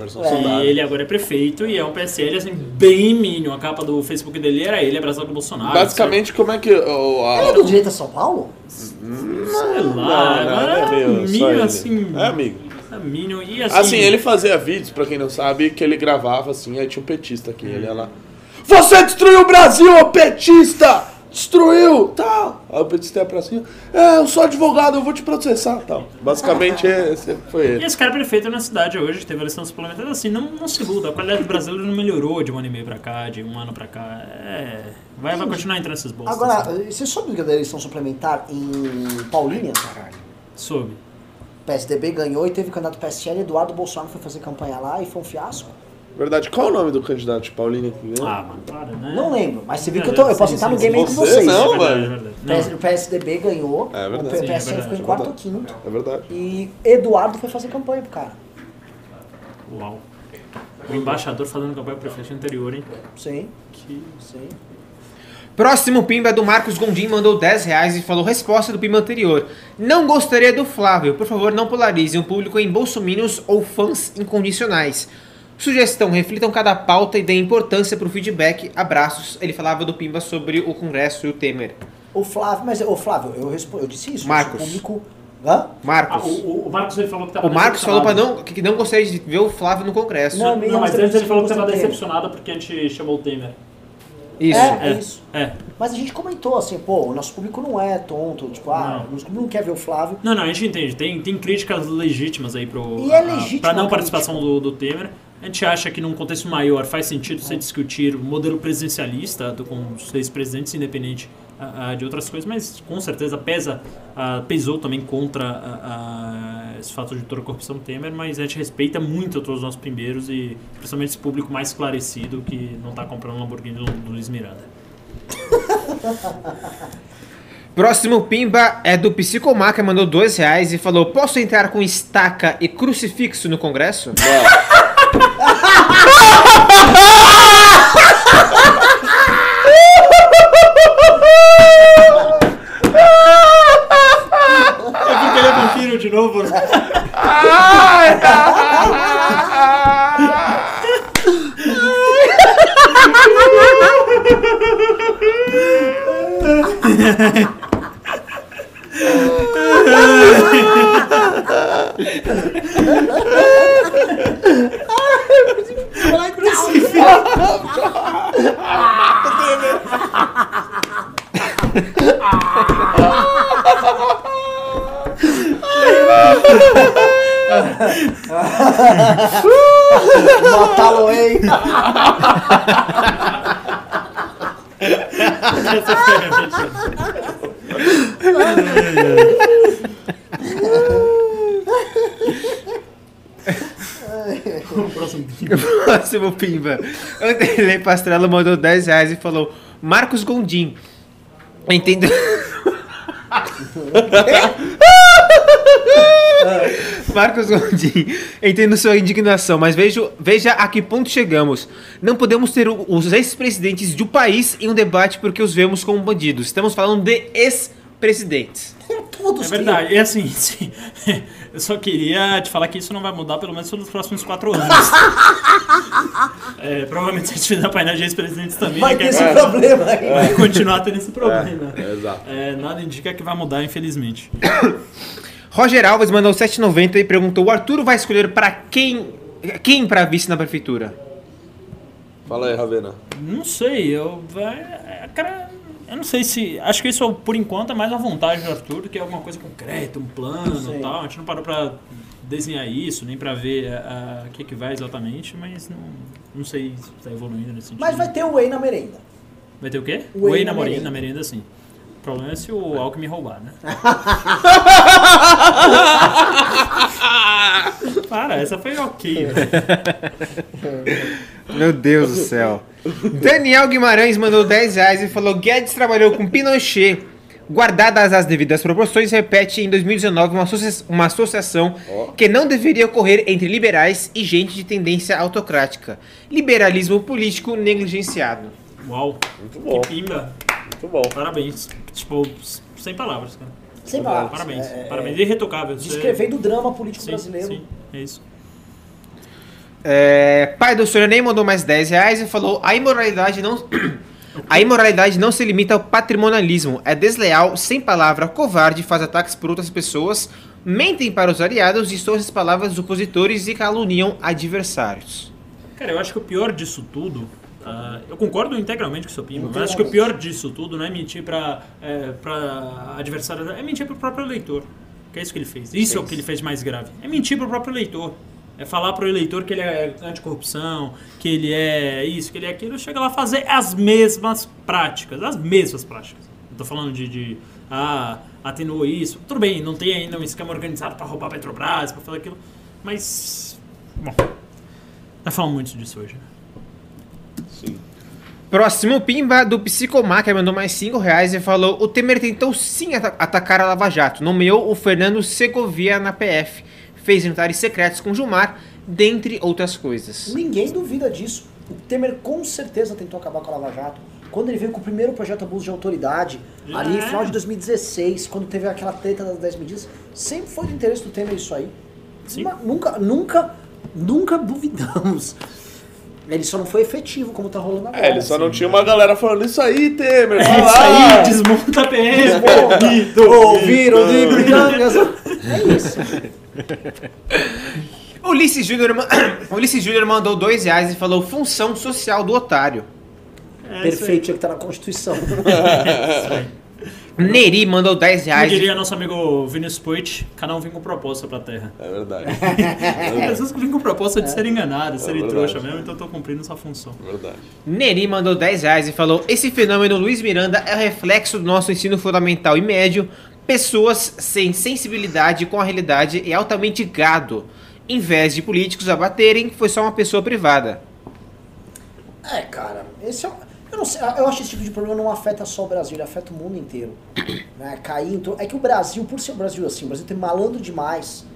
Versão E soldado. ele agora é prefeito e é um PSL assim, bem mínimo. A capa do Facebook dele era ele abraçado com o Bolsonaro. Basicamente, como é que. o- a- Ele é do direito a São Paulo? sei Não, lá, não, agora é meio mínimo assim. É amigo. é mínimo. E assim, Assim, ele fazia vídeos, pra quem não sabe, que ele gravava assim, aí tinha um petista aqui, ele ia lá. Você destruiu o Brasil, ô petista! Destruiu! Tal. Aí o petista ia pra cima. É, eu sou advogado, eu vou te processar. Tal. Basicamente, esse foi E ele. esse cara é prefeito na cidade hoje, teve eleição suplementar, assim, não, não se iluda. A qualidade do brasileiro não melhorou de um ano e meio pra cá, de um ano pra cá. É. Vai, vai continuar entrando essas bolsas. Agora, assim. você soube da eleição suplementar em Paulínia? Caralho. Soube. PSDB ganhou e teve o candidato PSL, Eduardo Bolsonaro foi fazer campanha lá e foi um fiasco. Verdade, qual é o nome do candidato de Paulinho que ganhou? Ah, mano, para, né? Não lembro, mas você viu É, que eu, tô, eu posso sim, entrar no sim, game aí com Você vocês. não, É verdade, velho. é. O. O PSDB ganhou, É verdade. o P- Sim, PSL verdade, ficou em quarto ou quinto. É verdade. E Eduardo foi fazer campanha pro cara. Uau. O embaixador fazendo campanha pro prefeito anterior, hein? Sim, Que... sim. Próximo Pimba é do Marcos Gondim, mandou 10 reais e falou resposta do Pimba anterior. Não gostaria do Flávio, por favor não polarize um público em bolsominions ou fãs incondicionais. Sugestão, reflitam cada pauta e deem importância pro feedback. Abraços. Ele falava do Pimba sobre o Congresso e o Temer. O Flávio, mas o Flávio, eu, respo- eu disse isso. Marcos. O público. Hã? Ah, Marcos. o, o- o Marcos ele falou que tava o Marcos falou pra decepcionado. não, que não gostaria de ver o Flávio no Congresso. Não, Não, mas antes ele falou que tava Gostei dele. decepcionado porque a gente chamou o Temer. Isso. É, é É. isso. É. Mas a gente comentou assim, pô, o nosso público não é tonto, tipo, ah, Não. o nosso público não quer ver o Flávio. Não, não, a gente entende. Tem, tem críticas legítimas aí pro, E é a- legítima pra não a participação do, do Temer. A gente acha que num contexto maior faz sentido você discutir o modelo presidencialista do, com os seis presidentes, independente ah, ah, de outras coisas, mas com certeza pesa, ah, pesou também contra esse fato de toda a corrupção Temer, mas a gente respeita muito todos os nossos primeiros e principalmente esse público mais esclarecido que não tá comprando um Lamborghini do, Luiz Miranda. Próximo Pimba é do Psicomaca, mandou 2 reais e falou: Posso entrar com estaca e crucifixo no Congresso? É vampiro de novo, né? Matá-lo, hein? O próximo Próximo Pimba. Anderlei Pastrello mandou 10 reais e falou: Marcos Gondim. Entendo. Marcos Gondim, entendo sua indignação, mas vejo, veja a que ponto chegamos. Não podemos ter o- os ex-presidentes do país em um debate porque os vemos como bandidos. Estamos falando de ex-presidentes. Todos É verdade. E assim, sim, eu só queria te falar que isso não vai mudar pelo menos pelos próximos quatro anos. É, provavelmente se a gente fizer painel de ex-presidentes também, Vai né, ter que esse é- problema aí. vai continuar tendo esse problema. É, exato. É, nada indica que vai mudar, infelizmente. Roger Alves mandou 7,90 e perguntou: o Arthur vai escolher para quem, quem para vice na prefeitura? Fala aí, Ravena. Não sei, eu. vai- é, Cara, eu não sei se. Acho que isso, por enquanto, é mais uma vontade do Arthur do que alguma coisa concreta, um plano e tal. A gente não parou pra desenhar isso, nem pra ver a- a- o que, que vai exatamente, mas não, não sei se tá evoluindo nesse sentido. Mas vai ter o Whey na merenda. Vai ter o quê? Whey Whey na na merenda, merenda sim. O problema é se o Alckmin roubar, né? Para, essa foi ok. né? Meu Deus do céu. Daniel Guimarães mandou 10 reais e falou: Guedes trabalhou com Pinochet. Guardadas as devidas proporções, repete em 2019 uma, associa- uma associação que não deveria ocorrer entre liberais e gente de tendência autocrática. Liberalismo político negligenciado. Uau. Muito bom. Que pimba. Muito bom. Parabéns. Tipo, sem palavras, cara. Sem palavras. Parabéns. É, é, Parabéns. Irretocável. Você- Descrevendo o drama político Sim, brasileiro. Sim, é isso. É, pai do Suriname mandou mais 10 reais e falou: a imoralidade não. A imoralidade não se limita ao patrimonialismo, é desleal, sem palavra, covarde, faz ataques por outras pessoas, mentem para os aliados, distorcem as palavras dos opositores e caluniam adversários. Cara, eu acho que o pior disso tudo. Ah, eu concordo integralmente com o seu Pimba, mas acho que o pior disso tudo não é mentir pra, é, pra adversário, é mentir pro próprio eleitor. Que é isso que ele fez. Isso é o que ele fez de mais grave. É mentir pro próprio eleitor. É falar pro eleitor que ele é anticorrupção, que ele é isso, que ele é aquilo. Chega lá a fazer as mesmas práticas. As mesmas práticas. Não tô falando de. de ah, atenuou isso. Tudo bem, não tem ainda um esquema organizado pra roubar a Petrobras, pra fazer aquilo. Mas. Bom. Tá falando muito disso hoje. né? Próximo Pimba do Psicomaca mandou mais 5 reais e falou: O Temer tentou sim ata- atacar a Lava Jato, nomeou o Fernando Segovia na PF, fez jantares secretos com Gilmar, dentre outras coisas. Ninguém duvida disso. O Temer com certeza tentou acabar com a Lava Jato. Quando ele veio com o primeiro projeto abuso de autoridade, ali no É. final de 2016, quando teve aquela treta das 10 medidas, sempre foi do interesse do Temer isso aí. Sim. Nunca, nunca, nunca duvidamos. Ele só não foi efetivo como tá rolando agora. É, ele só não tinha uma galera falando isso aí, Temer, É isso aí, desmonta a PM. Ouviram de Briangas. É isso. Ulisses Júnior Ulisses Júnior mandou 2 reais e falou: Função social do otário. É Perfeito, tinha que estar na Constituição. Neri mandou 10 Como reais. diria nosso amigo Vinícius Poit, cada um vem com proposta pra terra. É verdade, Tem pessoas que vêm com proposta de serem enganadas, serem verdade. trouxa mesmo, então eu tô cumprindo essa função. é verdade. Neri mandou 10 reais e falou: Esse fenômeno Luiz Miranda é reflexo do nosso ensino fundamental e médio. Pessoas sem sensibilidade com a realidade e altamente gado. Em vez de políticos abaterem, foi só uma pessoa privada. É, cara, esse é. um- Eu não sei, eu acho que esse tipo de problema não afeta só o Brasil, ele afeta o mundo inteiro. Né? Cair, então, é que o Brasil, por ser o Brasil assim, o Brasil tem malandro demais.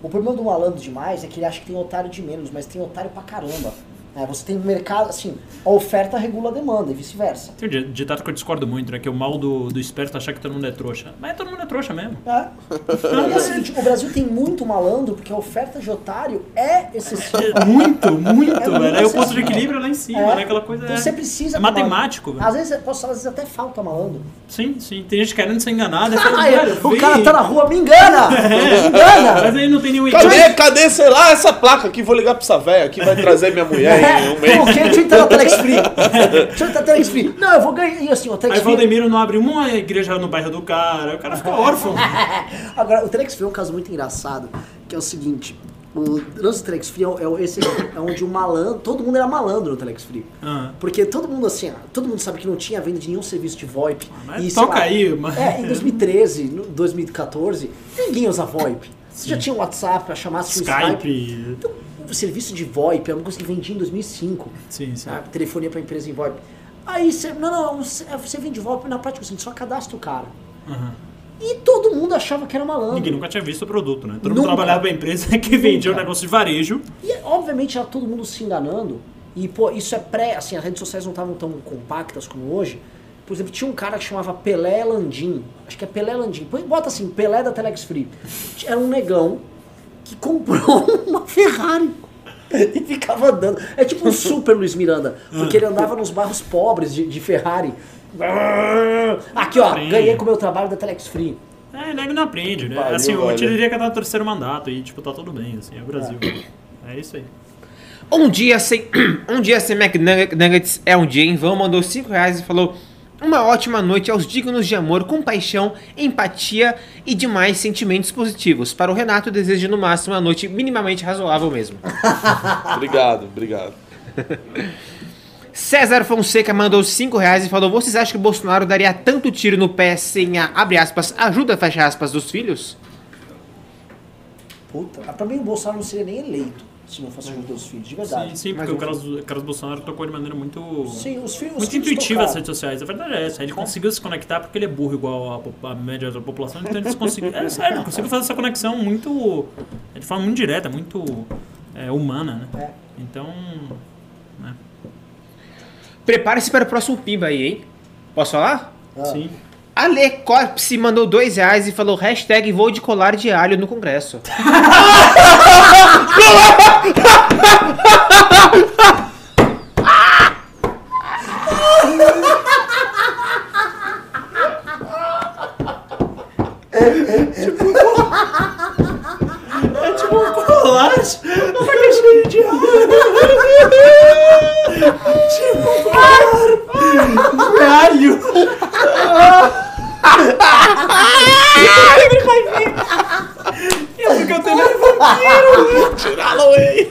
O problema do malandro demais é que ele acha que tem otário de menos, mas tem otário pra caramba. Né? você tem mercado, assim, a oferta regula a demanda e vice-versa. Tem um di- ditado que eu discordo muito, né? Que o mal do, do esperto é achar que todo mundo é trouxa. Mas todo mundo é trouxa mesmo. É. E é o Brasil tem muito malandro porque a oferta de otário é excessiva. É muito, muito, É velho. Aí o ponto de equilíbrio é lá em cima, É. né? Aquela coisa. Então é, você precisa É matemático, velho. Às vezes, posso falar, às vezes até falta malandro. Sim, sim. Tem gente querendo ser enganada. fala, Ah, velho, o vem. cara tá na rua, me engana! Me engana! Mas aí não tem nenhum Cadê, cadê, sei lá, essa placa aqui? Vou ligar pra essa véia aqui, vai trazer minha mulher em um É, mês. o quê? Deixa eu entrar no Telex Free. Deixa eu entrar no Telex Free. Não, eu vou ganhar. E assim, o Telex Aí Free. Valdemiro não abre uma igreja no bairro do cara, o cara fica órfão. Agora, o Telex Free é um caso muito engraçado, que é o seguinte. O lance do Telex Free é, o- é, o- esse, é onde o malandro. Todo mundo era malandro no Telex Free. Ah. Porque todo mundo assim, todo mundo sabe que não tinha venda de nenhum serviço de VoIP. mas sei toca lá, aí, mas- É, em 2013, no 2014, ninguém usa VoIP. Você já tinha um WhatsApp pra chamar um Skype. Skype. Então, o serviço de VoIP é uma coisa que vendia em 2005. Sim, sim. Ah, telefonia para empresa em VoIP. Aí você, não, não, você, você vende VoIP na prática, você só cadastra o cara. Aham. E todo mundo achava que era malandro. Ninguém nunca tinha visto o produto, né? Todo mundo Nunca. trabalhava pra empresa que vendia um Nunca. negócio de varejo. E obviamente era todo mundo se enganando. E pô, isso é pré, assim, as redes sociais não estavam tão compactas como hoje. Por exemplo, tinha um cara que chamava Pelé Landim. Acho que é Pelé Landim. Bota assim, Pelé da Telex Free. Era um negão que comprou uma Ferrari. E ficava andando. É tipo um super Luiz Miranda. Porque ele andava nos bairros pobres de, de Ferrari. Aqui, ó, ganhei com o meu trabalho da Telex Free. É, nego não aprende, né? Valeu, assim, eu valeu. te diria que tá no terceiro mandato e, tipo, tá tudo bem, assim, é o Brasil. É isso aí. Um dia sem, um dia sem McNuggets é um dia em vão, mandou 5 reais e falou: Uma ótima noite aos dignos de amor, compaixão, empatia e demais sentimentos positivos. Para o Renato, desejo no máximo uma noite minimamente razoável mesmo. Obrigado, obrigado. César Fonseca mandou 5 reais e falou: Vocês acham que o Bolsonaro daria tanto tiro no pé sem a, abre aspas, ajuda, fecha aspas, dos filhos? Puta, pra mim o Bolsonaro não seria nem eleito se não fosse ajuda dos filhos, de verdade. Sim, sim, porque o o- Carlos, o Carlos Bolsonaro tocou de maneira muito. Sim, os filhos. os Muito filhos intuitiva as tocaram. redes sociais, a verdade é essa. Ele conseguiu se conectar porque ele é burro igual a, a média da população, então ele conseguiu. É sério, ele conseguiu fazer essa conexão muito. de forma muito direta, muito é, humana, né? É. Então. Né? Prepare-se para o próximo pimba aí, hein? Posso falar? Sim. Ale Corpse mandou dois reais e falou hashtag vou de colar de alho no congresso. Chocolate! Uma caixinha de Tipo, Galho! Eu porque eu tenho vampiro! Tira Halloween!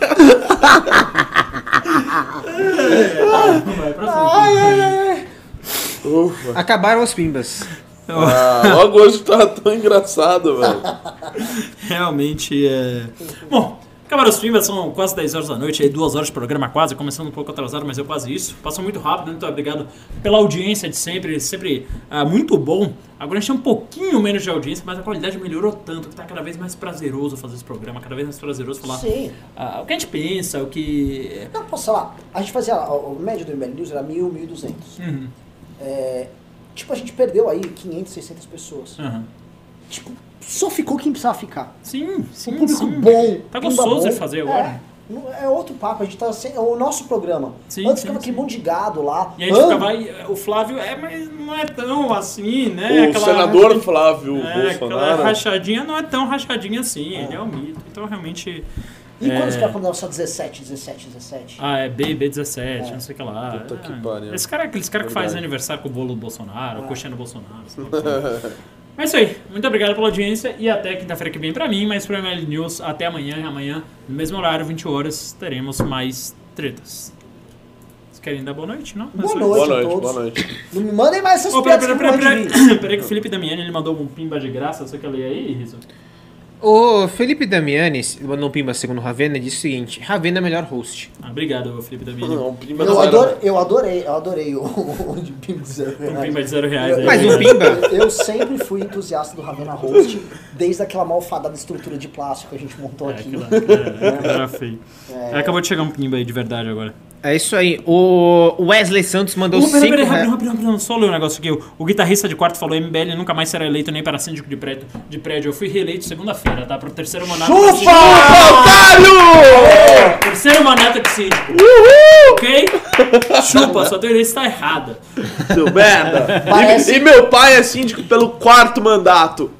Vai pra frente. Acabaram os pimbas. Ah, logo hoje tá tão engraçado, velho. Realmente é. Bom, acabaram os filmes, são quase 10 horas da noite, aí duas horas de programa quase, começando um pouco atrasado, mas eu quase isso. Passou muito rápido, muito obrigado pela audiência de sempre, sempre ah, muito bom. Agora a gente tem um pouquinho menos de audiência, mas a qualidade melhorou tanto que tá cada vez mais prazeroso fazer esse programa, cada vez mais prazeroso falar Sim. ah, o que a gente pensa, o que. Não, posso falar? A gente fazia. O o médio do ML News era 1.000, 1.200. Uhum. É, tipo, a gente perdeu aí 500, 600 pessoas. Uhum. Tipo, só ficou quem precisava ficar. Sim, sim. um público sim. bom. Tá gostoso de fazer agora. É, é outro papo, a gente tá sem, é o nosso programa. Sim, Antes sim, ficava aquele monte de gado lá. E a gente Ah, ficava aí, o Flávio, é, mas não é tão assim, né? O senador Flávio É, aquela Bolsonaro. rachadinha não é tão rachadinha assim, ele é um mito. Então realmente. E é... quando os caras falavam só 17, 17, 17? Ah, é B, B17, não sei o que lá. Puta que É. pariu. Esse cara é aqueles caras que faz Verdade. aniversário com o bolo do Bolsonaro, coxinha do Bolsonaro. é isso aí. Muito obrigado pela audiência e até quinta-feira que vem pra mim, mas pro ML News até amanhã e amanhã, no mesmo horário, 20 horas, teremos mais tretas. Vocês querem dar boa noite, não? Boa É só noite. Boa noite, todos. boa noite. Não me mandem mais essas peraí, piadas peraí, que peraí, de mim. peraí que o Felipe Damiani ele mandou um pimba de graça, você quer ler aí, Riso? O Felipe Damiani mandou um pimba segundo Ravena disse o seguinte: Ravena é melhor host. Ah, obrigado, Felipe Damiani. Não, prima Eu da adorei, eu adorei, eu adorei o, o de Pimba de Zero Um Reais. pimba de zero reais aí. Mais né? um pimba? Eu sempre fui entusiasta do Ravena Host, desde aquela malfadada estrutura de plástico que a gente montou É, aqui. aquilo, é, aquilo era feio. É, Acabou de chegar um pimba aí de verdade agora. É isso aí. O Wesley Santos mandou Uh, 5 peraí, peraí, reais. rapidão, rapidão, rapidão, só ler um negócio aqui. O, o guitarrista de quarto falou: MBL nunca mais será eleito nem para síndico de prédio. De prédio. Eu fui reeleito segunda-feira, tá? Pro terceiro mandato. pra síndico. Otário! Terceiro mandato de síndico. Ok? Chupa, sua teoria está errada. Seu merda. Parece- E, e meu pai é síndico pelo quarto mandato.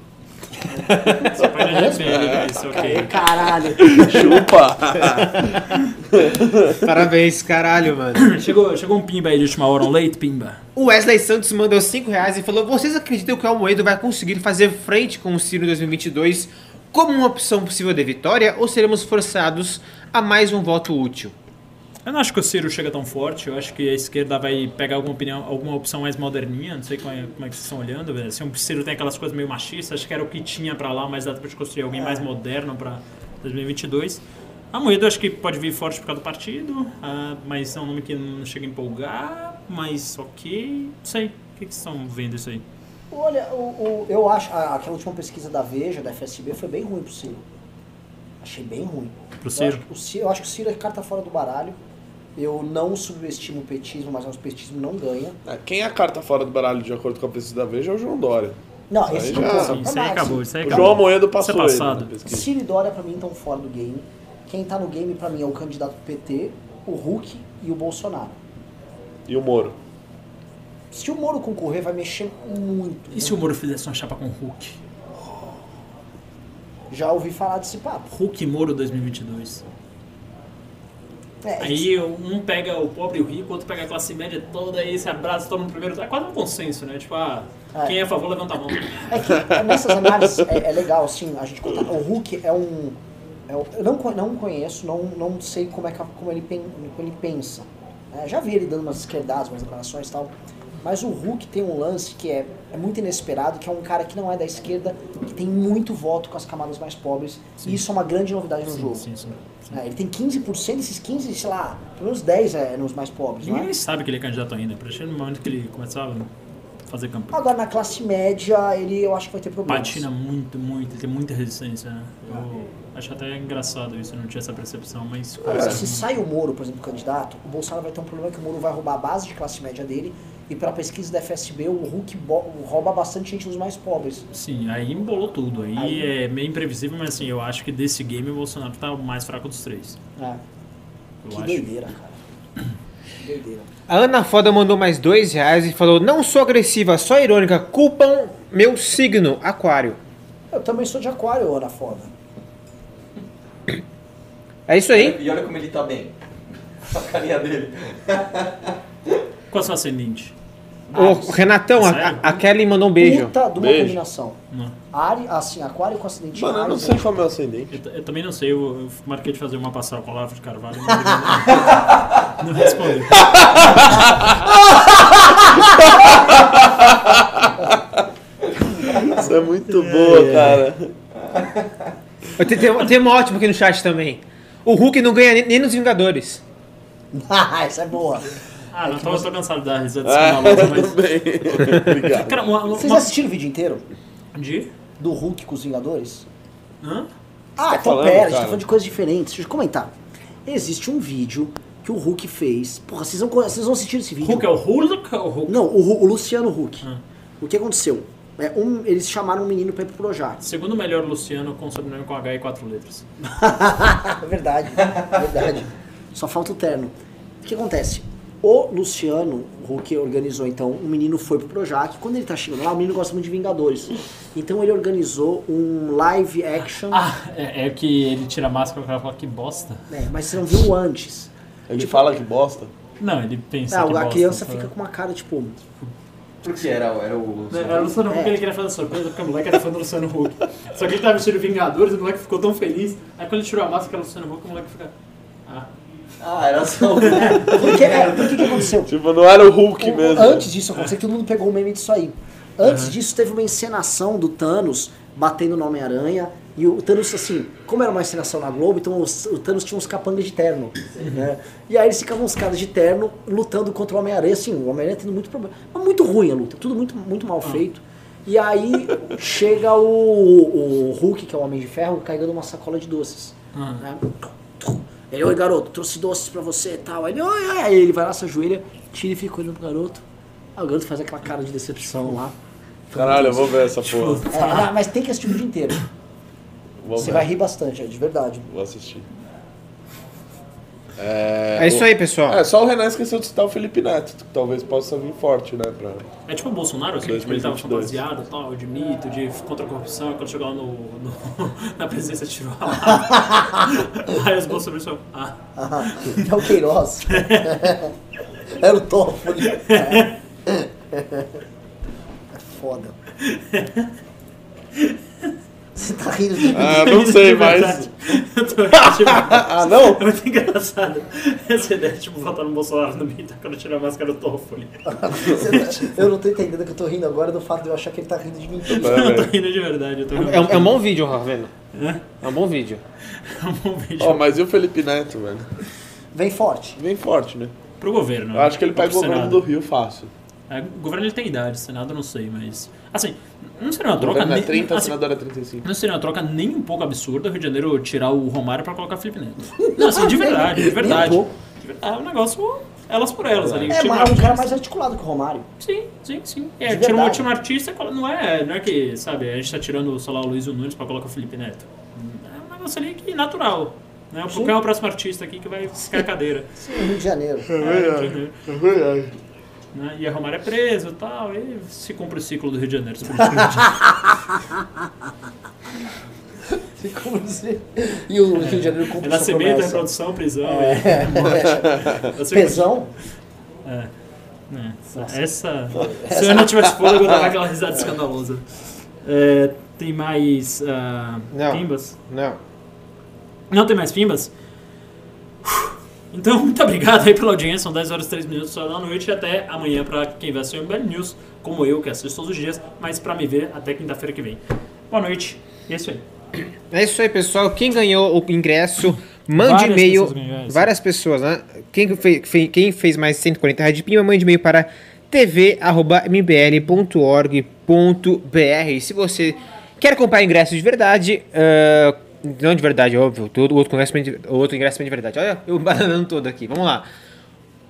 Seu pai não é isso, ok. Caralho. Chupa. Parabéns, caralho, mano. Chegou, chegou um pimba aí de última hora, um late pimba. O Wesley Santos mandou 5 reais e falou: Vocês acreditam que o Almoedo vai conseguir fazer frente com o Ciro em 2022 como uma opção possível de vitória ou seremos forçados a mais um voto útil? Eu não acho que o Ciro chega tão forte. Eu acho que a esquerda vai pegar alguma opinião, alguma opção mais moderninha. Não sei como é, como é que vocês estão olhando. Se o Ciro tem aquelas coisas meio machistas, acho que era o que tinha pra lá, mas dá pra construir alguém mais moderno pra 2022. A Moedo acho que pode vir forte por causa do partido, ah, mas é um nome que não chega a empolgar. Mas ok, não sei. O que, que vocês estão vendo isso aí? Olha, o, o- eu acho, aquela última pesquisa da Veja, da FSB, foi bem ruim pro Ciro. Achei bem ruim. Pro Eu Ciro? acho, que o Ciro- eu acho que o Ciro é carta fora do baralho. Eu não subestimo o petismo, mas o petismo não ganha. É, Quem é a carta fora do baralho, de acordo com a pesquisa da Veja, é o João Dória. Não, Isso esse aí não já-. Sim, isso aí acabou. Isso aí O acabou. João Amoedo Isso passou é ele passado. pesquisa. Ciro e Dória pra mim estão fora do game. Quem tá no game pra mim é o candidato do PT, o Hulk e o Bolsonaro. E o Moro. Se o Moro concorrer, vai mexer muito. E se o Moro fizesse uma chapa com o Hulk? Já ouvi falar desse papo. Hulk e Moro 2022. É, Aí um pega o pobre e o rico, o outro pega a classe média toda, aí se abraça, todo mundo primeiro. É quase um consenso, né? Tipo, ah, É. quem é a favor levanta a mão. É que nessas análises é, é legal, assim, a gente contar. O Hulk é um. é eu não, não conheço, não, não sei como, é que, como, ele, pen- como ele pensa. né? já vi ele dando umas esquerdadas, umas declarações e tal. Mas o Hulk tem um lance que é, é muito inesperado, que é um cara que não é da esquerda, que tem muito voto com as camadas mais pobres. E isso é uma grande novidade no jogo. Sim, sim. É, ele tem 15%, esses 15, sei lá, pelo menos 10 é nos mais pobres, não Ninguém é? sabe que ele é candidato ainda. Pra no momento que ele começava a fazer campanha. Agora na classe média, ele eu acho que vai ter problemas. Patina muito, muito, ele tem muita resistência, né? Eu acho até engraçado isso, eu não tinha essa percepção, mas... Agora, se sai o Moro, por exemplo, candidato, o Bolsonaro vai ter um problema que o Moro vai roubar a base de classe média dele e pela pesquisa da FSB, o Hulk rouba bastante gente dos mais pobres. Sim, aí embolou tudo. Aí, Aí- é meio imprevisível, mas assim, eu acho que desse game o Bolsonaro tá o mais fraco dos três. É. Eu Que acho. doideira, cara. Que doideira. A Ana Foda mandou mais dois reais e falou: Não sou agressiva, só irônica. Culpam meu signo, Aquário. Eu também sou de aquário, Ana Foda. É isso aí. E olha como ele tá bem. A carinha dele. Qual é o seu ascendente? Ô, Renatão, a, a Kelly mandou um beijo. Puta de uma Beijo. combinação. Não. Ari, assim, aquário com acidente Mano, eu não Ares, sei né? qual é o meu ascendente. Eu, t- eu também não sei, eu, eu marquei de fazer uma passada com o Olavo de Carvalho, mas não, não respondeu. Isso é muito boa, cara. Tem, tem, tem uma ótima aqui no chat também. O Hulk não ganha nem, nem nos Vingadores. Ah, essa é boa. Ah, não, tô, tô cansado da risada Ah, escandalosa, mas... Obrigado. Cara, uma, uma, Vocês assistiram o vídeo inteiro De? do Hulk com os Vingadores? Hã? Ah, tá então falando, pera, a gente tá cara? falando de coisas diferentes. Deixa eu comentar. Existe um vídeo que o Hulk fez. Porra, vocês vão, vocês vão assistir esse vídeo. Hulk é o Hulk ou o Hulk? Não, o, o Luciano Huck. Ah. O que aconteceu? É, um, eles chamaram um menino pra ir pro Projac. Segundo melhor Luciano com sobrenome com H e quatro letras. verdade, verdade. Só falta o terno. O que acontece? O Luciano Huck organizou, então, um menino foi pro Projac. Quando ele tá chegando lá, o menino gosta muito de Vingadores. Então ele organizou um live action. Ah, é, é que ele tira a máscara e o cara fala que bosta. né, mas você não viu antes. Ele fala que bosta. Não, ele pensa Ah, que a bosta. criança sabe? fica com uma cara tipo. Porque era, era o. Não, Era o Luciano Huck, É. ele queria fazer surpresa porque o moleque era fã do Luciano Huck. Só que ele tava vestido de Vingadores e o moleque ficou tão feliz. Aí quando ele tirou a máscara que era o Luciano Huck, o moleque fica. Ah. Ah, era só. Porque, é, porque que aconteceu? Tipo, não era o Hulk O- mesmo. Antes disso acontecer, todo mundo pegou o meme disso aí. Antes disso, teve uma encenação do Thanos batendo no Homem-Aranha. E o Thanos, assim, como era uma encenação na Globo, então os- o Thanos tinha uns capangas de terno. Né? E aí eles ficavam uns caras de terno lutando contra o Homem-Aranha, assim, o Homem-Aranha tendo muito problema. Mas muito ruim a luta, tudo muito, muito mal feito. E aí chega o, o Hulk, que é o Homem de Ferro, carregando uma sacola de doces. Ah. né? Ele, oi garoto, trouxe doces pra você e tal. Aí ele, oi, oi. Aí ele vai lá, se ajoelha, tira e fica olhando pro garoto. Aí o garoto faz aquela cara de decepção lá. Caralho, eu vou ver essa porra. É, não, mas tem que assistir o vídeo inteiro. Vou Você ver. vai rir bastante, é de verdade. Vou assistir. É, É isso o- aí, pessoal. É, só o Renan esqueceu de citar o Felipe Neto, que talvez possa vir forte, né? Pra... É tipo o Bolsonaro, assim, tipo, ele tava 2022. fantasiado tal, de mito, de contra a corrupção, e quando chegou lá no, no- na presidência tirou a. Aí os bolsonaristas falam, ah, Ah, é o Queiroz. Era o Toffoli. É foda. Você tá rindo de mim. Ah, não sei, de mas. Eu tô rindo, tipo, Ah, não? É muito engraçado essa ideia, tipo, votar no Bolsonaro no mito quando tirou a máscara do Toffoli. Eu não tô entendendo que eu tô rindo agora do fato de eu achar que ele tá rindo de mim. Tá, Eu tô rindo de verdade, eu tô rindo. É um, é um bom vídeo, Ravena. É um bom vídeo. É um bom vídeo. Ó, mas e o Felipe Neto, velho? Vem forte. Vem forte, né? Pro governo. Eu acho que ele pega o governo do Rio fácil. É, o governo ele tem idade, Senado eu não sei, mas. Assim, não seria uma O troca. é nem- 30, o assim, senador é 35. Não seria uma troca nem um pouco absurda o Rio de Janeiro tirar o Romário pra colocar Felipe Neto. Não, assim, de verdade, de verdade. Um. É um negócio elas por elas ali. É, Tira mas é um cara mais articulado que o Romário. Sim, sim, sim. É, De tira um, verdade. um artista, não é, não é que, sabe, a gente tá tirando, sei lá, o Luiz Nunes pra colocar o Felipe Neto. É um negócio ali que natural. Né? Quem é o próximo artista aqui que vai ficar a cadeira? Sim, no Rio de Janeiro. É verdade. Né? E a Romário é preso e tal, e se cumpre o ciclo do Rio de Janeiro. politicamente. Como dizer? E o Rio de Janeiro cumpre sua Renascimento, promessa. reprodução, prisão. É, e- Você- Pesão? É. É. Essa. Se eu não tivesse fôlego, eu dava aquela risada escandalosa. É, tem mais. ah, Não. Pimbas? Não. Não tem mais pimbas? Então, muito obrigado aí pela audiência. São 10 horas e 3 minutos só da noite. E até amanhã pra quem vai assistir o MBL News, como eu, que assisto todos os dias. Mas pra me ver, até quinta-feira que vem. Boa noite. E é isso aí. É isso aí, pessoal. Quem ganhou o ingresso, mande e-mail. pessoas sim. Várias pessoas, né? Quem fez, fe- quem fez mais 140 reais de prima, mande e-mail para tv.mbl.org.br. Se você quer comprar ingressos de verdade, ah, não de verdade, óbvio, todo outro ingresso é de, outro ingresso é de verdade. Olha, eu bananando todo aqui. Vamos lá.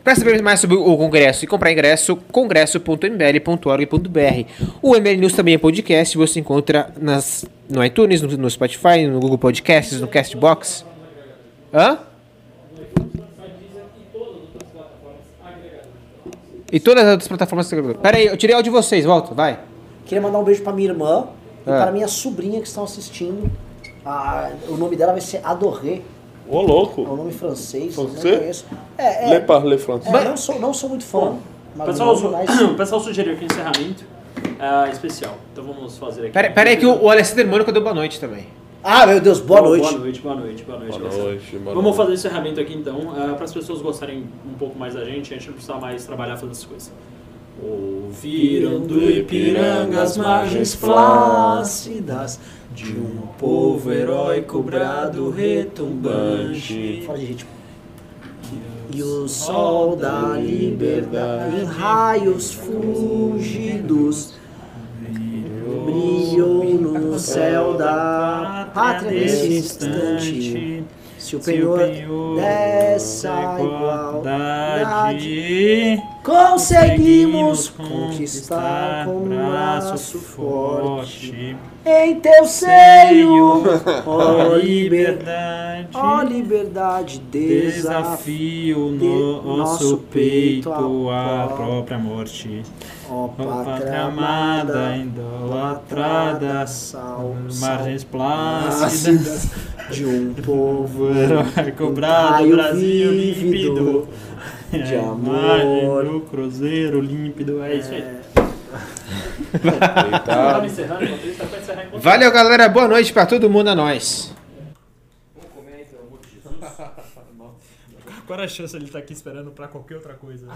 Para saber mais sobre o congresso e comprar ingresso, congresso.mbl.org.br. O MBL News também é podcast, você encontra nas, no iTunes, no, no Spotify, no Google Podcasts, no Castbox. Hã? E todas as outras plataformas. Pera aí, eu tirei áudio de vocês, volta, vai. Queria mandar um beijo pra minha irmã e Ah. para minha sobrinha que estão assistindo. Ah, o nome dela vai ser Adoré. Ô, É louco. um nome francês. eu Você? Não conheço. É, é, Le français. é, não, sou, não sou muito fã. O mas pessoal, não, mas- o pessoal sugeriu aqui um encerramento ah, especial. Então vamos fazer aqui. Pera, pera que o, o Alessandro Mônica deu boa noite também. Ah, meu Deus, boa noite. Boa noite, boa noite, boa noite. Boa noite, boa Vamos noite. fazer o encerramento aqui então, para as pessoas gostarem um pouco mais da gente, a gente não precisa mais trabalhar fazendo essas coisas. Ouviram do Ipiranga as margens flácidas de um povo heróico brado retumbante. De ritmo. E o sol da liberdade em raios fugidos brilhou no céu da pátria nesse instante. Se o penhor dessa igualdade conseguimos conquistar com um braço forte. em teu seio, ó liberdade. Ó liberdade, desafio Desafio de no nosso peito a própria morte. Ó pátria amada, idolatrada, sal, margens plácidas, de um povo heróico brado, Brasil límpido, de É imagem amor. do cruzeiro límpido, é isso aí. Valeu, galera. Boa noite pra todo mundo, a nós. Qual era a chance de ele estar aqui esperando pra qualquer outra coisa?